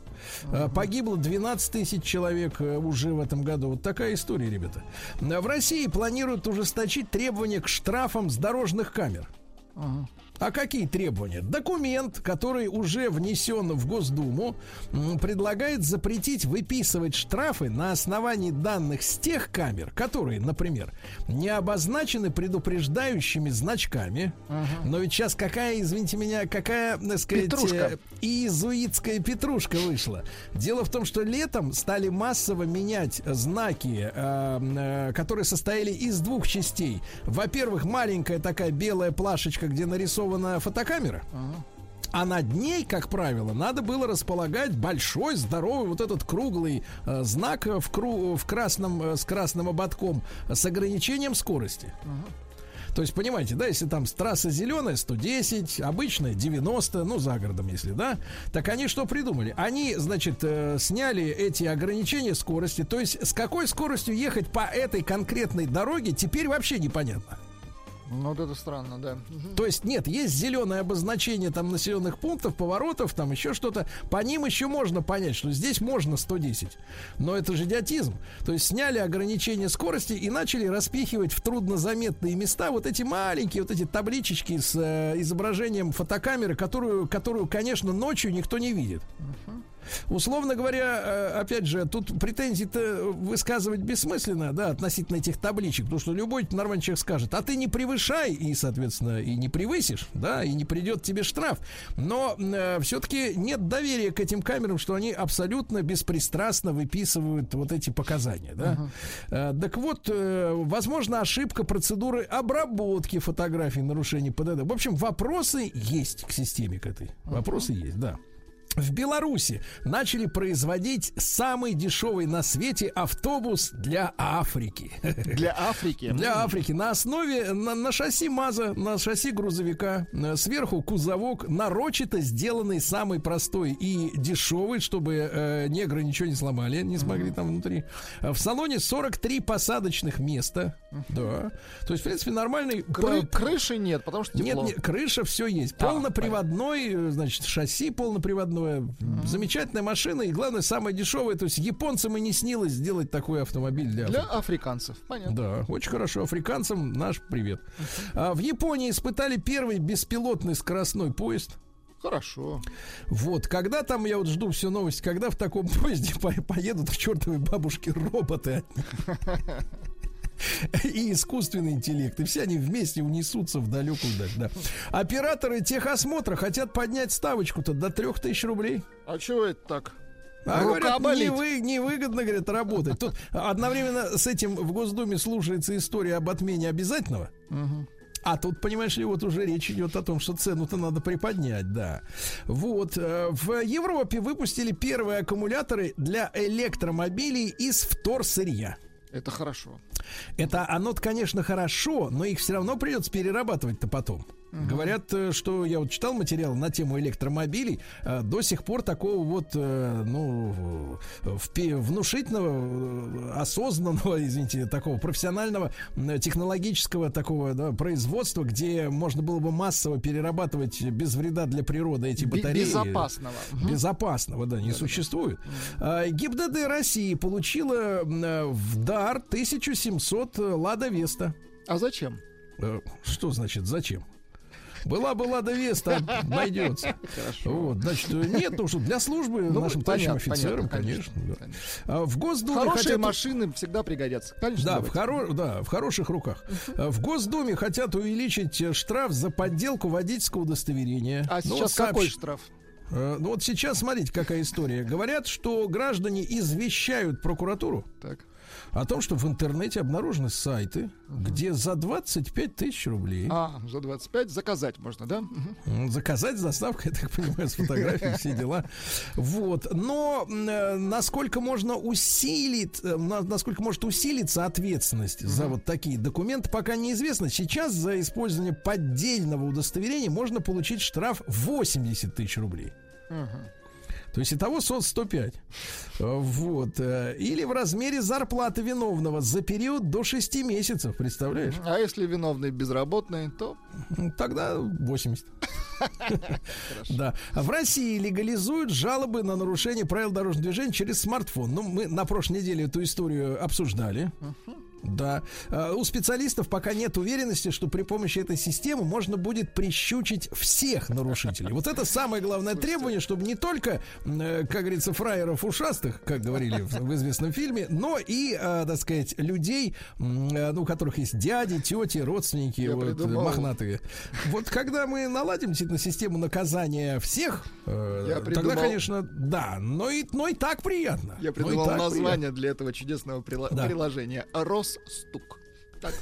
Э, Погибло 12 тысяч человек э, уже в этом году. Вот такая история, ребята. Э, В России планируют ужесточить требования к штрафам с дорожных камер. А какие требования? Документ, который уже внесен в Госдуму, предлагает запретить выписывать штрафы на основании данных с тех камер, которые, например, не обозначены предупреждающими значками. Но ведь сейчас какая, извините меня, какая, так сказать, Петрушка. иезуитская петрушка вышла. Дело в том, что летом стали массово менять знаки, э, э, которые состояли из двух частей. Во-первых, маленькая такая белая плашечка, где нарисована фотокамера. А над ней, как правило, надо было располагать большой, здоровый, вот этот круглый э, знак в, кру- в красном, э, с красным ободком э, с ограничением скорости. То есть, понимаете, да, если там трасса зеленая 110, обычная 90, ну, за городом, если, да, так они что придумали? Они, значит, э, сняли эти ограничения скорости, то есть с какой скоростью ехать по этой конкретной дороге теперь вообще непонятно. Ну, вот это странно, да. То есть нет, есть зеленое обозначение там населенных пунктов, поворотов, там еще что-то. По ним еще можно понять, что здесь можно 110. Но это же идиотизм. То есть сняли ограничение скорости и начали распихивать в труднозаметные места вот эти маленькие вот эти табличечки с э, изображением фотокамеры, которую, которую, конечно, ночью никто не видит. Условно говоря, э, опять же, тут претензии-то высказывать бессмысленно, да, относительно этих табличек, потому что любой нормальный человек скажет, а ты не превышай, и, соответственно, и не превысишь, да, и не придет тебе штраф. Но все-таки нет доверия к этим камерам, что они абсолютно беспристрастно выписывают вот эти показания, да. Э, Так вот, э, возможно, ошибка процедуры обработки фотографий нарушений ПДД. В общем, вопросы есть к системе к этой. Вопросы есть, да. В Беларуси начали производить самый дешевый на свете автобус для Африки. Для Африки? Для Африки. На основе, на, на шасси МАЗа, на шасси грузовика, э, сверху кузовок, нарочито сделанный самый простой и дешевый, чтобы э, негры ничего не сломали, не смогли там внутри. В салоне 43 посадочных места. Да. То есть, в принципе, нормальный... Кры- крыши нет, потому что нет, тепло. нет, крыша, все есть. А, Полноприводной, э, значит, шасси полноприводное. Замечательная машина. И главное, самое дешевое. То есть японцам и не снилось сделать такой автомобиль для, Для африканцев. Понятно. Да, очень хорошо. Африканцам наш привет. А, в Японии испытали первый беспилотный скоростной поезд. Хорошо. Вот, когда там, я вот жду всю новость, когда в таком поезде по- поедут к чертовой бабушке роботы и искусственный интеллект. И все они вместе унесутся в далекую даль. Да. Операторы техосмотра хотят поднять ставочку-то до 3000 рублей. А чего это так? А Рука говорят, болит. невы- невыгодно, говорят, работать. Тут одновременно с этим в Госдуме слушается история об отмене обязательного. А тут, понимаешь ли, вот уже речь идет о том, что цену-то надо приподнять, да. Вот. э, В Европе выпустили первые аккумуляторы для электромобилей из вторсырья. Это хорошо. Это оно, конечно, хорошо, но их все равно придется перерабатывать-то потом. Говорят, э, что я вот читал материал на тему электромобилей, э, до сих пор такого вот, э, ну, внушительного, осознанного, извините, такого профессионального, технологического такого да, производства, где можно было бы массово перерабатывать без вреда для природы эти батареи. безопасного. Безопасного, да, не существует. А, ГИБДД России получила в дар 1700 Лада Веста. А зачем? Что значит зачем? Была бы Лада Веста, найдется. Хорошо. Вот, значит, нет, ну что, для службы Ну, нашим товарищам офицерам, понятно, конечно. конечно, да. А В Госдуме Хорошие хотят- машины всегда пригодятся. Конечно, да, в, хоро- да, в хороших руках. А В Госдуме хотят увеличить э, штраф за подделку водительского удостоверения. А Ну, сейчас вот какой сообщ- штраф? Э, Ну вот сейчас смотрите, какая история. Говорят, что граждане извещают прокуратуру Так. О том, что в интернете обнаружены сайты, где за 25 тысяч рублей А, за 25 заказать можно, да? М, заказать с доставкой, я так понимаю, с фотографией, все дела. Вот. Но э, насколько можно усилить, э, на- насколько может усилиться ответственность за вот такие документы, пока неизвестно. Сейчас за использование поддельного удостоверения можно получить штраф 80 тысяч рублей. Мгм. То есть итого СОС 105. Э, Вот. э, Или в размере зарплаты виновного за период до 6 месяцев, представляешь? А если виновный безработный, то Тогда 80. Да. В России легализуют жалобы на нарушение правил дорожного движения через смартфон. Ну, мы на прошлой неделе эту историю обсуждали. Да. А, У специалистов пока нет уверенности, что при помощи этой системы можно будет прищучить всех нарушителей. Вот это самое главное требование, чтобы не только, э, как говорится, фраеров ушастых, как говорили в в известном фильме, но и, а, так сказать, людей, э, ну, у которых есть дяди, тети, родственники, Я вот, придумал. мохнатые. Вот когда мы наладим действительно систему наказания всех, э, Я тогда, придумал- конечно, да, но и, но и так приятно. я придумал название для этого чудесного прила- Да. приложения. Росстук. Так.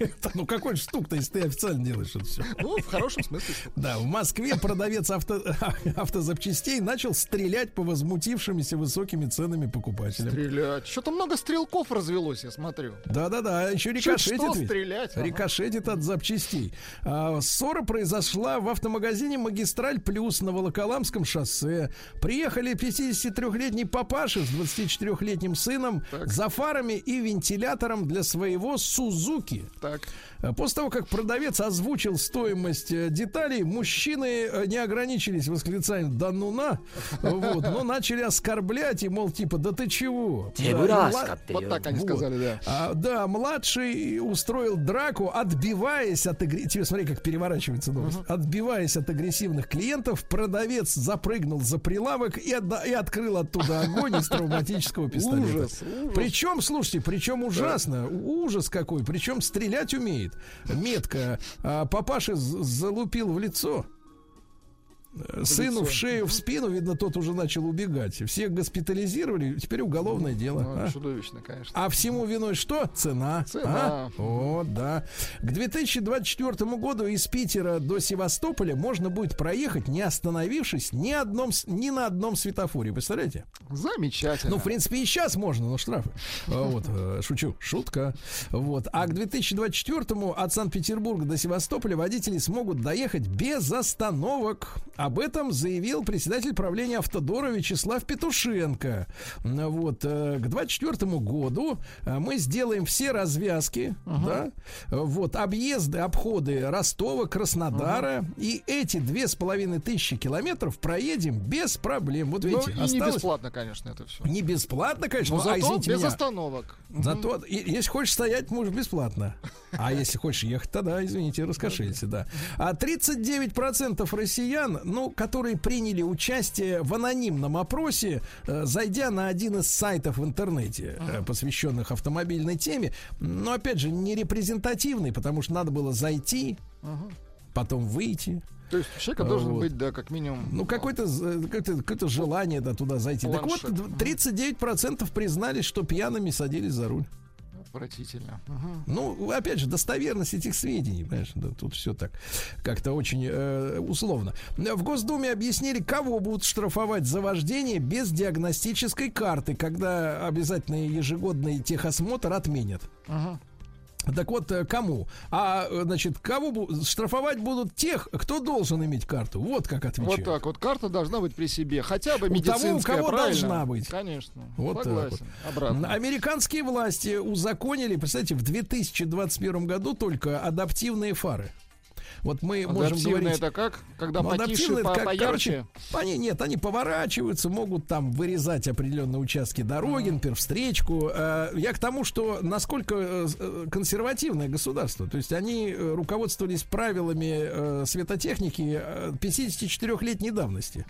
приятно. Ну какой же стук-то, если ты официально делаешь это все? Ну, в хорошем смысле. Да, в Москве продавец авто, автозапчастей начал стрелять по возмутившимися высокими ценами покупателям. Стрелять. Что-то много стрелков развелось, я смотрю. Да-да-да, еще рикошетит что ведь. стрелять. ага. Рикошетит от запчастей. А, ссора произошла в автомагазине «Магистраль Плюс» на Волоколамском шоссе. Приехали 53-летний папаша с 24-летним сыном Так. за фарами и вентилятором для своего «Сузуки». Так. Так. Э, После того, как продавец озвучил стоимость э, деталей, мужчины э, не ограничились восклицанием «да ну на», вот, но начали оскорблять и, мол, типа «да ты чего?» Да, и мла- Вот так они Вот. сказали, да. А, да, младший устроил драку, отбиваясь от агре- Тебе смотри, как переворачивается новость. Отбиваясь от агрессивных клиентов, продавец запрыгнул за прилавок и, отда- и открыл оттуда огонь из травматического пистолета. Ужас, ужас. Причем, слушайте, причем ужасно, ужас какой, причем стрелять умеет. Метко. А папаша залупил в лицо. Э, Сыну в шею, в спину, видно, тот уже начал убегать. Всех госпитализировали, теперь уголовное дело. Ну, а. Чудовищно, конечно. А всему виной что? Цена. Цена. А? Вот, да. К 2024 году из Питера до Севастополя можно будет проехать, не остановившись ни, одном, ни на одном светофоре. Представляете? Замечательно. Ну, в принципе, и сейчас можно, но штрафы. А, Вот, э, шучу, шутка. Вот. А к 2024 от Санкт-Петербурга до Севастополя водители смогут доехать без остановок. Об этом заявил председатель правления Автодора Вячеслав Петушенко. Вот. э, К 2024 году э, мы сделаем все развязки, да, э, вот, объезды, обходы Ростова, Краснодара, и эти две с половиной тысячи километров проедем без проблем. Вот Ну, видите, не осталось- бесплатно, конечно, это все. не бесплатно, конечно, Но ну, а, зато извините без меня, остановок. Зато, и- если хочешь стоять, можешь бесплатно. А если хочешь ехать, тогда, извините, раскошелься, да. А 39% россиян, ну, которые приняли участие в анонимном опросе, э, зайдя на один из сайтов в интернете, э, посвященных автомобильной теме, но, опять же, не репрезентативный, потому что надо было зайти, потом выйти. То есть у человека должен Вот. быть, да, как минимум. Ну, какое-то, з- какое-то, какое-то желание да, туда зайти. Так вот, Планшет. д- 39% признались, что пьяными садились за руль. Отвратительно. Ну, опять же, достоверность этих сведений, понимаешь, да, тут все так как-то очень э, условно. В Госдуме объяснили, кого будут штрафовать за вождение без диагностической карты, когда обязательный ежегодный техосмотр отменят. Ага. Так вот, э, кому? А, э, значит, кого штрафовать будут тех, кто должен иметь карту? Вот как отвечают. Вот так вот. Карта должна быть при себе. Хотя бы У того, у медицинская, кого правильно? должна быть. Конечно. Вот так Согласен. вот. Обратно. Американские власти узаконили, представьте, в 2021 году только адаптивные фары. Вот мы можем говорить... это как? Когда Ну, потише, по- как, поярче? короче, они нет, они поворачиваются, могут там вырезать определенные участки дороги, например, встречку. Э, Я к тому, что насколько э, э, консервативное государство. То есть они руководствовались правилами светотехники э, 54-летней давности.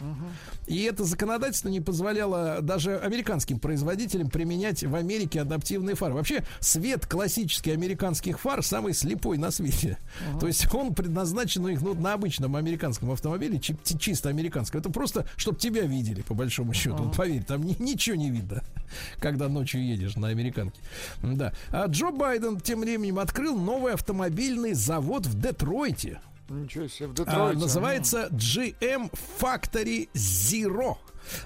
И это законодательство не позволяло даже американским производителям применять в Америке адаптивные фары. Вообще, свет классический американских фар самый слепой на свете. То есть он предназначен у них ну, на обычном американском автомобиле, чи- чи- чисто американском. Это просто, чтобы тебя видели, по большому счету. Вот поверь, там ни- ничего не видно, когда ночью едешь на американке. Да. А Джо Байден тем временем открыл новый автомобильный завод в Детройте. Ничего себе, в А, Детройте. называется GM Factory Zero.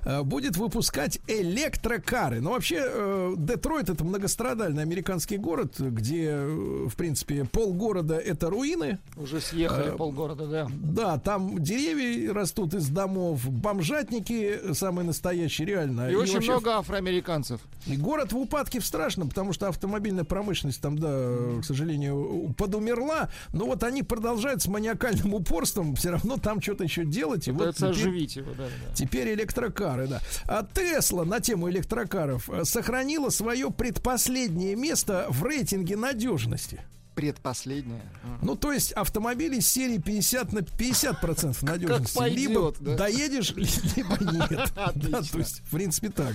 Э, Будет выпускать электрокары. Но вообще э, Детройт это многострадальный американский город, где, э, в принципе, полгорода это руины. Уже съехали Э, полгорода, да. Да, там деревья растут из домов, бомжатники самые настоящие, реально. И, очень вообще много афроамериканцев. и город в упадке в страшном, потому что автомобильная промышленность там, да, к сожалению, подумерла. Но вот они продолжают с маниакальным упорством все равно там что-то еще делать. И вот Пытаются теперь- оживить его, да, да. Теперь электрокары, да. А Тесла на тему электрокаров э, сохранила свое предпоследнее место в рейтинге надежности. Предпоследняя. Ну, то есть автомобили серии 50 на 50% надежности. пойдет, либо да? доедешь, либо нет. Да, то есть, в принципе, так,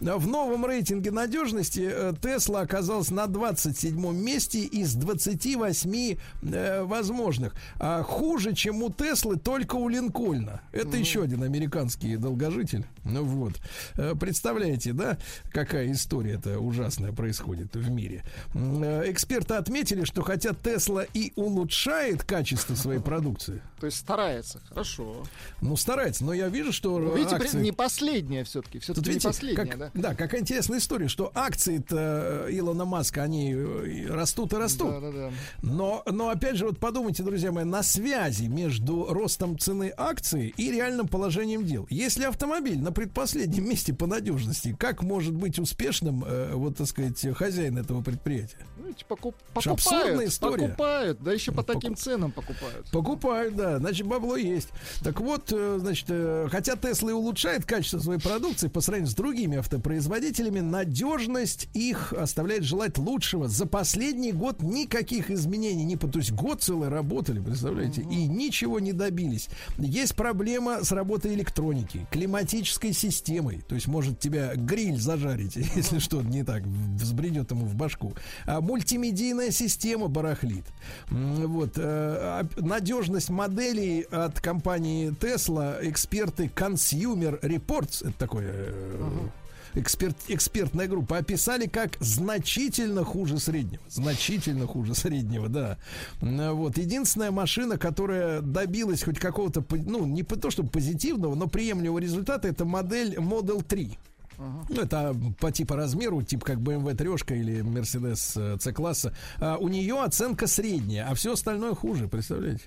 да. В новом рейтинге надежности э, Тесла оказалась на 27 месте из 28 э, возможных. А хуже, чем у Теслы, только у Линкольна. Это еще один американский долгожитель. Ну вот. Э, Представляете, да, какая история-то ужасная происходит в мире. Э, Эксперты отметили, что хотя Тесла и улучшает качество своей продукции, То есть старается, хорошо. ну, старается, но я вижу, что Ну, Видите, акции... не последняя все-таки. Все-таки не видите, последняя, как- да? какая интересная история, что акции-то Илона Маска, они э, растут и растут. Да, да, да. Но, но опять же, вот подумайте, друзья мои, на связи между ростом цены акции и реальным положением дел. Если автомобиль на предпоследнем месте по надежности, как может быть успешным, э, вот, так сказать, хозяин этого предприятия? Ну, эти покуп- Это бурная история. Покупают, да еще по таким ценам покупают. Покупают, да, значит, бабло есть. Так вот, э, значит, э, хотя Тесла и улучшает качество своей продукции по сравнению с другими автопроизводителями, надежность их оставляет желать лучшего. За последний год никаких изменений, не, то есть год целый работали, представляете, и ничего не добились. Есть проблема с работой электроники, климатической системой, то есть может тебя гриль зажарить, если что-то не так взбредет ему в башку. А мультимедийная система барахлит. М, Вот. э, а- Надежность моделей от компании Tesla эксперты Consumer Reports, это такое э, эксперт, экспертная группа, описали как значительно хуже среднего. Значительно хуже среднего, да. Вот. Единственная машина, которая добилась хоть какого-то, ну, не то, чтобы позитивного, но приемлемого результата, это модель Model 3. Ну, это по типу размеру, типа как BMW трешка или Mercedes э, C-класса. А у нее оценка средняя, а все остальное хуже, представляете?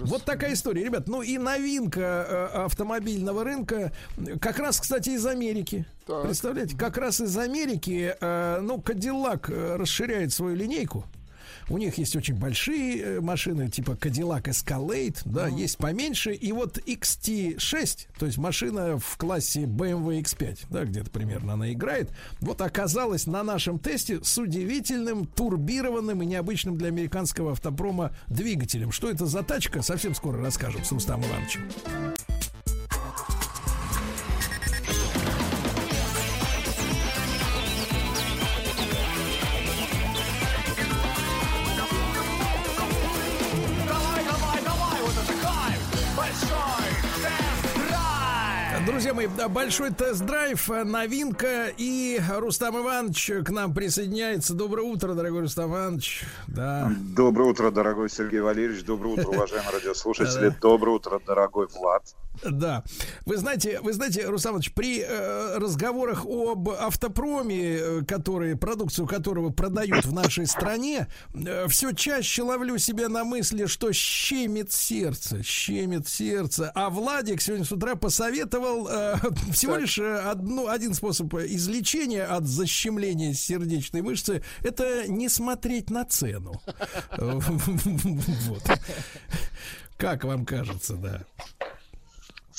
Вот такая история, ребят. Ну и новинка э, автомобильного рынка, как раз, кстати, из Америки. Представляете, как раз из Америки, э, ну, Cadillac расширяет свою линейку. У них есть очень большие э, машины, типа Cadillac Escalade, да, есть поменьше. И вот XT6, то есть машина в классе BMW X5, да, где-то примерно она играет, вот оказалась на нашем тесте с удивительным турбированным и необычным для американского автопрома двигателем. Что это за тачка, совсем скоро расскажем с Рустамом Ивановичем. Большой тест-драйв, э, новинка, и Рустам Иванович к нам присоединяется. Доброе утро, дорогой Рустам Иванович. Да. Доброе утро, дорогой Сергей Валерьевич. Доброе утро, уважаемые радиослушатели. Доброе утро, дорогой Влад. Да. Вы знаете, вы знаете, Рустам Иванович, при э, разговорах об автопроме, э, который, продукцию которого продают в нашей стране, все чаще ловлю себя на мысли, что щемит сердце, щемит сердце. А Владик сегодня с утра посоветовал э, всего лишь э, одну, один способ излечения от защемления сердечной мышцы – это не смотреть на цену. Как вам кажется, да?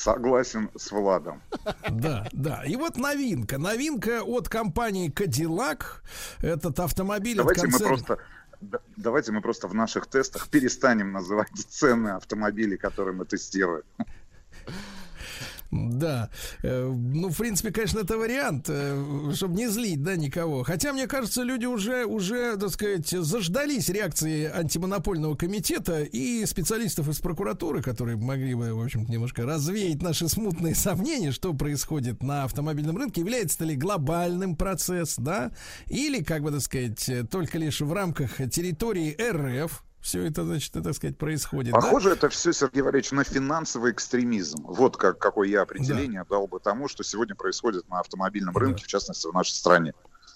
Согласен с Владом. Да, да. И вот новинка. Новинка от компании Cadillac. Этот автомобиль Давайте от мы просто давайте мы просто в наших тестах перестанем называть цены автомобилей, которые мы тестируем. Да. Э, Ну, в принципе, конечно, это вариант, э, чтобы не злить, да, никого. Хотя, мне кажется, люди уже, уже, так сказать, заждались реакции антимонопольного комитета и специалистов из прокуратуры, которые могли бы, в общем немножко развеять наши смутные сомнения, что происходит на автомобильном рынке. Является ли глобальным процесс, да, или, как бы, так сказать, только лишь в рамках территории РФ, все это, значит, так сказать, происходит. да? Похоже, это все, Сергей Валерьевич, на финансовый экстремизм. Вот как, какое я определение дал бы тому, что сегодня происходит на автомобильном рынке, в частности, в нашей стране.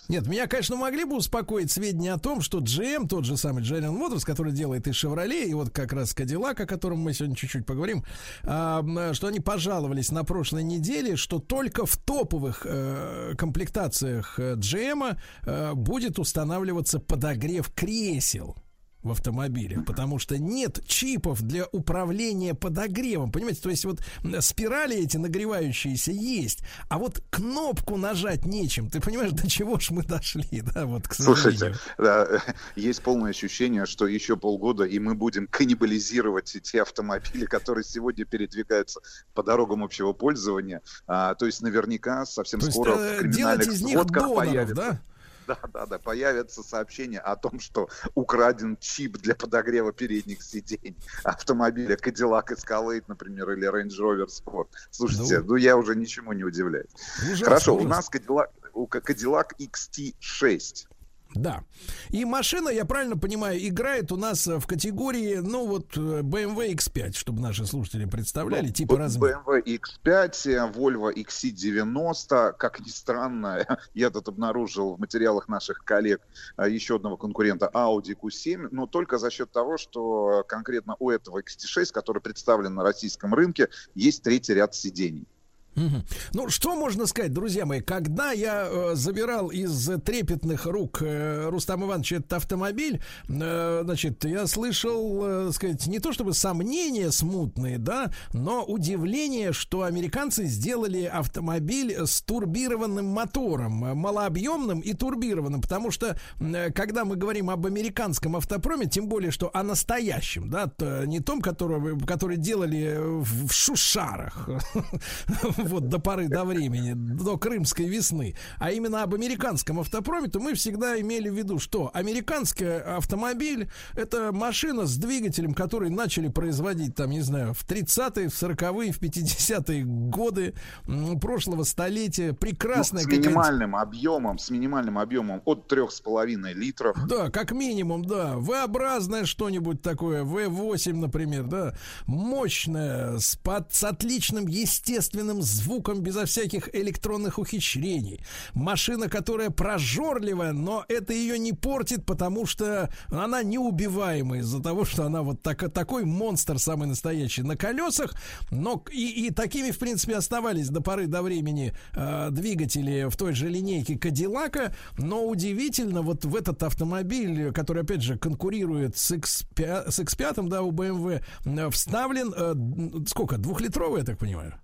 Нет, меня, конечно, могли бы успокоить сведения о том, что GM, тот же самый General Motors, который делает и Chevrolet, и вот как раз Cadillac, о котором мы сегодня чуть-чуть поговорим, а, что они пожаловались на прошлой неделе, что только в топовых э, комплектациях э, GM э, будет устанавливаться подогрев кресел в автомобилях, потому что нет чипов для управления подогревом, понимаете, то есть вот спирали эти нагревающиеся есть, а вот кнопку нажать нечем, ты понимаешь, до чего ж мы дошли, да, вот, к Слушайте, да, э, есть полное ощущение, что еще полгода, и мы будем каннибализировать те автомобили, которые сегодня передвигаются по дорогам общего пользования. А, то есть наверняка совсем То есть, скоро э, в криминальных из них сводках доноров, появится... да? Да, да, да, появятся сообщения о том, что украден чип для подогрева передних сидений автомобиля Cadillac Escalade, например, или Range Rover Sport. Слушайте, Ну. ну, я уже ничему не удивляюсь. Ужасно, Хорошо, у ужасно. нас Cadillac, у Cadillac XT6. Да. И машина, я правильно понимаю, играет у нас э, в категории, ну вот, э, BMW X5, чтобы наши слушатели представляли, Ну, типа размер. BMW X5, э, Volvo XC90. Как ни странно, я тут обнаружил в материалах наших коллег еще одного конкурента Audi Q7, но только за счет того, что конкретно у этого XT6, который представлен на российском рынке, есть третий ряд сидений. Ну, что можно сказать, друзья мои, когда я э, забирал из трепетных рук э, Рустама Ивановича этот автомобиль, э, значит, я слышал, э, сказать, не то чтобы сомнения смутные, да, но удивление, что американцы сделали автомобиль с турбированным мотором, э, малообъемным и турбированным, потому что, э, когда мы говорим об американском автопроме, тем более, что о настоящем, да, т- не том, который, который делали в в Шушарах, вот до поры до времени, до крымской весны, а именно об американском автопроме, то мы всегда имели в виду, что американский автомобиль это машина с двигателем, который начали производить там, не знаю, в 30-е, в 40-е, в 50-е годы прошлого столетия. Прекрасная Ну, с минимальным объемом, с минимальным объемом от трех с половиной литров. Да, как минимум, да. V-образное что-нибудь такое, V8, например, да. Мощное, с, под- с отличным естественным звуком, безо всяких электронных ухищрений. Машина, которая прожорливая, но это ее не портит, потому что она неубиваемая из-за того, что она вот так, такой монстр самый настоящий на колесах. Но и, и такими, в принципе, оставались до поры до времени э, двигатели в той же линейке Кадиллака. Но удивительно, вот в этот автомобиль, который, опять же, конкурирует с, X5, с X5, да, у BMW, э, вставлен, э, сколько, двухлитровый, я так понимаю?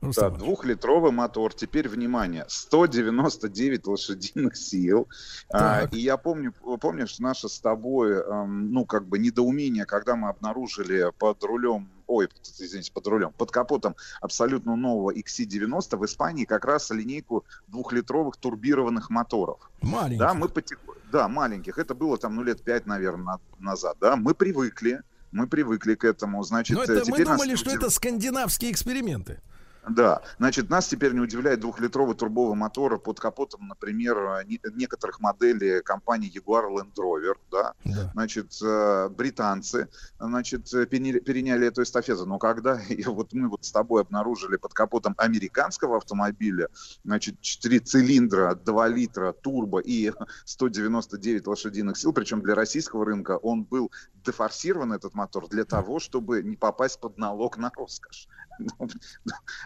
Да, Рустам двухлитровый мотор. Теперь внимание, 199 лошадиных сил. А, и я помню, помнишь наше с тобой, эм, ну как бы недоумение, когда мы обнаружили под рулем, ой, извините, под рулем, под капотом абсолютно нового XC90 в Испании как раз линейку двухлитровых турбированных моторов. Маленький. Да, мы потихо- да, маленьких. Это было там, ну, лет пять, наверное, назад. Да, мы привыкли. Мы привыкли к этому, значит, Но э, это мы нас думали, не что это скандинавские эксперименты. Да, значит, нас теперь не удивляет двухлитровый турбовый мотор под капотом, например, не- некоторых моделей компании Jaguar Land Rover, да. Значит, э, британцы, значит, э, переняли, переняли эту эстафету. Но когда и вот мы вот с тобой обнаружили под капотом американского автомобиля, значит, 4 цилиндра, 2 литра, турбо и 199 лошадиных сил, причем для российского рынка он был дефорсирован, этот мотор, для того, чтобы не попасть под налог на роскошь. Ну,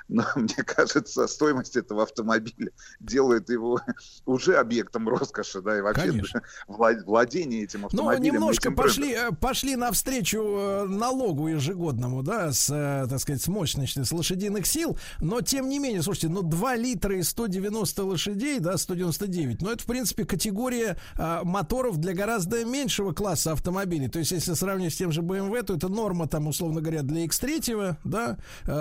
но мне кажется, стоимость этого автомобиля делает его уже объектом роскоши, да, и вообще Конечно. вла- владение этим Ну, автомобилем. немножко этим брендом. пошли, э, пошли навстречу э, налогу ежегодному, да, с, э, так сказать, с мощностью, с лошадиных сил, но тем не менее, слушайте, ну 2 литра и 190 лошадей, да, 199, ну это, в принципе, категория моторов для гораздо меньшего класса автомобилей, то есть если сравнивать с тем же BMW, то это норма, там, условно говоря, для X3, да,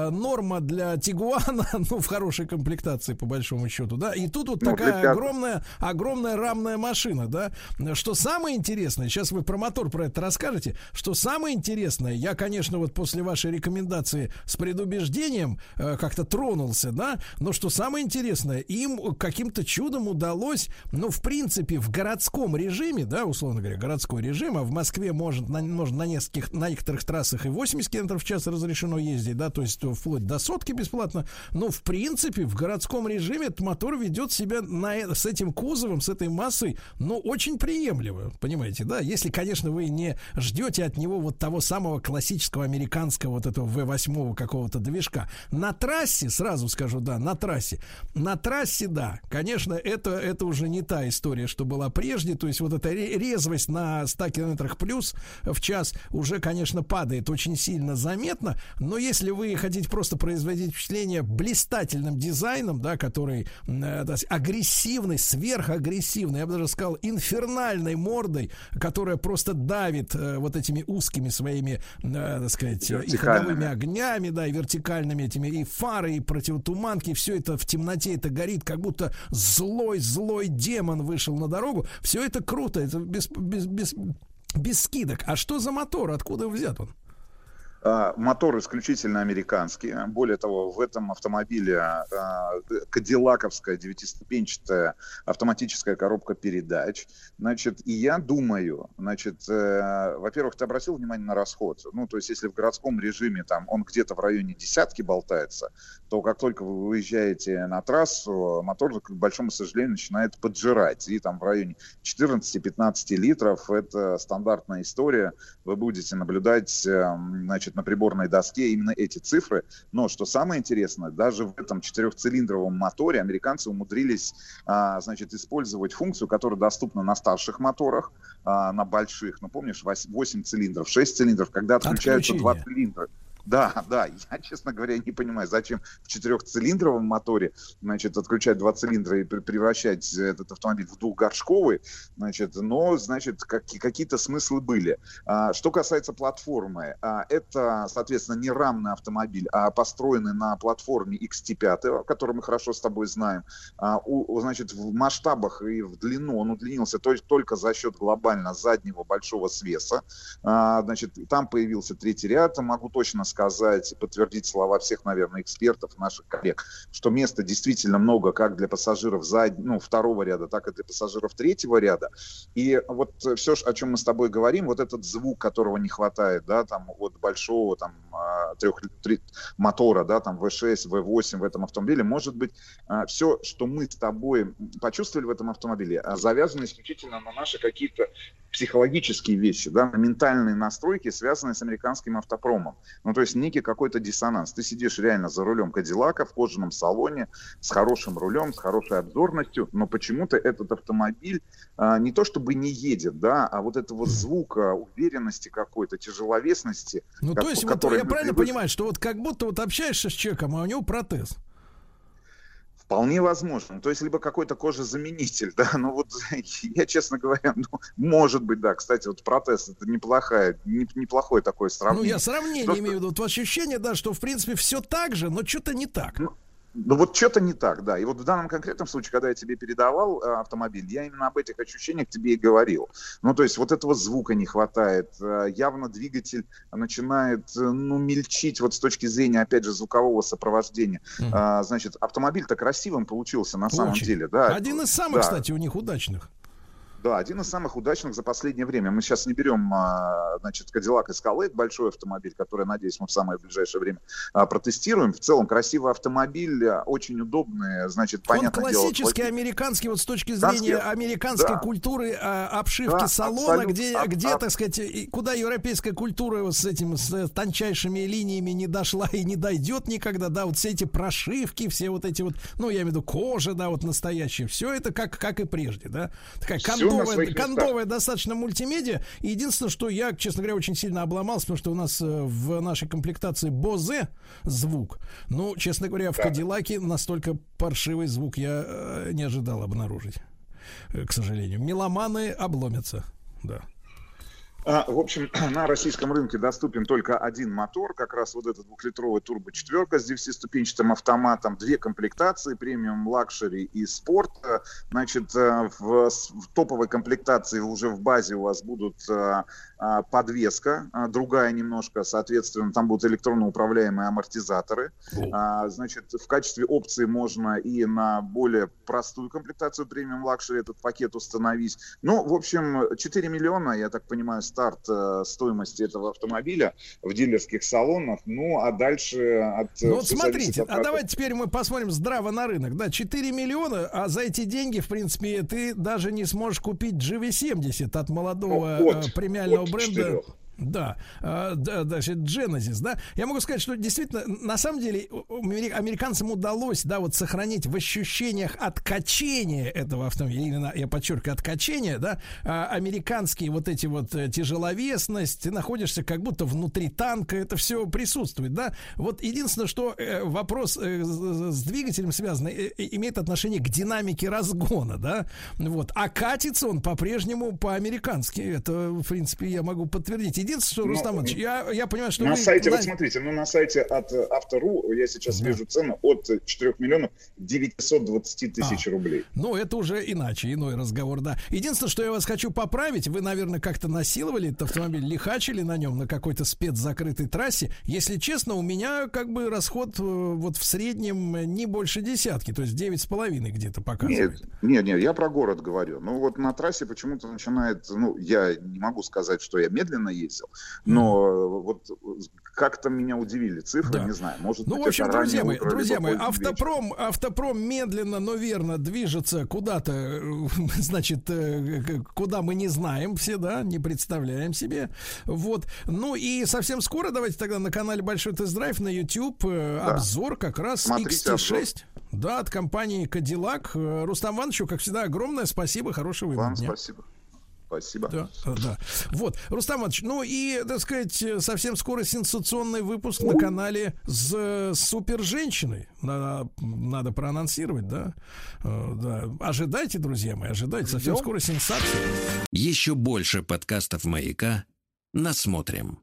норма для Тигуана, ну, в хорошей комплектации, по большому счету, да, и тут вот Ну, такая пятого. огромная, огромная рамная машина, да. Что самое интересное, сейчас вы про мотор про это расскажете, что самое интересное, я, конечно, вот после вашей рекомендации с предубеждением э, как-то тронулся, да, но что самое интересное, им каким-то чудом удалось, ну, в принципе, в городском режиме, да, условно говоря, городской режим, а в Москве может на, можно на нескольких, на некоторых трассах и 80 км в час разрешено ездить, да, то есть вплоть до сотки бесплатно, но в принципе в городском режиме этот мотор ведет себя на, э- с этим кузовом, с этой массой, ну, очень приемлемо, понимаете, да, если, конечно, вы не ждете от него вот того самого классического американского вот этого V8 какого-то движка. На трассе, сразу скажу, да, на трассе, на трассе, да, конечно, это, это уже не та история, что была прежде, то есть вот эта ре- резвость на 100 километрах плюс в час уже, конечно, падает очень сильно заметно, но если вы хотите просто производить впечатление блистательным дизайном, да, который э, так агрессивный, сверхагрессивный, я бы даже сказал, инфернальной мордой, которая просто давит э, вот этими узкими своими, э, так сказать, и Вертикальными. ходовыми огнями, да, и вертикальными этими, и фары, и противотуманки, все это в темноте, это горит, как будто злой, злой демон вышел на дорогу. Все это круто, это без, без, без, без скидок. А что за мотор? Откуда взят он? А, Мотор исключительно американский. Более того, в этом автомобиле а, кадиллаковская девятиступенчатая автоматическая коробка передач. Значит, и я думаю, значит, э, во-первых, ты обратил внимание на расход. Ну, то есть, если в городском режиме там он где-то в районе десятки болтается, то как только вы выезжаете на трассу, мотор, к большому сожалению, начинает поджирать. И там в районе 14-15 литров это стандартная история. Вы будете наблюдать, э, значит, значит, на приборной доске именно эти цифры. Но что самое интересное, даже в этом четырехцилиндровом моторе американцы умудрились, а, значит, использовать функцию, которая доступна на старших моторах, а, на больших, ну помнишь, 8 цилиндров, 6 цилиндров, когда отключаются два цилиндра. Да, да, я, честно говоря, не понимаю, зачем в четырехцилиндровом моторе, значит, отключать два цилиндра и превращать этот автомобиль в двухгоршковый, значит, но, значит, как, какие-то смыслы были. А, что касается платформы, а, это, соответственно, не рамный автомобиль, а построенный на платформе XT5, который мы хорошо с тобой знаем. А, у, значит, в масштабах и в длину он удлинился только, только за счет глобально заднего большого свеса. А, значит, там появился третий ряд, могу точно сказать, подтвердить слова всех, наверное, экспертов, наших коллег, что места действительно много как для пассажиров за, ну, второго ряда, так и для пассажиров третьего ряда. И вот все, о чем мы с тобой говорим, вот этот звук, которого не хватает, да, там от большого там а, трех три, мотора, да, там V6, V8 в этом автомобиле, может быть, а, все, что мы с тобой почувствовали в этом автомобиле, а, завязано исключительно на наши какие-то психологические вещи, да, ментальные настройки, связанные с американским автопромом. Ну, то есть некий какой-то диссонанс. Ты сидишь реально за рулем Кадиллака в кожаном салоне с хорошим рулем, с хорошей обзорностью, но почему-то этот автомобиль а, не то чтобы не едет, да, а вот этого звука, уверенности какой-то, тяжеловесности. Ну, как, то есть, вот я правильно понимаю, что вот как будто вот общаешься с человеком, а у него протез. Вполне возможно. То есть либо какой-то кожезаменитель, да, но вот я, честно говоря, ну, может быть, да. Кстати, вот протез это неплохая, не, неплохое такое сравнение. Ну, я сравнение Просто... имею в виду, вот ощущение, да, что в принципе все так же, но что-то не так. Ну, ну вот что-то не так, да. И вот в данном конкретном случае, когда я тебе передавал э, автомобиль, я именно об этих ощущениях тебе и говорил. Ну то есть вот этого звука не хватает. Э, явно двигатель начинает, э, ну, мельчить вот с точки зрения, опять же, звукового сопровождения. Mm. А, значит, автомобиль-то красивым получился на Очень. самом деле, да. Один из самых, да. кстати, у них удачных. Да, один из самых удачных за последнее время. Мы сейчас не берем, а, значит, Cadillac Escalade, большой автомобиль, который, надеюсь, мы в самое ближайшее время а, протестируем. В целом, красивый автомобиль, а, очень удобный, значит, понятно. Он классический дело, американский, вот с точки зрения да, американской да. культуры обшивки да, салона, где, а, где, а, так сказать, куда европейская культура с этим, с тончайшими линиями не дошла и не дойдет никогда, да, вот все эти прошивки, все вот эти вот, ну, я имею в виду кожа, да, вот настоящая, все это как, как и прежде, да, такая кондовая, кондовая достаточно мультимедиа. Единственное, что я, честно говоря, очень сильно обломался, потому что у нас э, в нашей комплектации Бозе звук. Ну, честно говоря, в да. Кадиллаке настолько паршивый звук я э, не ожидал обнаружить. Э, к сожалению. Меломаны обломятся. Да. А, в общем, на российском рынке доступен только один мотор, как раз вот этот двухлитровый турбо четверка с девятиступенчатым автоматом, две комплектации, Premium, Luxury и спорт. Значит, э, в, в топовой комплектации уже в базе у вас будут э, подвеска, а, другая немножко, соответственно, там будут электронно управляемые амортизаторы. А, значит, в качестве опции можно и на более простую комплектацию Premium Luxury этот пакет установить. Ну, в общем, 4 миллиона, я так понимаю, старт э, стоимости этого автомобиля в дилерских салонах. Ну, а дальше от... Ну, вот смотрите, от... а давайте теперь мы посмотрим здраво на рынок. Да, 4 миллиона, а за эти деньги, в принципе, ты даже не сможешь купить GV70 от молодого ну, от, премиального бренда. Да, э, да, значит, Genesis, да. Я могу сказать, что действительно, на самом деле, американцам удалось, да, вот сохранить в ощущениях откачения этого автомобиля, именно, я подчеркиваю, откачения, да, а, американские вот эти вот э, тяжеловесность, ты находишься как будто внутри танка, это все присутствует, да. Вот единственное, что э, вопрос с двигателем связан, имеет отношение к динамике разгона, да, вот, а катится он по-прежнему по-американски, это, в принципе, я могу подтвердить единственное, что, ну, Рустам Ильич, я, я понимаю, что На вы... сайте, вот смотрите, ну на сайте от э, Автору я сейчас да. вижу цену от 4 миллионов 920 тысяч а, рублей. Ну, это уже иначе, иной разговор, да. Единственное, что я вас хочу поправить, вы, наверное, как-то насиловали этот автомобиль, лихачили на нем на какой-то спецзакрытой трассе. Если честно, у меня как бы расход э, вот в среднем не больше десятки, то есть девять с половиной где-то показывает. Нет, нет, нет, я про город говорю. Ну вот на трассе почему-то начинает, ну я не могу сказать, что я медленно ездил, ездил. Но вот как-то меня удивили цифры, Да. не знаю. Может Ну, быть, в общем, это друзья мои, утро, друзья мои, вечер. автопром, автопром медленно, но верно движется куда-то, э, значит, э, куда мы не знаем все, да, не представляем себе. Вот. Ну и совсем скоро давайте тогда на канале Большой Тест-Драйв на YouTube э, Да. обзор как раз Смотрите XT6. Да, от компании Cadillac. Э, Рустам Ивановичу, как всегда, огромное спасибо, хорошего Вам дня. спасибо. Спасибо. Да, да. Вот, Рустам Иванович, ну и, так сказать, совсем скоро сенсационный выпуск на канале с э, супер женщиной. Надо, надо проанонсировать, да? Э, да. Ожидайте, друзья мои, ожидайте. Совсем Ждем. скоро сенсация. Еще больше подкастов «Маяка» насмотрим.